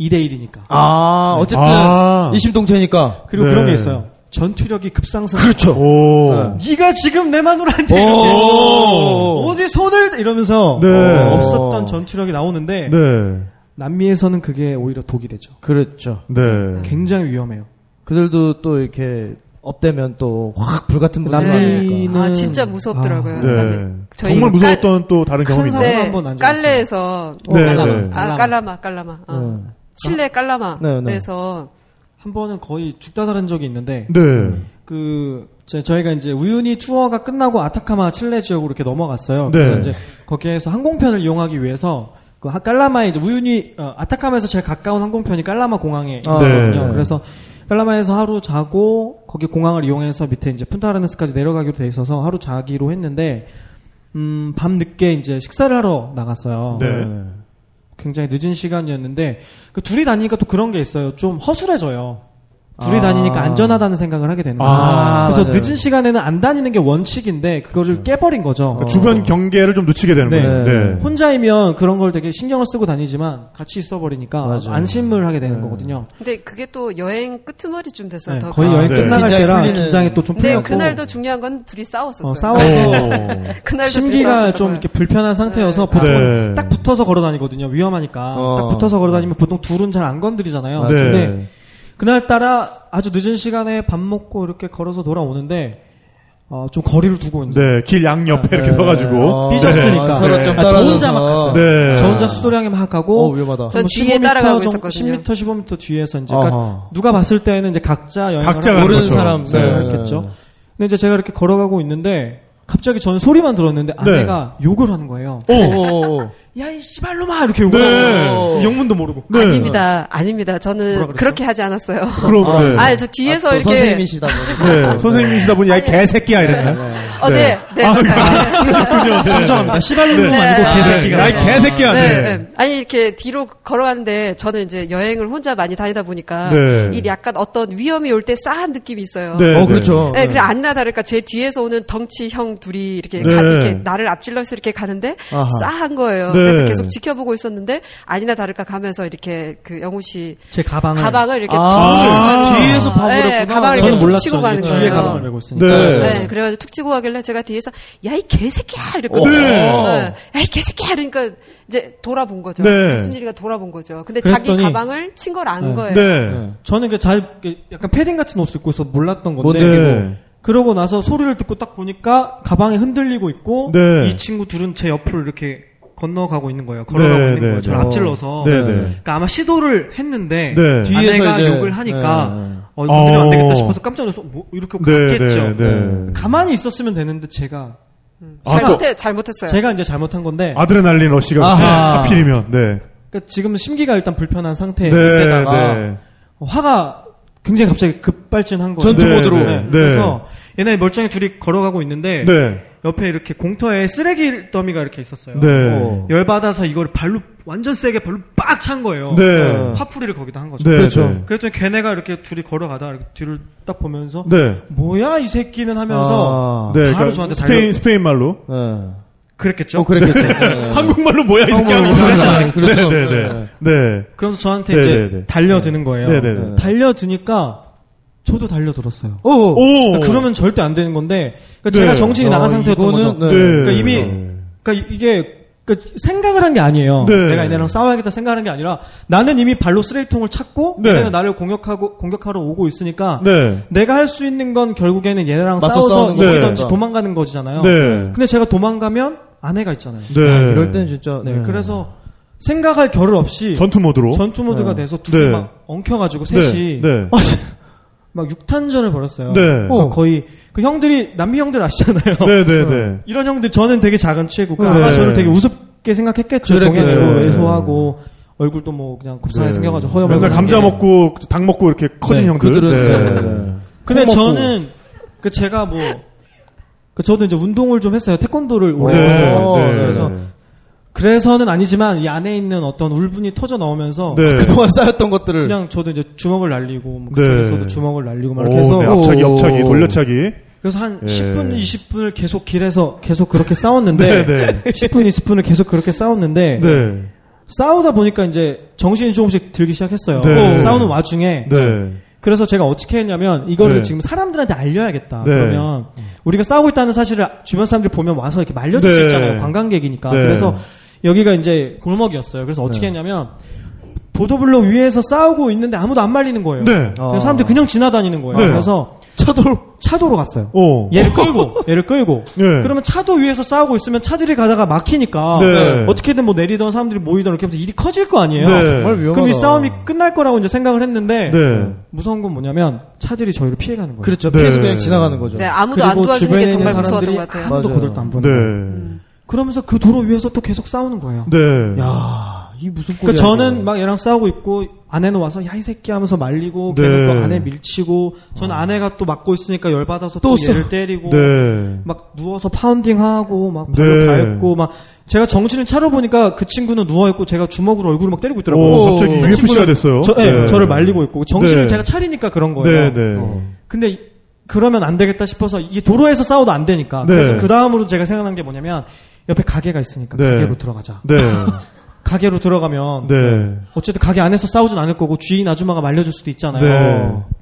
2대 1이니까. 아, 어쨌든 아. 이심동체니까. 그리고 네. 그런 게 있어요. 전투력이 급상승. 그렇죠. 오. 네. 네가 지금 내 마누라 한테 오. 이렇게 어디 손을 이러면서 네. 어, 없었던 전투력이 나오는데 네. 남미에서는 그게 오히려 독이 되죠. 그렇죠. 네. 굉장히 위험해요. 그들도 또 이렇게 업되면 또 확 불같은 분들 많으니까. 아, 진짜 무섭더라고요. 네. 남미. 저희 정말 깔- 무서웠던 또 다른 경험이 큰 있나요? 네, 한번. 깔레에서 네, 깔라마. 네. 아, 깔라마, 깔라마. 어. 네. 칠레 깔라마에서 네, 네. 한 번은 거의 죽다 살은 적이 있는데 네. 그 저- 저희가 이제 우유니 투어가 끝나고 아타카마 칠레 지역으로 이렇게 넘어갔어요. 네. 그래서 이제 거기에서 항공편을 이용하기 위해서 그 하- 깔라마에 이제 우유니 어, 아타카마에서 제일 가까운 항공편이 깔라마 공항에 아, 있거든요. 네. 그래서 팔라마에서 하루 자고 거기 공항을 이용해서 밑에 이제 푼타아레나스까지 내려가기로 돼 있어서 하루 자기로 했는데 음, 밤 늦게 이제 식사를 하러 나갔어요. 네. 굉장히 늦은 시간이었는데 그 둘이 다니니까 또 그런 게 있어요. 좀 허술해져요. 둘이 아. 다니니까 안전하다는 생각을 하게 되는 거죠. 아, 그래서 맞아요. 늦은 시간에는 안 다니는 게 원칙인데 그거를 깨버린 거죠. 그 주변 경계를 좀 놓치게 되는 네. 거예요. 네. 혼자이면 그런 걸 되게 신경을 쓰고 다니지만 같이 있어버리니까 맞아요. 안심을 하게 되는 네. 거거든요. 근데 그게 또 여행 끄트머리쯤 돼서 네, 더 거의. 여행 네. 끝나갈 긴장이 때라 풀리는- 긴장이 또좀 근데 풀렸고 그날도 중요한 건 둘이 싸웠었어요. 어, 싸워서 심기가 좀. 이렇게 불편한 상태여서 네. 보통 네. 딱 붙어서 걸어 다니거든요. 위험하니까. 어. 딱 붙어서 걸어 다니면 보통 둘은 잘 안 건드리잖아요. 네. 근데 그날따라 아주 늦은 시간에 밥 먹고 이렇게 걸어서 돌아오는데 어, 좀 거리를 두고 이제 네, 길 양옆에 이렇게 네. 서가지고. 어, 삐졌으니까. 네. 서로 좀 아, 저 혼자. 막 갔어요. 네. 저 혼자 수소량에 막 어, 가고 위험하다. 전뭐 뒤에 15m 따라가고 정도, 있었거든요. 10m, 15m 뒤에서 이제 그러니까. 누가 봤을 때는 이제 각자 여행을 모르는 사람. 네. 그랬겠죠. 근데 이제 제가 이렇게 걸어가고 있는데 갑자기 저는 소리만 들었는데 아내가 욕을 하는 거예요. 야 이 씨발로마 이렇게 욕을 네. 영문도 모르고. 네. 아닙니다. 아닙니다. 저는? 그렇게 하지 않았어요. 그럼, 아, 네. 아, 저 뒤에서 아, 또 이렇게 선생님이시다 보니까. 네, 선생님이시다 보니, 야, 이 개새끼야, 이랬나요? 어, 네, 네. 아. 그렇군요. 네. 정정합니다. 씨발로마 네. 아니고 아, 개새끼가. 야, 이 개새끼야, 네, 네. 네. 아니 이렇게 뒤로 걸어가는데 저는 이제 여행을 혼자 많이 다니다 보니까 네. 이 약간 어떤 위험이 올 때 싸한 느낌이 있어요. 네. 어, 그렇죠. 네, 그래 아니나 다를까 제 뒤에서 오는 덩치 형 둘이 이렇게, 네. 가, 이렇게 나를 앞질러서 이렇게 가는데 아하. 싸한 거예요. 네. 그래서 계속 지켜보고 있었는데 아니나 다를까 가면서 이렇게 그 영우 씨 제 가방을 가방을 이렇게 아, 툭 치고 아. 뒤에서 봐버렸구나. 네, 가방을 이렇게 툭. 치고 가는 거예요. 뒤에 가방을 메고 있으니까. 네. 네, 그래가지고 툭 치고 가길래 제가 뒤에서 야 이 개새끼야 이랬거든요. 네. 야이 개새끼야 그러니까 이제 돌아본 거죠. 네. 무슨 일이가 돌아본 거죠. 근데 자기 그랬더니- 가방을 친 걸안 네. 거예요. 네. 저는 그 잘, 약간 패딩 같은 옷을 입고 있어 몰랐던 건데. 네. 그러고 나서 소리를 듣고 딱 보니까 가방이 흔들리고 있고 네. 이 친구 둘은 제 옆으로 이렇게 건너가고 있는 거예요. 걸어가고 네, 있는 네, 거예요. 저를 네. 앞질러서. 네, 네. 그러니까 아마 시도를 했는데 네. 아내가 이제- 욕을 하니까 네, 네. 어, 건드리면 안 되겠다 어. 싶어서 깜짝 놀라서 뭐 이렇게 네, 갔겠죠. 네, 네. 가만히 있었으면 되는데 제가 아, 또 잘못해 잘못했어요. 제가 이제 잘못한 건데 아드레날린 러시가 아하. 하필이면, 네. 그러니까 지금 심기가 일단 불편한 상태에 네, 있다가 네. 화가 굉장히 갑자기 급발진한 거예요. 전투 네, 모드로. 네, 네. 네. 그래서 얘네 멀쩡히 둘이 걸어가고 있는데 네. 옆에 이렇게 공터에 쓰레기 더미가 이렇게 있었어요. 네. 어. 열 받아서 이걸 발로 완전 세게 발로 빡 찬 거예요. 네. 화풀이를 거기다 한 거죠. 네. 그렇죠. 네. 그랬더니 걔네가 이렇게 둘이 걸어가다 이렇게 뒤를 딱 보면서 네. 뭐야 이 새끼는 하면서 아. 네. 바로 그러니까 저한테 스페인, 달려 스페인 말로. 네. 그랬겠죠. 어, 그랬겠죠. 네. 한국말로 뭐야, 이 새끼 한국말로 하는 그렇지 거잖아요. 않아요. 그럴 수는 네, 네. 네. 네. 그러면서 저한테 네, 이제 네, 네. 달려드는 거예요. 네, 네, 네. 달려드니까 저도 달려들었어요. 오. 오! 그러니까 그러면 절대 안 되는 건데 그러니까 네. 제가 정신이 나간 어, 상태였던 이거는, 거죠. 네. 그러니까 이미 그러니까 이게 그러니까 생각을 한 게 아니에요. 네. 내가 얘네랑 싸워야겠다 생각하는 게 아니라 나는 이미 발로 쓰레기통을 찾고 네. 얘네가 나를 공격하고 공격하러 오고 있으니까 네. 내가 할 수 있는 건 결국에는 얘네랑 싸워서 이기든지 거니까. 도망가는 거잖아요. 네. 근데 제가 도망가면 아내가 있잖아요. 네. 야, 이럴 땐 진짜. 네, 그래서 생각할 겨를 없이 전투 모드로. 전투 모드가 네. 돼서 둘이 네. 막 엉켜가지고 네. 셋이 네. 막 육탄전을 벌였어요. 네. 그러니까 거의 그 형들이 남미 형들 아시잖아요. 네, 네, 네. 이런 형들 저는 되게 작은 체구가 네. 아마 저를 되게 우습게 생각했겠죠. 동양적으로 네. 왜소하고 얼굴도 뭐 그냥 곱상하게 생겨가지고 허여 맨날 감자 먹고 닭 먹고 이렇게 커진 네, 형들. 그들은. 네. 네. 네. 근데. 저는 그 제가 뭐 그 저도 이제 운동을 좀 했어요. 태권도를 오래 네. 네. 그래서 그래서는 아니지만 이 안에 있는 어떤 울분이 터져 나오면서 네. 그동안 쌓였던 것들을. 그냥 저도 이제 주먹을 날리고 뭐 네. 그쪽에서도 주먹을 날리고 막 오, 이렇게 해서 네, 앞차기, 오. 옆차기, 돌려차기. 그래서 한 예. 10분, 20분을 계속 길에서 계속 그렇게 싸웠는데 네, 네. 10분, 20분을 계속 그렇게 싸웠는데 네. 싸우다 보니까 이제 정신이 조금씩 들기 시작했어요. 네. 싸우는 와중에 네. 그래서 제가 어떻게 했냐면 이거를 네. 지금 사람들한테 알려야겠다. 네. 그러면 우리가 싸우고 있다는 사실을 주변 사람들이 보면 와서 이렇게 말려줄 수 네. 있잖아요. 관광객이니까. 네. 그래서 여기가 이제 골목이었어요. 그래서 어떻게 했냐면 보도블록 위에서 싸우고 있는데 아무도 안 말리는 거예요. 네. 그래서 사람들이 그냥 지나다니는 거예요. 네. 그래서 차도로 차도로 갔어요. 오. 얘를 끌고 얘를 끌고 네. 그러면 차도 위에서 싸우고 있으면 차들이 가다가 막히니까 네. 어떻게든 뭐 내리던 사람들이 모이던 이렇게 하면서 일이 커질 거 아니에요. 네. 정말 위험하다. 그럼 이 싸움이 끝날 거라고 이제 생각을 했는데 네. 무서운 건 뭐냐면 차들이 저희를 피해 가는 거예요. 그렇죠. 네. 피해서 그냥 지나가는 거죠. 네, 아무도 안 도와주는 게 정말 있는 무서웠던 사람들이 것 같아요. 아무도. 거들떠 안 보는 네. 거예요. 그러면서 그 도로 위에서 또 계속 싸우는 거예요. 네. 야 이 무슨 꼴이야. 그러니까 저는 이거. 막 얘랑 싸우고 있고 아내는 와서 야 이 새끼 하면서 말리고 네. 걔는 또 아내 밀치고 저는 아내가 또 맞고 있으니까 열 받아서 또, 또 얘를 때리고 네. 막 누워서 파운딩하고 막 발로 네. 밟고 막 제가 정신을 차려 보니까 그 친구는 누워 있고 제가 주먹으로 얼굴을 막 때리고 있더라고요. 오, 갑자기 그 UFC가 친구는 됐어요. 저, 예, 네. 저를 말리고 있고 정신을 네. 제가 차리니까 그런 거예요. 네, 네. 어. 근데 이- 그러면 안 되겠다 싶어서 이게 도로에서 싸워도 안 되니까 네. 그래서 그 다음으로 제가 생각난 게 뭐냐면 옆에 가게가 있으니까 네. 가게로 들어가자. 네. 가게로 들어가면 네. 어쨌든 가게 안에서 싸우진 않을 거고 주인 아줌마가 말려줄 수도 있잖아요. 네.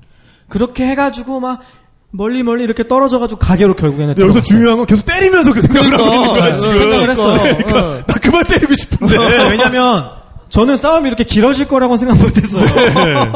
그렇게 해가지고 막 멀리 멀리 이렇게 떨어져가지고 가게로 결국에는 근데 여기서. 중요한 건 계속 때리면서 그 생각을 하고 있는 거야, 지금. 생각을 했어요. 그러니까 나 그만 때리고 싶은데. 네, 왜냐면 저는 싸움이 이렇게 길어질 거라고 생각 못했어요.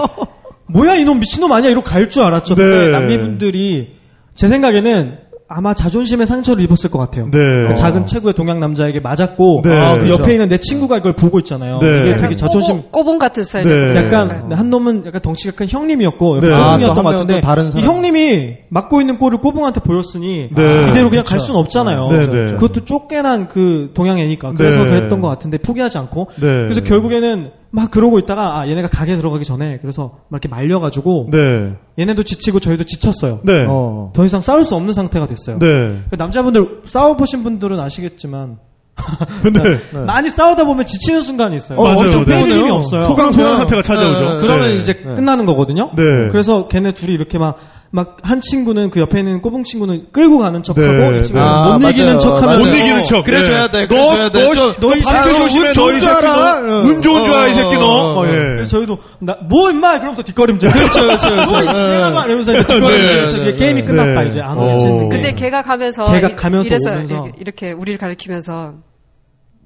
뭐야 이놈 미친놈 아니야 이러고 갈 줄 알았죠. 근데 네. 남미분들이 제 생각에는 아마 자존심에 상처를 입었을 것 같아요. 네. 그 작은 체구의 동양 남자에게 맞았고 네. 아, 그 그렇죠. 옆에 있는 내 친구가 이걸 보고 있잖아요. 네. 이게 되게 자존심 꼬봉, 꼬봉 같은 스타일이거든요. 네. 약간 한 놈은 약간 덩치가 큰 형님이었고 네. 네. 아, 형님이었던 또한 것 같은데 다른 이 사람. 형님이 맞고 있는 꼴을 꼬붕한테 보였으니 네. 이대로 그냥 갈 수는 없잖아요. 네, 네. 그것도 쫓겨난 그 동양 애니까 그래서 네. 그랬던 것 같은데 포기하지 않고 네. 그래서 결국에는 막 그러고 있다가 아 얘네가 가게 들어가기 전에 그래서 막 이렇게 말려가지고 네. 얘네도 지치고 저희도 지쳤어요. 네. 어. 더 이상 싸울 수 없는 상태가 됐어요. 네. 그 남자분들 싸워보신 분들은 아시겠지만 근데 네. 많이 싸우다 보면 지치는 순간이 있어요. 어, 맞아요. 엄청 네. 때릴 힘이 없어요. 소강 소강 상태가 찾아오죠. 네. 그러면 네. 이제 네. 끝나는 거거든요. 네. 그래서 걔네 둘이 이렇게 막, 막, 한 친구는 그 옆에 있는 꼬붕 친구는 끌고 가는 척하고, 네. 이 친구는 아, 못 이기는. 척하면서. 못 이기는 척. 그래줘야 네. 돼, 그래줘야 돼. 너, 저- 너, 너 반대 아, 조심해, 운너이 좋은 줄 새끼 알아. 너. 운 좋은 줄 알아, 이 새끼 너. 어, 어, 어, 예. 그래서 저희도, 나, 뭐, 임마! 그러면서 뒷걸음질. 그렇죠, 그렇죠, 그렇죠. 내가 막 이러면서 이제 뒷걸음질. 네, 저 네, 네. 게임이 끝났다, 네. 이제. 안 어. 오겠는데. 근데 걔가 가면서 걔가 이- 가면서 이래서 이렇게 우리를 가리키면서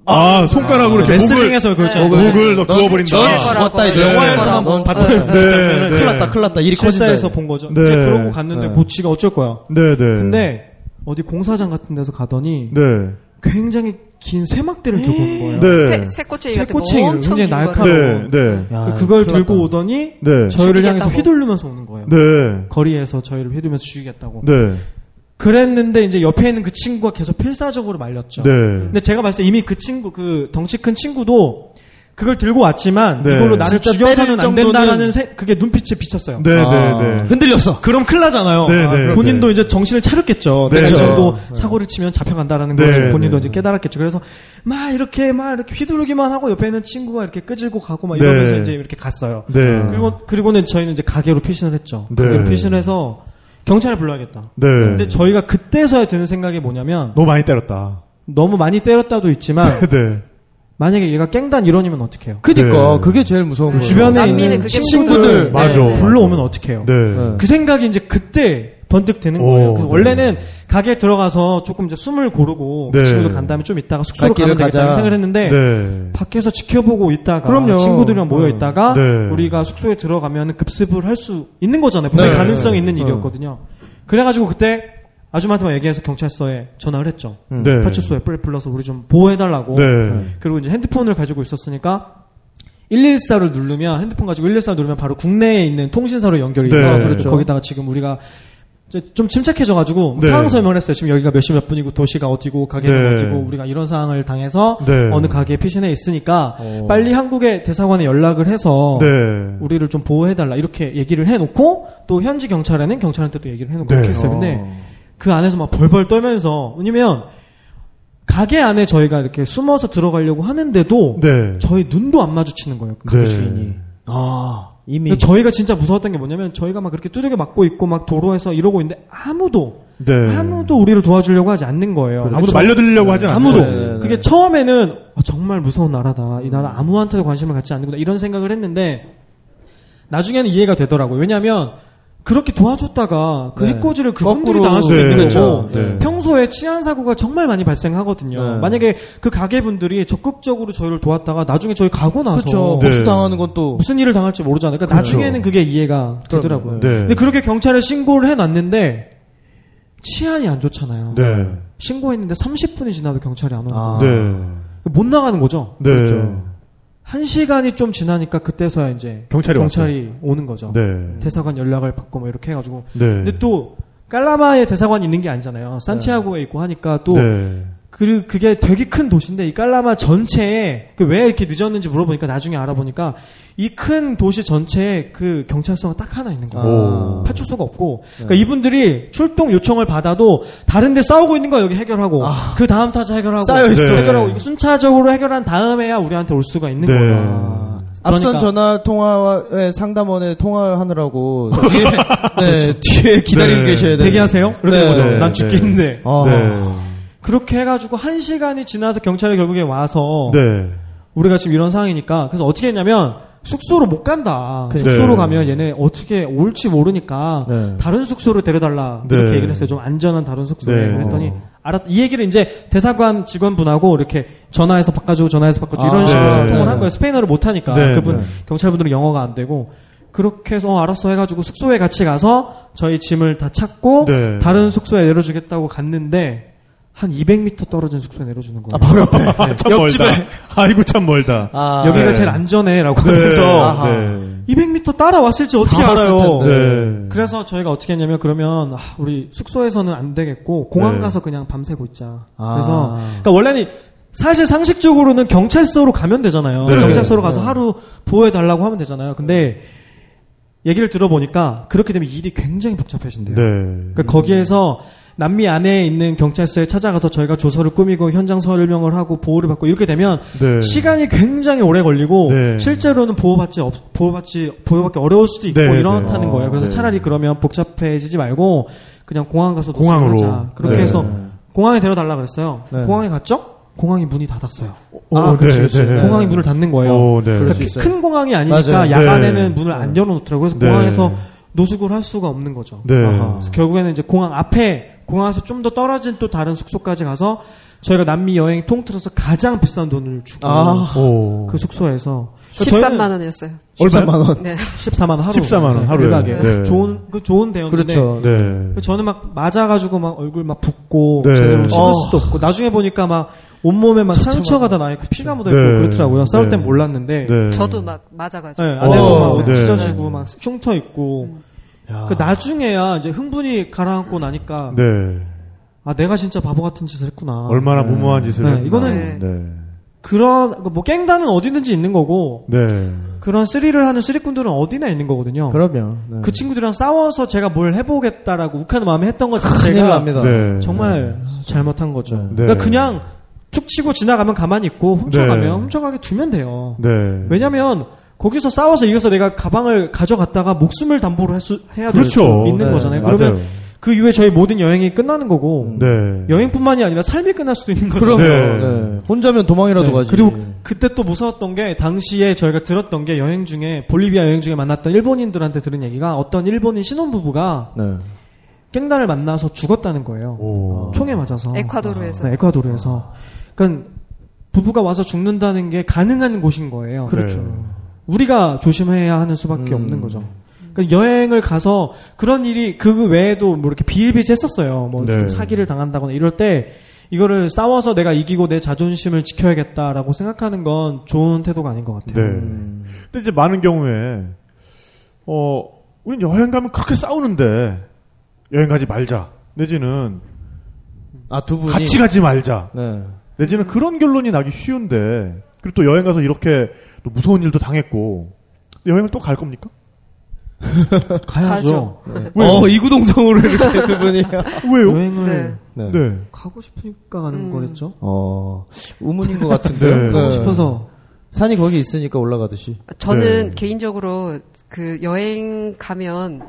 아, 손가락으로 이렇게 레슬링에서 그렇죠. 목을, 목을 너 그어버린다. 넌 네. 죽었다 이제. 네. 영화에서만 네. 넌 봤던 네. 그 네. 장면을 네. 큰일 났다, 큰일 났다. 일이 실사에서 커진다. 본 거죠. 네. 그러고 갔는데 네. 보치가 어쩔 거야. 네, 네. 근데 어디 공사장 같은 데서 가더니 네. 굉장히 긴 쇠막대를 들고 온 거예요. 네. 새, 새꼬챙이 같은 거 굉장히 긴 날카로워. 네, 네. 야, 그걸 들고 났다. 오더니 네. 저희를 향해서 죽이겠다고. 휘둘르면서 오는 거예요. 네. 거리에서 저희를 휘두르면서 죽이겠다고. 네. 그랬는데 이제 옆에 있는 그 친구가 계속 필사적으로 말렸죠. 네. 근데 제가 봤을 때 이미 그 친구 그 덩치 큰 친구도 그걸 들고 왔지만 네. 이걸로 나를 죽여서는 안 된다라는 세- 그게 눈빛에 비쳤어요. 네, 아, 네, 네. 흔들렸어. 그럼 큰일 나잖아요. 네, 아, 네, 본인도 네. 이제 정신을 차렸겠죠. 네. 이 정도. 사고를 치면 잡혀간다라는 네, 걸 본인도 네. 이제 깨달았겠죠. 그래서 막 이렇게 막 이렇게 휘두르기만 하고 옆에 있는 친구가 이렇게 끄질고 가고 막 네. 이러면서 이제 이렇게 갔어요. 네. 그리고 그리고는 저희는 이제 가게로 피신을 했죠. 네. 가게로 피신을 해서 경찰을 불러야겠다. 네. 근데 저희가 그때서야 드는 생각이 뭐냐면 너무 많이 때렸다. 너무 많이 때렸다도 있지만 네. 만약에 얘가 깽단 일원이면 어떡해요? 그니까, 네. 그게 제일 무서운 거예요. 주변에 있는 친구들. 맞아. 네. 불러오면 어떡해요? 네. 네. 그 생각이 이제 그때 번뜩 드는 오, 거예요. 그 네. 원래는 가게에 들어가서 조금 이제 숨을 고르고 네. 그 친구들 간 다음에 좀 있다가 숙소로 가면 되겠다 생각을 했는데 네. 밖에서 지켜보고 있다가 그럼요. 친구들이랑 모여 있다가 네. 우리가 숙소에 들어가면 급습을 할 수 있는 거잖아요. 분명히 네. 가능성이 있는 네. 일이었거든요. 그래가지고 그때 아줌마한테만 얘기해서 경찰서에 전화를 했죠. 음. 네. 파출소에 불러서 우리 좀 보호해달라고. 네. 그리고 이제 핸드폰을 가지고 있었으니까 114를 누르면 핸드폰 가지고 114 누르면 바로 국내에 있는 통신사로 연결이 네. 돼서 그렇죠. 거기다가 지금 우리가 좀 침착해져가지고 네. 상황 설명을 했어요. 지금 여기가 몇 시 몇 분이고 도시가 어디고 가게는 네. 어디고 우리가 이런 상황을 당해서 네. 어느 가게에 피신해 있으니까 어. 빨리 한국의 대사관에 연락을 해서 네. 우리를 좀 보호해달라 이렇게 얘기를 해놓고 또 현지 경찰에는 경찰한테도 얘기를 해놓고 네. 이렇게 했어요. 근데 그 안에서 막 벌벌 떨면서 왜냐면 가게 안에 저희가 이렇게 숨어서 들어가려고 하는데도 네. 저희 눈도 안 마주치는 거예요. 그 가게 네. 주인이. 아, 이미. 저희가 진짜 무서웠던 게 뭐냐면 저희가 막 그렇게 두들겨 맞고 있고 막 도로에서 이러고 있는데 아무도 네. 아무도 우리를 도와주려고 하지 않는 거예요. 아무도 저- 말려들려고 하진 않아요. 아무도 네, 네, 네. 그게 처음에는 아, 정말 무서운 나라다. 이 나라 아무한테도 관심을 갖지 않는구나 이런 생각을 했는데 나중에는 이해가 되더라고요. 왜냐하면 그렇게 도와줬다가 그 네. 해코지를 그분들이 거꾸로 당할 수도 네, 있는. 거고 네. 평소에 치안 사고가 정말 많이 발생하거든요. 네. 만약에 그 가게 분들이 적극적으로 저희를 도왔다가 나중에 저희 가고 나서 그렇죠. 네. 복수 당하는 건 또. 무슨 일을 당할지 모르잖아요. 그러니까 그렇죠. 나중에는 그게 이해가 되더라고요. 네. 근데 그렇게 경찰에 신고를 해놨는데 치안이 안 좋잖아요. 네. 신고했는데 30분이 지나도 경찰이 안 오는 아. 거예요. 네. 못 나가는 거죠. 네. 그렇죠. 한 시간이 좀 지나니까 그때서야 이제 경찰이 경찰이 오는 거죠. 네. 대사관 연락을 받고 뭐 이렇게 해가지고. 네. 근데 또 깔라마에 대사관이 있는 게 아니잖아요. 산티아고에 있고 하니까 또 네. 그 그게 되게 큰 도시인데 이 깔라마 전체에 그 왜 이렇게 늦었는지 물어보니까 나중에 알아보니까 이 큰 도시 전체에 그 경찰서가 딱 하나 있는 거예요. 오. 파출소가 없고 그러니까 이분들이 출동 요청을 받아도 다른데 싸우고 있는 거 여기 해결하고 그 다음 타자 해결하고 쌓여 있어. 해결하고 순차적으로 해결한 다음에야 우리한테 올 수가 있는 네. 거예요. 앞선 그러니까- 전화 통화에 상담원에 통화하느라고 뒤에 네, 뒤에 기다리고 네. 계셔야 돼요. 대기하세요? 이렇게 네. 된 거죠. 네. 난 죽겠는데. 아. 네. 그렇게 해가지고 한 시간이 지나서 경찰이 결국에 와서 네. 우리가 지금 이런 상황이니까 그래서 어떻게 했냐면 숙소로 못 간다. 네. 숙소로 가면 얘네 어떻게 올지 모르니까 네. 다른 숙소로 데려달라 네. 이렇게 얘기를 했어요. 좀 안전한 다른 숙소에 네. 그랬더니 알았. 이 얘기를 이제 대사관 직원분하고 이렇게 전화해서 바꿔주고 전화해서 바꿔주고 이런 아, 식으로 네. 소통을 네. 한 거예요. 스페인어를 못 하니까 네. 그분 네. 경찰분들은 영어가 안 되고 그렇게 해서 어, 알았어 해가지고 숙소에 같이 가서 저희 짐을 다 찾고 네. 다른 숙소에 내려주겠다고 갔는데 한 200m 떨어진 숙소에 내려주는 거예요. 아, 바로 옆에. 아, 참 옆집에. 멀다. 아이고 참 멀다. 아, 여기가 네. 제일 안전해라고 네. 하면서 아하. 네. 200m 따라왔을지 어떻게 알아요? 네. 그래서 저희가 어떻게 했냐면 그러면 아, 우리 숙소에서는 안 되겠고 공항 네. 가서 그냥 밤새고 있자. 아. 그래서 그러니까 원래는 사실 상식적으로는 경찰서로 가면 되잖아요. 네. 경찰서로 가서 네. 하루 보호해 달라고 하면 되잖아요. 근데 얘기를 들어보니까 그렇게 되면 일이 굉장히 복잡해진대요. 네. 그러니까 거기에서 남미 안에 있는 경찰서에 찾아가서 저희가 조서를 꾸미고 현장 설명을 하고 보호를 받고 이렇게 되면 네. 시간이 굉장히 오래 걸리고 네. 실제로는 보호받지 없, 보호받지 보호받기 어려울 수도 있고 네, 이렇다는 네. 거예요. 그래서 네. 차라리 그러면 복잡해지지 말고 그냥 공항 가서 공항으로. 하자. 그렇게 네. 해서 공항에 데려달라 그랬어요. 네. 공항에 갔죠? 공항이 문이 닫았어요. 어, 그렇지, 네, 그렇지. 네. 공항이 문을 닫는 거예요. 어, 네. 그럴 그러니까. 큰 공항이 아니니까 맞아요. 야간에는 네. 문을 안 열어놓더라고요. 그래서 네. 공항에서 노숙을 할 수가 없는 거죠. 네. 그래서 결국에는 이제 공항 앞에 공항에서 좀 더 떨어진 또 다른 숙소까지 가서 저희가 남미 여행 통틀어서 가장 비싼 돈을 주고 아. 오. 그 숙소에서 13만 원이었어요. 얼마요? 13만 원. 네. 14만 원 하루 14만 원 하루에. 일박에. 네. 좋은 그 좋은 대였는데 그렇죠. 네. 저는 막 맞아 가지고 막 얼굴 막 붓고 네. 제대로 씹을 어. 수도 없고 나중에 보니까 막 온몸에 막 상처가 다 나있고 피가 묻어 있고 네. 그렇더라고요 싸울 땐 네. 몰랐는데 네. 저도 막 맞아 가지고. 네, 안에도 어, 막 네. 찢어지고 막 흉터 있고 야. 그 나중에야 이제 흥분이 가라앉고 나니까 네. 아 내가 진짜 바보 같은 짓을 했구나 얼마나 무모한 짓을 네, 했나. 이거는 네. 그런 뭐 깽단은 어디든지 있는 거고 네. 그런 쓰리를 하는 쓰리꾼들은 어디나 있는 거거든요. 그럼요. 네. 그 친구들이랑 싸워서 제가 뭘 해보겠다라고 욱하는 마음에 했던 것 자체가. 네. 정말 잘못한 거죠. 네. 그러니까 그냥 툭 치고 지나가면 가만히 있고 훔쳐가면 네. 훔쳐가게 두면 돼요. 네. 왜냐면 거기서 싸워서 이겨서 내가 가방을 가져갔다가 목숨을 담보로 할 수, 해야 될수 그렇죠. 있는 네, 거잖아요. 맞아요. 그러면 그 이후에 저희 모든 여행이 끝나는 거고 네. 여행뿐만이 아니라 삶이 끝날 수도 있는 거죠. 그럼요. 네. 네. 혼자면 도망이라도 네, 가지. 그리고 그때 또 무서웠던 게 당시에 저희가 들었던 게 여행 중에 볼리비아 여행 중에 만났던 일본인들한테 들은 얘기가 어떤 일본인 신혼부부가 네. 깽단을 만나서 죽었다는 거예요. 오. 총에 맞아서. 에콰도르에서. 네, 에콰도르에서. 그러니까 부부가 와서 죽는다는 게 가능한 곳인 거예요. 그렇죠. 네. 우리가 조심해야 하는 수밖에 음. 없는 거죠. 그러니까 여행을 가서 그런 일이 그 외에도 뭐 이렇게 비일비재했었어요. 뭐 네. 좀 사기를 당한다거나 이럴 때 이거를 싸워서 내가 이기고 내 자존심을 지켜야겠다라고 생각하는 건 좋은 태도가 아닌 것 네. 같아요. 음. 근데 이제 많은 경우에 어 우린 여행 가면 그렇게 싸우는데 여행 가지 말자. 내지는 아, 두 분이. 같이 가지 말자. 네. 내지는 그런 결론이 나기 쉬운데 그리고 또 여행 가서 이렇게 또 무서운 일도 당했고 여행을 또 갈 겁니까? 가야죠. 왜요? 어, 이구동성으로 이렇게 두 분이. 왜요? 여행을 네. 네. 네. 가고 싶으니까 가는 음. 거겠죠. 어, 우문인 것 같은데요. 네. 가고 네. 싶어서 산이 거기 있으니까 올라가듯이. 저는 네. 개인적으로 그 여행 가면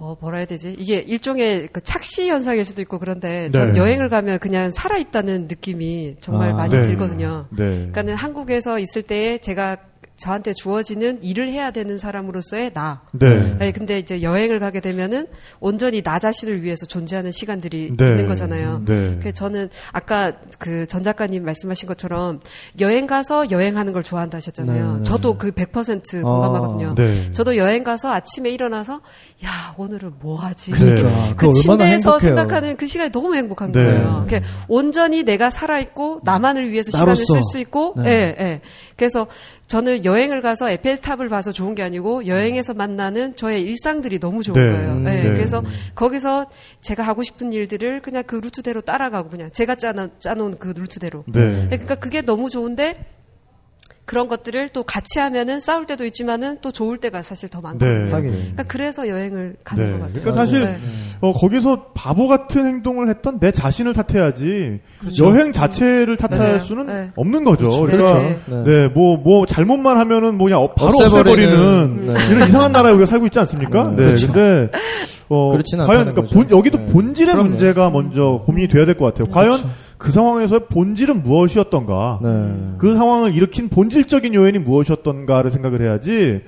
어 뭐라 해야 되지? 이게 일종의 그 착시 현상일 수도 있고 그런데 전 네. 여행을 가면 그냥 살아 있다는 느낌이 정말 아. 많이 네. 들거든요. 네. 그러니까는 한국에서 있을 때에 제가 저한테 주어지는 일을 해야 되는 사람으로서의 나. 네. 네, 근데 이제 여행을 가게 되면은 온전히 나 자신을 위해서 존재하는 시간들이 네. 있는 거잖아요. 네. 그래서 저는 아까 그 전 작가님 말씀하신 것처럼 여행 가서 여행하는 걸 좋아한다 하셨잖아요. 네, 네. 저도 그 100% 공감하거든요. 네. 저도 여행 가서 아침에 일어나서 야 오늘은 뭐 하지? 그러니까. 그 침대에서. 생각하는 그 시간이 너무 행복한 네. 거예요. 그러니까 온전히 내가 살아 있고 나만을 위해서 시간을. 쓸 수 있고, 네. 예, 예. 그래서 저는 여행을 가서 에펠탑을 봐서 좋은 게 아니고 여행에서 만나는 저의 일상들이 너무 좋은 네. 거예요. 네, 네. 그래서 거기서 제가 하고 싶은 일들을 그냥 그 루트대로 따라가고 그냥 제가 짜놓, 짜놓은 그 루트대로. 네. 그러니까 그게 너무 좋은데 그런 것들을 또 같이 하면은 싸울 때도 있지만은 또 좋을 때가 사실 더 많거든요. 네. 그러니까 그래서 여행을 가는 네. 것 같아요. 그러니까 사실 네. 어, 거기서 바보 같은 행동을 했던 내 자신을 탓해야지 그렇죠. 여행 자체를 탓할 맞아요. 수는 네. 없는 거죠. 그렇죠. 그러니까 네, 네. 네, 뭐, 뭐, 잘못만 하면은 뭐 그냥 어- 바로 없애버리는, 없애버리는, 네. 이런 이상한 나라에 우리가 살고 있지 않습니까? 네. 네, 그렇죠. 근데, 어, 그렇진 과연, 그러니까. 본, 여기도 네. 본질의 그럼요. 문제가 먼저 고민이 돼야 될 것 같아요. 과연 그 상황에서의 본질은 무엇이었던가? 네. 그 상황을 일으킨 본질적인 요인이 무엇이었던가를 생각을 해야지,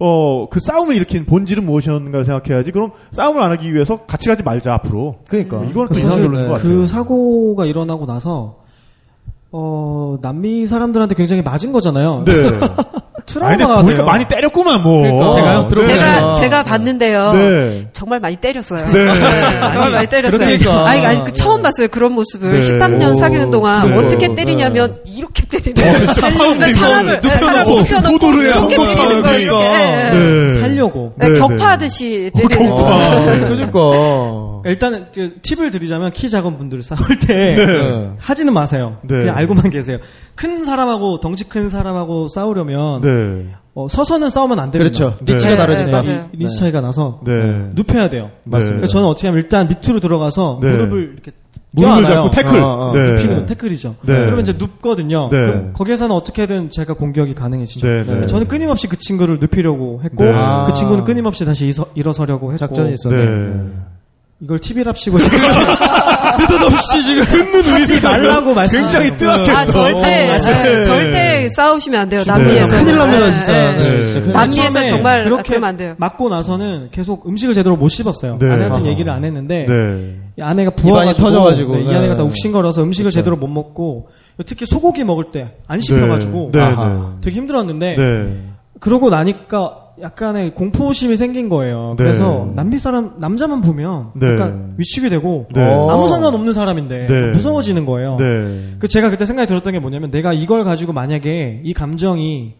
어, 그 싸움을 일으킨 본질은 무엇이었는가를 생각해야지, 그럼 싸움을 안 하기 위해서 같이 가지 말자, 앞으로. 그러니까. 이건 또 사실, 이상한 결론인 것 같아요. 그 사고가 일어나고 나서 어 남미 사람들한테 굉장히 맞은 거잖아요. 네. 아니, 근데 트라우마가 보니까 돼요. 많이 때렸구만, 뭐. 그러니까 제가요? 들어보니까. 제가 아. 제가 봤는데요. 네. 정말 많이 때렸어요. 네. 정말 많이 때렸어요. 그러니까. 아니, 아니, 그 처음 봤어요. 그런 모습을. 네. 13년 오, 사귀는 동안 네. 어떻게 때리냐면 이렇게 때리는 어, 거예요. 진짜 그러니까 사람을, 네, 사람 눕혀놓고 포도를 이렇게 때리는 거예요. 이렇게. 예, 예. 네. 살려고. 네, 네, 네. 격파하듯이 때리는 격파. 거예요. 네. 그러니까. 일단은 그 팁을 드리자면 키 작은 분들 싸울 때 네. 하지는 마세요. 네. 그냥 알고만 계세요. 큰 사람하고 덩치 큰 사람하고 싸우려면 네. 어, 서서는 싸우면 안 됩니다. 그렇죠. 네. 리치가 네, 다르니까. 네, 리치 차이가 나서 네. 눕혀야 돼요. 맞습니다. 저는 어떻게 하면 일단 밑으로 들어가서 네. 무릎을 이렇게 무릎을. 잡고 태클. 어, 어. 네. 눕히는 거, 태클이죠. 네. 그러면 이제 눕거든요. 네. 거기에서는 어떻게든 제가 공격이 가능해지죠. 네, 네. 저는 끊임없이 그 친구를 눕히려고 했고 네. 그 친구는 끊임없이 다시 일어, 일어서려고 했고 작전이 있었네. 네. 이걸 TV랍시고 지금 느닷없이 지금 듣는 하지 말라고 말씀. 굉장히 뜨악해. 아, 절대, 어, 네, 네. 절대 싸우시면 안 돼요. 네. 남미에서. 큰일 납니다, 진짜. 네, 진짜 큰일 남미에서 정말 그렇게 안 돼요. 맞고 나서는 계속 음식을 제대로 못 씹었어요. 네. 아내한테 아하. 얘기를 안 했는데 네. 이 아내가 부어가지고 터져가지고. 네, 이 네. 아내가 다 욱신거려서 음식을 그쵸. 제대로 못 먹고 특히 소고기 먹을 때 안 씹혀가지고 네. 네. 되게 힘들었는데 네. 그러고 나니까 약간의 공포심이 생긴 거예요. 네. 그래서 남미 사람 남자만 보면 네. 약간 위축이 되고 네. 아무 상관없는 사람인데 네. 무서워지는 거예요. 네. 그 제가 그때 생각이 들었던 게 뭐냐면 내가 이걸 가지고 만약에 이 감정이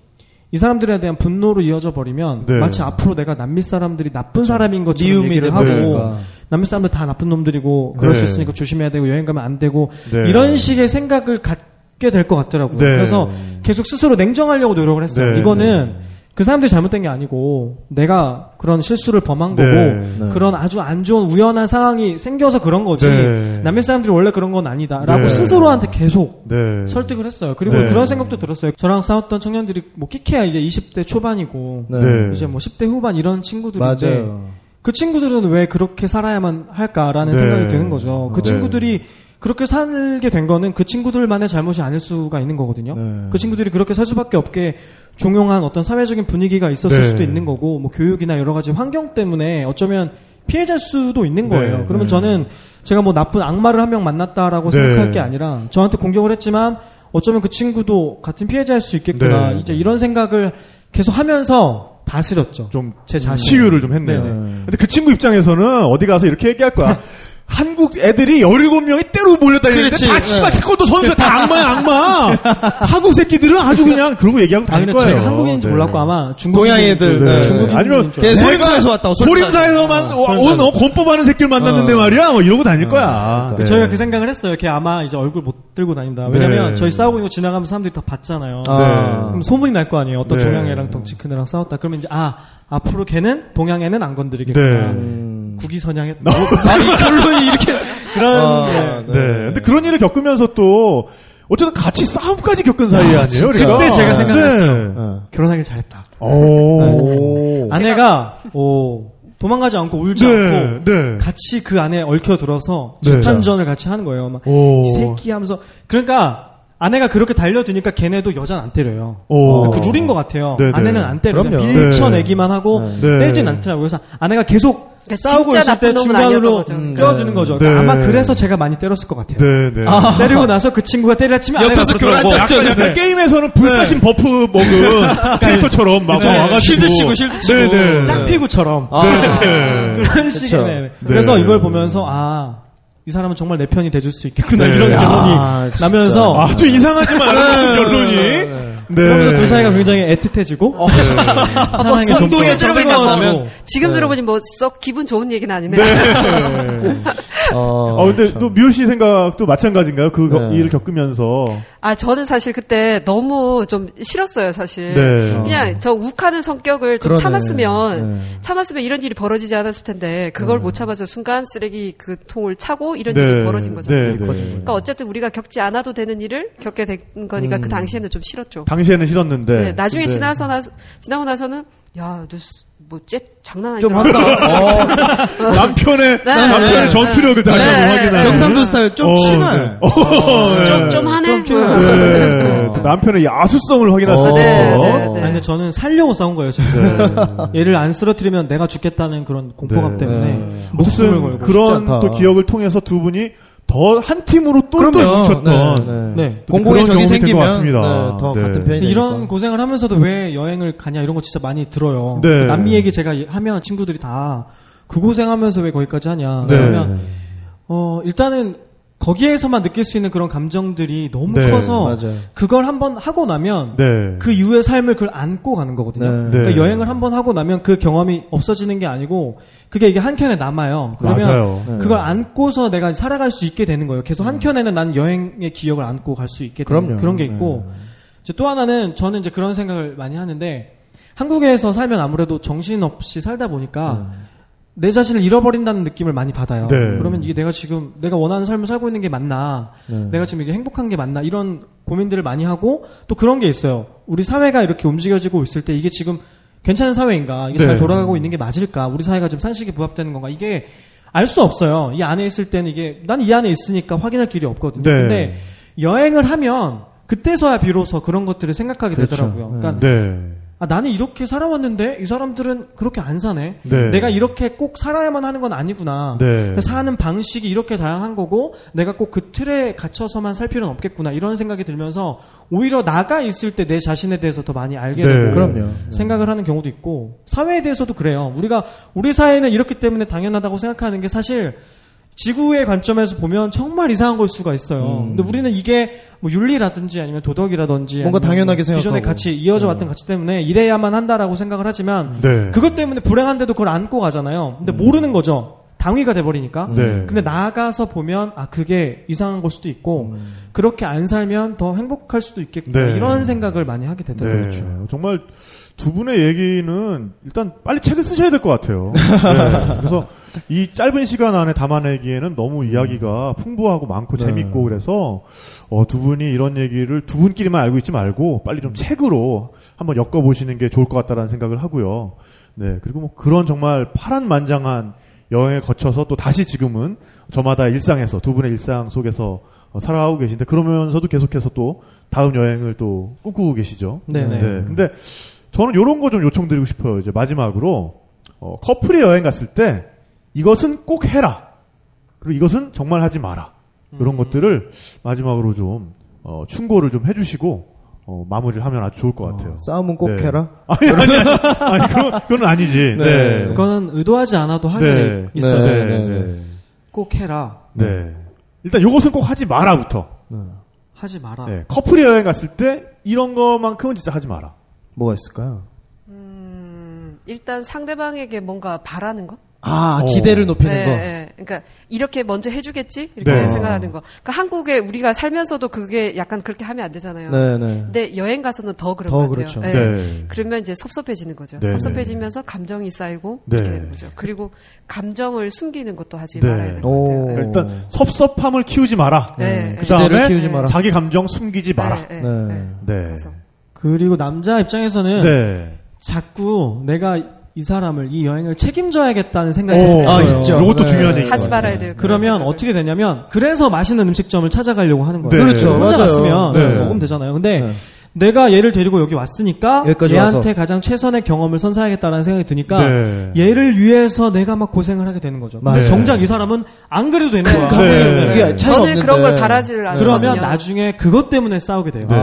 이 사람들에 대한 분노로 이어져 버리면 네. 마치 앞으로 내가 남미 사람들이 나쁜 사람인 것처럼 얘기를 하고 그러니까. 남미 사람들 다 나쁜 놈들이고 그럴 네. 수 있으니까 조심해야 되고 여행 가면 안 되고 네. 이런 식의 생각을 갖게 될 것 같더라고요. 네. 그래서 계속 스스로 냉정하려고 노력을 했어요. 네. 이거는 그 사람들이 잘못된 게 아니고 내가 그런 실수를 범한 네. 거고 네. 그런 아주 안 좋은 우연한 상황이 생겨서 그런 거지 네. 남미 사람들이 원래 그런 건 아니다라고 네. 스스로한테 계속 네. 설득을 했어요. 그리고 네. 그런 생각도 들었어요. 저랑 싸웠던 청년들이 뭐 키케야 이제 20대 초반이고 네. 네. 이제 뭐 10대 후반 이런 친구들인데 맞아요. 그 친구들은 왜 그렇게 살아야만 할까라는 네. 생각이 드는 거죠. 그 네. 친구들이 그렇게 살게 된 거는 그 친구들만의 잘못이 아닐 수가 있는 거거든요. 네. 그 친구들이 그렇게 살 수밖에 없게 종용한 어떤 사회적인 분위기가 있었을 네. 수도 있는 거고, 뭐 교육이나 여러 가지 환경 때문에 어쩌면 피해자일 수도 있는 거예요. 네. 그러면 네. 저는 제가 뭐 나쁜 악마를 한 명 만났다라고 네. 생각할 게 아니라 저한테 공격을 했지만 어쩌면 그 친구도 같은 피해자일 수 있겠구나. 네. 이제 이런 생각을 계속 하면서 다스렸죠. 좀 제 자신. 치유를 좀 했네요. 네네. 근데 그 친구 입장에서는 어디 가서 이렇게 얘기할 거야. 한국 애들이 17명이 때로 몰려다니는데. 다 씨발 태권도 선수야 다 악마야 악마. 한국 새끼들은 아주 그냥 그러고 얘기하고 아, 다닐 거예요. 제가 한국인인지 네. 몰랐고 아마 중국 동양 애들, 네. 중국 아니면 걔 소림사에서 왔다고 소림사에서만 온 어, 권법 하는 새끼를 만났는데 어. 말이야. 뭐 이러고 다닐 거야. 네. 저희가 그 생각을 했어요. 걔 아마 이제 얼굴 못 들고 다닌다. 왜냐면 네. 저희 싸우고 있는 거 지나가면 사람들이 다 봤잖아요. 아. 그럼 소문이 날 거 아니에요. 어떤 네. 동양 애랑 덩치 큰 애랑 싸웠다. 그러면 이제 아 앞으로 걔는 동양 애는 안 건드리겠구나. 네. 음. 국위선양에 아니, 결론이 이렇게. 그런 아, 예. 네. 근데 그런 일을 겪으면서 또 어쨌든 같이 싸움까지 겪은 사이 아니에요. 우리가? 그때 제가 생각했어요. 네. 어. 결혼하길 잘했다. 오. 아내가 오, 도망가지 않고 울지 네. 않고 네. 같이 그 안에 얽혀 들어서 네. 집단전을 같이 하는 거예요. 막 오. 이 새끼 하면서 그러니까 아내가 그렇게 달려드니까 걔네도 여자는 안 때려요. 오. 그 룰인 것 같아요. 아내는 안 때려요. 밀쳐내기만 하고 네. 네. 때리진 않더라고요. 그래서 아내가 계속 그러니까 싸우고 있을 때 중간으로. 음, 껴주는 거죠. 그러니까 네. 아마 그래서 제가 많이 때렸을 것 같아요. 네, 네. 때리고 나서 그 친구가 때리라 치면 옆에서. 교란 약간, 약간 네. 게임에서는 불사신 buff 먹은 캐릭터처럼 막 네. 와가지고 shield 치고, shield 치고. 네, 네. 짝피구처럼 아. 네. 그런 식의 네. 네. 그래서 이걸 보면서 아. 이 사람은 정말 내 편이 돼줄 수 있겠구나 네. 이런 야, 결론이 진짜. 나면서 아주 이상하지만 결론이 네. 네. 그러면서 두 사이가 굉장히 애틋해지고 아, 뭐 사랑의 썩 정도가 지금 들어보니까 뜨거워지고. 뭐, 지금 들어보니 뭐 썩 기분 좋은 얘기는 아니네. 어, 아 근데 참. 또 미호 씨 생각도 마찬가지인가요? 그 겨- 네. 일을 겪으면서 아 저는 사실 그때 너무 좀 싫었어요 사실. 네. 그냥 저 욱하는 성격을 좀 그러네. 참았으면 네. 참았으면 이런 일이 벌어지지 않았을 텐데 그걸 못 참아서 순간 쓰레기 그 통을 차고 이런 네. 일이 벌어진 거잖아요. 네, 네. 그러니까 어쨌든 우리가 겪지 않아도 되는 일을 겪게 된 거니까 그 당시에는 좀 싫었죠. 당시에는 싫었는데 네, 나중에 근데 지나서 나 지나고 나서는 야, 너 뭐잽 장난 좀 아니더라. 한다. 어, 남편의 네, 남편의 네, 전투력을 네. 다시 네, 한번 네, 확인하는 네. 경상도 스타일 좀 어, 친한. 네. 어, 좀, 네. 좀 하네. 좀 남편의 야수성을 확인할 수 어, 네. 근데 저는 살려고 싸운 거예요, 진짜. 얘를 안 쓰러뜨리면 내가 죽겠다는 그런 공포감 네. 때문에 네. 목숨을 걸고. 그런. 또 기억을 통해서 두 분이 더 한 팀으로 똘똘. 뭉쳤던 네, 네. 또 공공의 그런 적이 생기면 같습니다. 네, 더 네. 같은 편이 이런. 고생을 하면서도 왜 여행을 가냐 이런 거 진짜 많이 들어요. 네. 그 남미 얘기 제가 하면 친구들이 다 그 고생하면서 왜 거기까지 하냐. 네. 그러면 어 일단은 거기에서만 느낄 수 있는 그런 감정들이 너무 네. 커서 맞아요. 그걸 한번 하고 나면 네. 그 이후의 삶을 그걸 안고 가는 거거든요. 네. 그러니까 네. 여행을 한번 하고 나면 그 경험이 없어지는 게 아니고 그게 이게 한 켠에 남아요. 그러면 맞아요. 네. 그걸 안고서 내가 살아갈 수 있게 되는 거예요. 계속 한 켠에는 난 여행의 기억을 안고 갈 수 있게 되는. 그런 게 있고 이제 또 하나는 저는 이제 그런 생각을 많이 하는데 한국에서 살면 아무래도 정신 없이 살다 보니까 내 자신을 잃어버린다는 느낌을 많이 받아요. 네. 그러면 이게 내가 지금 내가 원하는 삶을 살고 있는 게 맞나? 네. 내가 지금 이게 행복한 게 맞나? 이런 고민들을 많이 하고 또 그런 게 있어요. 우리 사회가 이렇게 움직여지고 있을 때 이게 지금 괜찮은 사회인가? 이게 네. 잘 돌아가고 있는 게 맞을까? 우리 사회가 지금 산식에 부합되는 건가? 이게 알 수 없어요. 이 안에 있을 때는 이게 난 이 안에 있으니까 확인할 길이 없거든요. 네. 근데 여행을 하면 그때서야 비로소 그런 것들을 생각하게 그렇죠. 되더라고요. 그러니까 네. 아, 나는 이렇게 살아왔는데 이 사람들은 그렇게 안 사네. 네. 내가 이렇게 꼭 살아야만 하는 건 아니구나. 네. 사는 방식이 이렇게 다양한 거고 내가 꼭 그 틀에 갇혀서만 살 필요는 없겠구나. 이런 생각이 들면서 오히려 나가 있을 때 내 자신에 대해서 더 많이 알게 네. 되고 그럼요. 생각을 하는 경우도 있고 사회에 대해서도 그래요. 우리가 우리 사회는 이렇기 때문에 당연하다고 생각하는 게 사실 지구의 관점에서 보면 정말 이상한 걸 수가 있어요. 음. 근데 우리는 이게 뭐 윤리라든지 아니면 도덕이라든지 뭔가 당연하게 뭐 기존의 생각하고. 가치 이어져 왔던 가치 때문에 이래야만 한다라고 생각을 하지만 네. 그것 때문에 불행한데도 그걸 안고 가잖아요. 근데 모르는 거죠. 당위가 돼버리니까. 네. 근데 나가서 보면 아 그게 이상한 걸 수도 있고 그렇게 안 살면 더 행복할 수도 있겠구나 네. 이런 생각을 많이 하게 되더라고요. 네. 정말 두 분의 얘기는 일단 빨리 책을 쓰셔야 될 것 같아요. 네. 그래서 이 짧은 시간 안에 담아내기에는 너무 이야기가 풍부하고 많고 네. 재밌고 그래서 어, 두 분이 이런 얘기를 두 분끼리만 알고 있지 말고 빨리 좀 책으로 한번 엮어보시는 게 좋을 것 같다라는 생각을 하고요. 네. 그리고 뭐 그런 정말 파란만장한 여행을 거쳐서 또 다시 지금은 저마다 일상에서 두 분의 일상 속에서 어, 살아가고 계신데 그러면서도 계속해서 또 다음 여행을 또 꿈꾸고 계시죠. 네네. 네. 근데 저는 이런 거 좀 요청드리고 싶어요. 이제 마지막으로 어, 커플이 여행 갔을 때 이것은 꼭 해라. 그리고 이것은 정말 하지 마라. 이런 음. 것들을 마지막으로 좀 어, 충고를 좀 해주시고 어, 마무리를 하면 아주 좋을 것 같아요. 어, 싸움은 꼭 네. 해라. 아니 아니 아니 그건 그건 아니지. 네. 네. 그거는 의도하지 않아도 하게 네. 돼 있어요. 네. 네, 네. 네. 꼭 해라. 네. 일단 요것은 꼭 하지 마라부터. 네. 하지 마라. 네. 커플이 여행 갔을 때 이런 것만큼은 진짜 하지 마라. 뭐가 있을까요? 음, 일단 상대방에게 뭔가 바라는 것? 아, 어. 기대를 높이는 네, 거. 네. 그러니까 이렇게 먼저 해주겠지 이렇게 네. 생각하는 거. 그러니까 한국에 우리가 살면서도 그게 약간 그렇게 하면 안 되잖아요. 네, 네. 근데 여행 가서는 더 그런 더 것 같아요. 그렇죠. 네. 네. 그러면 이제 섭섭해지는 거죠. 네. 섭섭해지면서 감정이 쌓이고 네. 이렇게 되는 거죠. 그리고 감정을 숨기는 것도 하지 네. 말아야 되는 것 오. 같아요. 일단 섭섭함을 키우지 마라. 네. 그 기대를 다음에 키우지 마라. 자기 감정 숨기지 마라. 네, 네. 네, 네. 네. 그래서 그리고 남자 입장에서는 네. 자꾸 내가 이 사람을 이 여행을 책임져야겠다는 생각이 오, 들어요. 아, 있죠. 이것도 네. 중요한 얘기. 하지 말아야 돼요. 그러면 생각을. 어떻게 되냐면 그래서 맛있는 음식점을 찾아가려고 하는 거예요. 네. 그렇죠. 혼자 맞아요. 갔으면 네. 먹으면 되잖아요. 근데 네. 내가 얘를 데리고 여기 왔으니까 얘한테 와서. 가장 최선의 경험을 선사하겠다라는 생각이 드니까 네. 얘를 위해서 내가 막 고생을 하게 되는 거죠. 근데 네. 정작 이 사람은 안 그래도 되는 거야. 네. 차이가 저는 없는데. 그런 걸 바라지를 않거든요. 그러면 나중에 그것 때문에 싸우게 돼요. 네.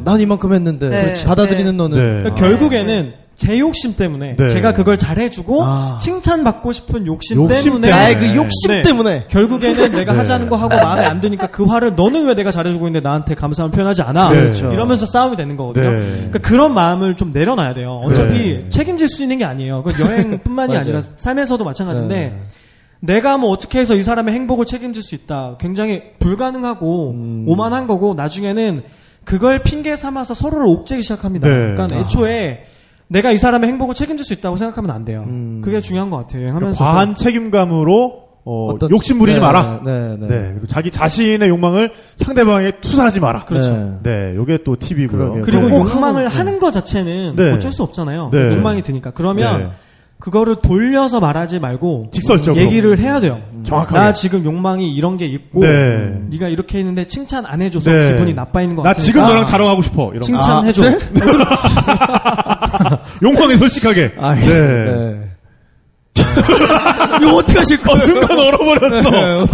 아, 난 이만큼 했는데 네. 받아들이는 너는 네. 그러니까 아. 결국에는 제 욕심 때문에 네. 제가 그걸 잘해주고 아. 칭찬받고 싶은 욕심, 욕심 때문에 때문에. 나의 그 욕심 네. 때문에. 결국에는 내가 네. 하자는 거 하고 마음에 안 드니까 그 화를 너는 왜 내가 잘해주고 있는데 나한테 감사함을 표현하지 않아 네. 그렇죠. 이러면서 싸움이 되는 거거든요. 네. 그러니까 그런 마음을 좀 내려놔야 돼요. 어차피 네. 책임질 수 있는 게 아니에요. 그 여행뿐만이. 아니라 삶에서도 마찬가지인데 네. 내가 뭐 어떻게 해서 이 사람의 행복을 책임질 수 있다. 굉장히 불가능하고 음. 오만한 거고 나중에는 그걸 핑계 삼아서 서로를 옥죄기 시작합니다. 네. 그러니까 아. 애초에 내가 이 사람의 행복을 책임질 수 있다고 생각하면 안 돼요. 음. 그게 중요한 것 같아요. 여행하면서 그러니까 과한 책임감으로 어, 어떤- 욕심 부리지 네, 마라. 네, 네. 네. 그리고 자기 자신의 욕망을 상대방에게 투사하지 마라. 그렇죠. 네, 요게 또 팁이고요. 그러게요. 그리고 네. 욕망을 꼭 하는 것 자체는 네. 어쩔 수 없잖아요. 네. 욕망이 드니까. 그러면 네. 그거를 돌려서 말하지 말고 직설적으로. 얘기를 해야 돼요. 정확하게. 나 지금 욕망이 이런 게 있고 네. 네가 이렇게 했는데 칭찬 안 해줘서 네. 기분이 나빠 있는 것나 같으니까 지금 너랑 자랑하고 싶어. 이런 거. 칭찬해줘. 아, 욕망에 솔직하게. 알겠습니다. 네. 네. 이거 어떻게 하실 어, 거예요? 순간 얼어버렸어. 네?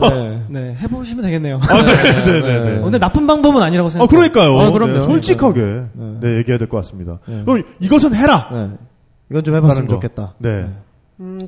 네. 네, 해보시면 되겠네요. 네네네. 어, 근데 나쁜 방법은 아니라고 아, 생각해요. 그러니까요. 아, 그럼요. 네, 솔직하게 네. 네, 얘기해야 될 것 같습니다. 네. 그럼 이것은 해라. 네. 이건 좀 해봤으면. 좋겠다. 네. 음,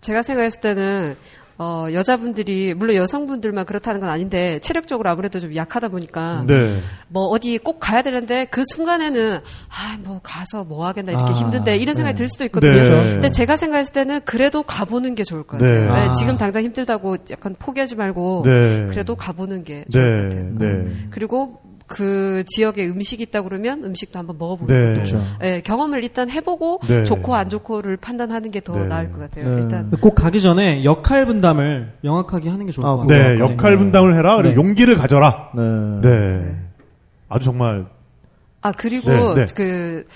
제가 생각했을 때는 어, 여자분들이 물론 여성분들만 그렇다는 건 아닌데 체력적으로 아무래도 좀 약하다 보니까 네. 뭐 어디 꼭 가야 되는데 그 순간에는 아 뭐 가서 뭐 하겠나 이렇게 아, 힘든데 이런 생각이 네. 들 수도 있거든요. 네. 근데 제가 생각했을 때는 그래도 가보는 게 좋을 것 같아요. 네. 네, 아. 지금 당장 힘들다고 약간 포기하지 말고 네. 그래도 가보는 게 좋을 것 네. 같아요. 네. 그리고 그 지역에 음식이 있다 그러면 음식도 한번 먹어보는 네. 것도 그렇죠. 예, 경험을 일단 해보고 네. 좋고 안 좋고를 판단하는 게더 네. 나을 것 같아요. 네. 일단 꼭 가기 전에 역할 분담을 명확하게 하는 게 좋을 아, 것 같아요. 네. 역할 분담을 해라. 그리고 네. 용기를 가져라. 네. 네. 아주 정말 아 그리고 네, 네. 그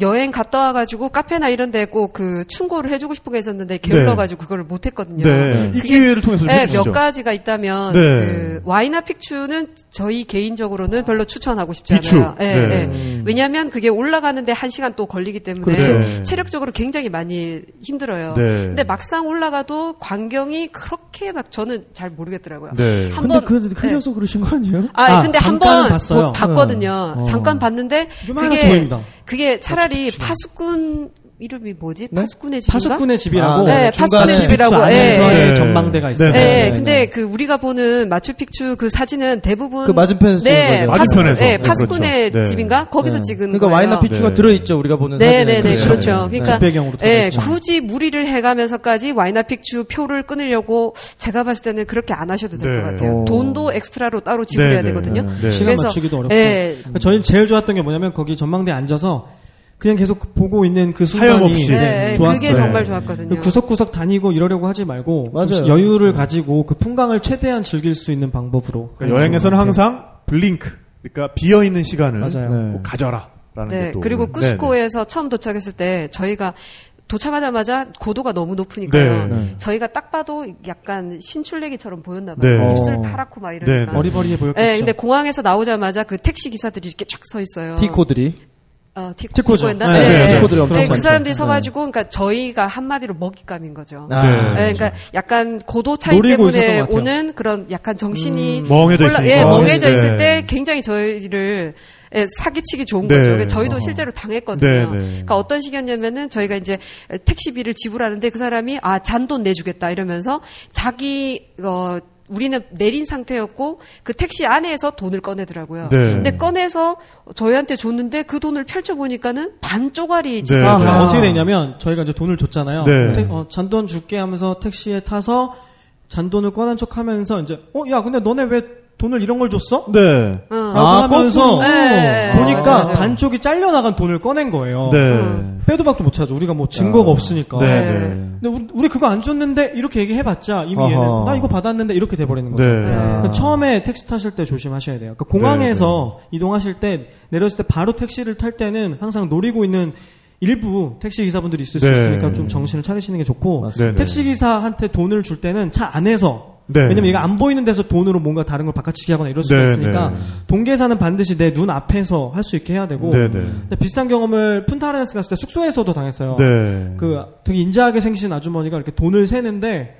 여행 갔다 와가지고 카페나 이런 데 꼭 그 충고를 해주고 싶은 게 있었는데 게을러가지고 그걸 못했거든요. 네. 이 그게- 기회를 통해서 좀 네, 해주시죠. 몇 가지가 있다면 네. 그 와이나 픽추는 저희 개인적으로는 별로 추천하고 싶지. 않아요. 예, 네. 예. 음. 왜냐하면 그게 올라가는데 한 시간 또 걸리기 때문에 그렇죠. 체력적으로 굉장히 많이 힘들어요. 네. 근데 막상 올라가도 광경이 그렇게 막 저는 잘 모르겠더라고요. 네. 한 근데 번- 그 흘려서 그러신 거 아니에요? 아, 아, 근데 한번 봤어요. 봤거든요. 어. 잠깐 봤는데 그게 보입니다. 그게 차라리 파수꾼 이름이 뭐지? 네? 파수꾼의 집인가? 파수꾼의 집이라고 아, 네, 파수꾼의 집이라고. 예. 네. 전망대가 있어요. 네, 네, 네, 근데 네. 그 우리가 보는 마추픽추 그 사진은 대부분 그 맞은편에서 찍은 네, 맞은편에서. 네, 네, 파수꾼의 그렇죠. 네. 집인가? 거기서 네. 찍은 그러니까 거예요. 와이나 픽추가 네. 들어 있죠. 우리가 보는 네, 사진에. 네, 네, 그렇죠. 그러니까 뒷배경으로 예, 들어갔죠. 굳이 무리를 해 가면서까지 와이나 픽추 표를 끊으려고 제가 봤을 때는 그렇게 안 하셔도 될 네. 것 같아요. 오. 돈도 extra로 따로 지불해야 네, 네. 되거든요. 네. 시간 맞추기도 어렵고. 예. 저희는 제일 좋았던 게 뭐냐면 거기 전망대에 앉아서 그냥 계속 보고 있는 그 순간이 하염없이. 네, 네, 좋았어요. 그게 정말 좋았거든요. 그 구석구석 다니고 이러려고 하지 말고 좀 맞아요. 여유를 가지고 그 풍광을 최대한 즐길 수 있는 방법으로. 그러니까 여행에서는 항상 블링크, 그러니까 비어 있는 시간을 맞아요. 네. 꼭 가져라라는 네, 게 또. 그리고 네, 쿠스코에서 처음 도착했을 때 저희가 도착하자마자 고도가 너무 높으니까요. 네. 네. 저희가 딱 봐도 약간 신출내기처럼 보였나 봐요. 네. 입술 어. 파랗고 막 이러니까. 네. 어리버리해 보였겠죠. 네, 근데 공항에서 나오자마자 그 택시 기사들이 이렇게 쫙 서 있어요. 디코들이. 어, 디코. 디코였나? 네, 네, 디코들이 엄청 네, 그. 사람들이 네. 서가지고, 그러니까 저희가 한마디로 먹잇감인 거죠. 아, 네. 네, 그러니까 약간 고도 차이 때문에. 오는 그런 약간 정신이 음, 멍해져 있으니까. 예, 멍해져 네. 있을 때 굉장히 저희를 예, 사기치기 좋은 네. 거죠. 그래서 저희도 어허. 실제로 당했거든요. 네, 네. 그러니까 어떤 식이었냐면은 저희가 이제 택시비를 지불하는데 그 사람이 아 잔돈 내주겠다 이러면서 자기 어 우리는 내린 상태였고 그 택시 안에서 돈을 꺼내더라고요. 네. 근데 꺼내서 저희한테 줬는데 그 돈을 펼쳐 보니까는 반 쪼가리 지금 네. 아, 아. 어떻게 되냐면 저희가 이제 돈을 줬잖아요. 네. 택- 어, 잔돈 줄게 하면서 택시에 타서 잔돈을 꺼낸 척하면서 이제 어야 근데 너네 왜 돈을 이런 걸 줬어? 네. 어. 라고 아, 하면서 거꾸로. 네, 보니까 맞아, 맞아. 반쪽이 잘려 나간 돈을 꺼낸 거예요. 네. 음. 빼도 박도 못 찾아. 우리가 뭐 증거가 아. 없으니까. 네. 네. 네. 근데 우리, 우리 그거 안 줬는데 이렇게 얘기해봤자 이미 얘는 아하. 나 이거 받았는데 이렇게 돼버리는 거죠. 네. 그러니까 처음에 택시 타실 때 조심하셔야 돼요. 그러니까 공항에서 이동하실 때 내렸을 때 바로 택시를 탈 때는 항상 노리고 있는 일부 택시 기사분들이 있을 수 네. 있으니까 좀 정신을 차리시는 게 좋고 맞습니다. 네, 네. 택시 기사한테 돈을 줄 때는 차 안에서 네. 왜냐면 얘가 안 보이는 데서 돈으로 뭔가 다른 걸 바꿔치기 하거나 이럴 수가 네, 있으니까 네. 동계사는 반드시 내 눈 앞에서 할 수 있게 해야 되고 네, 네. 비슷한 경험을 푼타레네스 갔을 때 숙소에서도 당했어요. 네. 그 되게 인자하게 생기신 아주머니가 이렇게 돈을 세는데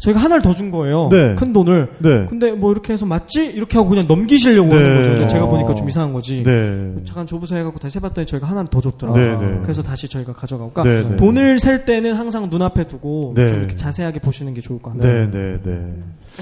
저희가 하나를 더 준 거예요. 네. 큰 돈을. 네. 근데 뭐 이렇게 해서 맞지? 이렇게 하고 그냥 넘기시려고 네. 하는 거죠. 제가 어. 보니까 좀 이상한 거지. 네. 잠깐 줘보세요 해갖고 다시 해봤더니 저희가 하나를 더 줬더라고요. 네, 네. 그래서 다시 저희가 가져가고. 그러니까. 돈을 셀 때는 항상 눈앞에 두고 네. 좀 이렇게 자세하게 보시는 게 좋을 것 같아요. 네, 네, 네.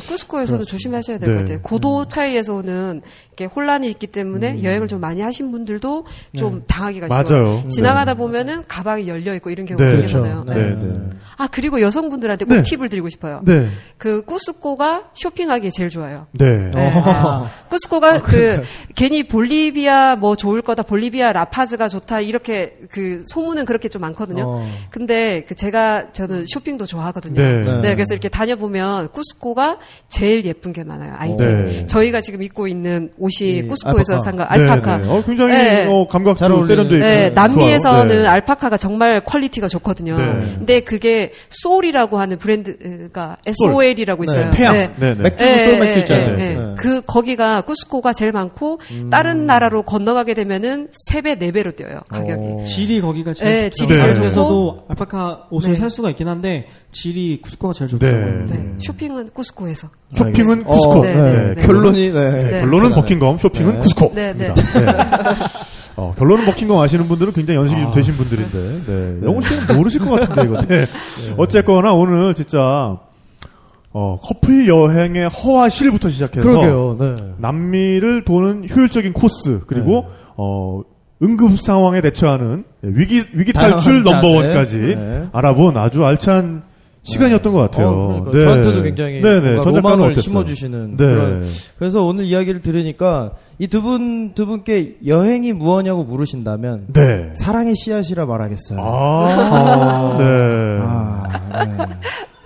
쿠스코에서도 조심하셔야 될것 네. 같아요. 고도 차이에서 오는 혼란이 있기 때문에 여행을 좀 많이 하신 분들도 좀 당하기가 쉬워요. 맞아요. 지나가다 보면은 가방이 열려 있고 이런 경우가 네. 되게 그렇죠. 네, 네. 네. 아 그리고 여성분들한테 꼭 네. 팁을 드리고 싶어요. 네. 그 쿠스코가 쇼핑하기에 제일 좋아요. 네. 네. 어. 쿠스코가 그 괜히 볼리비아 뭐 좋을 거다, 볼리비아 라파즈가 좋다 이렇게 그 소문은 그렇게 좀 많거든요. 어. 근데 그 제가 저는 쇼핑도 좋아하거든요. 네. 네. 네. 그래서 이렇게 다녀보면 쿠스코가 제일 예쁜 게 많아요. 아이템. 네. 저희가 지금 입고 있는 옷이 이 쿠스코에서 알파카. 산거 알파카. 네, 네. 어, 굉장히 네. 어, 감각도 잘 어울리는- 세련돼 있고. 네, 남미에서는. 네. 알파카가 정말 quality가 좋거든요. 네. 근데 그게 소울이라고 하는 브랜드가 SOL이라고 있어요. 태양. 네. 네, 네. 소울 맥주 예, 있잖아요. 예, 예. 네. 그 거기가 쿠스코가 제일 많고 음. 다른 나라로 건너가게 되면은 3배, 4배로 뛰어요, 가격이. 어. 질이 거기가 제일 네, 좋죠. 질이 제일 한국에서도 알파카 옷을 네. 살 수가 있긴 한데 질이 쿠스코가 제일 좋더라고요. 네. 네, 쇼핑은 쿠스코에서. 쇼핑은. 쿠스코. 어, 네, 네, 네. 결론이 네. 네. 결론은 버킹검, 쇼핑은 네. 쿠스코. 네, 네. 어, 결론은 버킹검 아시는 분들은 굉장히 연식이 좀 아. 되신 분들인데, 네. 영훈 씨는 모르실 것 같은데, 이거. 네. 어쨌거나 오늘 진짜, 어, 커플 여행의 허와 실부터 시작해서, 그러게요. 네. 남미를 도는 효율적인 코스, 그리고, 네. 어, 응급 상황에 대처하는 위기, 위기 탈출. 넘버원까지 네. 알아본 아주 알찬 시간이었던 것 같아요. 어, 그러니까요. 저한테도 굉장히 네네. 작가는 로망을 어땠어요? 심어주시는 네. 그런 그래서 오늘 이야기를 들으니까 이 두 분 두 분께 여행이 무엇냐고 물으신다면 네. 사랑의 씨앗이라 말하겠어요. 아, 네. 아, 네.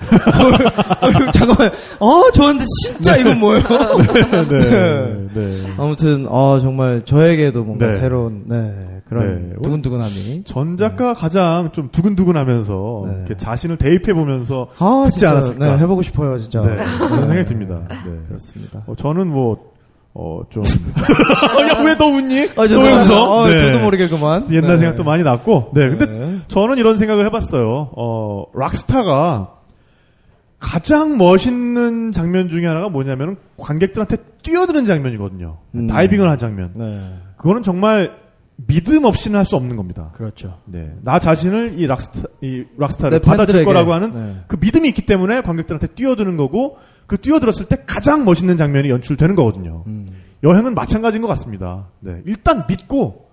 어, 잠깐만. 어, 저한테 진짜 이건 뭐예요? 네. 네. 아무튼 어 정말 저에게도 뭔가 네. 새로운 네, 그런 네. 두근두근함이. 전 작가 가장 좀 두근두근하면서 네. 자신을 대입해 보면서 아, 듣지 진짜, 않았을까? 네, 해보고 싶어요, 진짜. 네, 그런 생각이 듭니다. 네. 그렇습니다. 어, 저는 뭐, 어, 좀. 야, 왜 너 웃니? 아, 너왜 웃어? 아, 네. 저도 모르게 그만. 옛날 네. 생각도 많이 났고. 네. 근데 네. 저는 이런 생각을 해봤어요. 어, 락스타가 가장 멋있는 장면 중에 하나가 뭐냐면 관객들한테 뛰어드는 장면이거든요. 음. 다이빙을 한 장면. 네, 그거는 정말 믿음 없이는 할 수 없는 겁니다. 그렇죠. 네. 나 자신을 이 락스타, 이 락스타를 네, 받아줄. 거라고 하는 네. 그 믿음이 있기 때문에 관객들한테 뛰어드는 거고 그 뛰어들었을 때 가장 멋있는 장면이 연출되는 거거든요. 음. 여행은 마찬가지인 것 같습니다. 네. 일단 믿고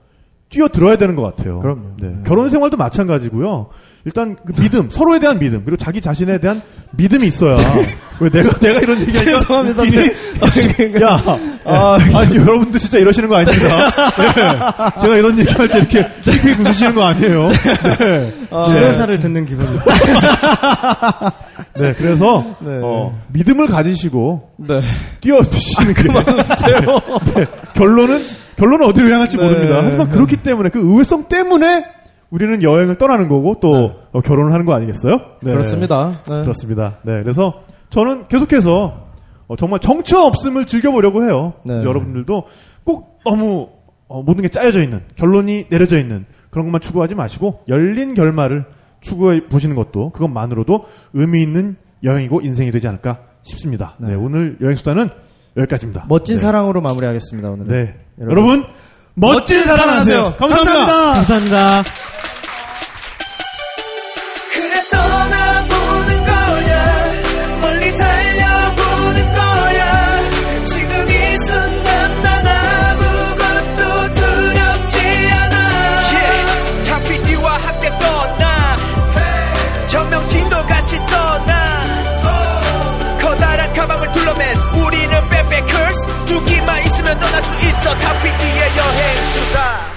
뛰어들어야 되는 것 같아요. 그럼요. 네. 네. 결혼 생활도 마찬가지고요. 일단 그 믿음, 서로에 대한 믿음, 그리고 자기 자신에 대한 믿음이 있어야. 왜 내가 내가 이런 얘기 하니까 죄송합니다. 웃기니? 야, 아, 아, 니 여러분도 진짜 이러시는 거 아닙니다. 네. 제가 이런 얘기 할 때 이렇게 픽픽 웃으시는 거 아니에요. 네. 아, 지뢰사를 듣는 기분. 네, 그래서 네. 어, 믿음을 가지시고 네. 뛰어드시는 게 네, 결론은 결론은 어디로 향할지 네. 모릅니다. 하지만 그렇기 때문에 그 의외성 때문에 우리는 여행을 떠나는 거고 또 네. 어, 결혼을 하는 거 아니겠어요? 네. 그렇습니다. 네. 그렇습니다. 네, 그래서 저는 계속해서 어, 정말 정처 없음을 즐겨보려고 해요. 네. 여러분들도 꼭 너무 어, 모든 게 짜여져 있는 결론이 내려져 있는 그런 것만 추구하지 마시고 열린 결말을 추구해 보시는 것도 그것만으로도 의미 있는 여행이고 인생이 되지 않을까 싶습니다. 네, 네. 오늘 여행 수단은 여기까지입니다. 멋진 네. 사랑으로 마무리하겠습니다, 오늘. 네, 여러분, 멋진 사랑하세요. 감사합니다. 감사합니다. 그래 떠날 수 있어. 탑피디의 여행수다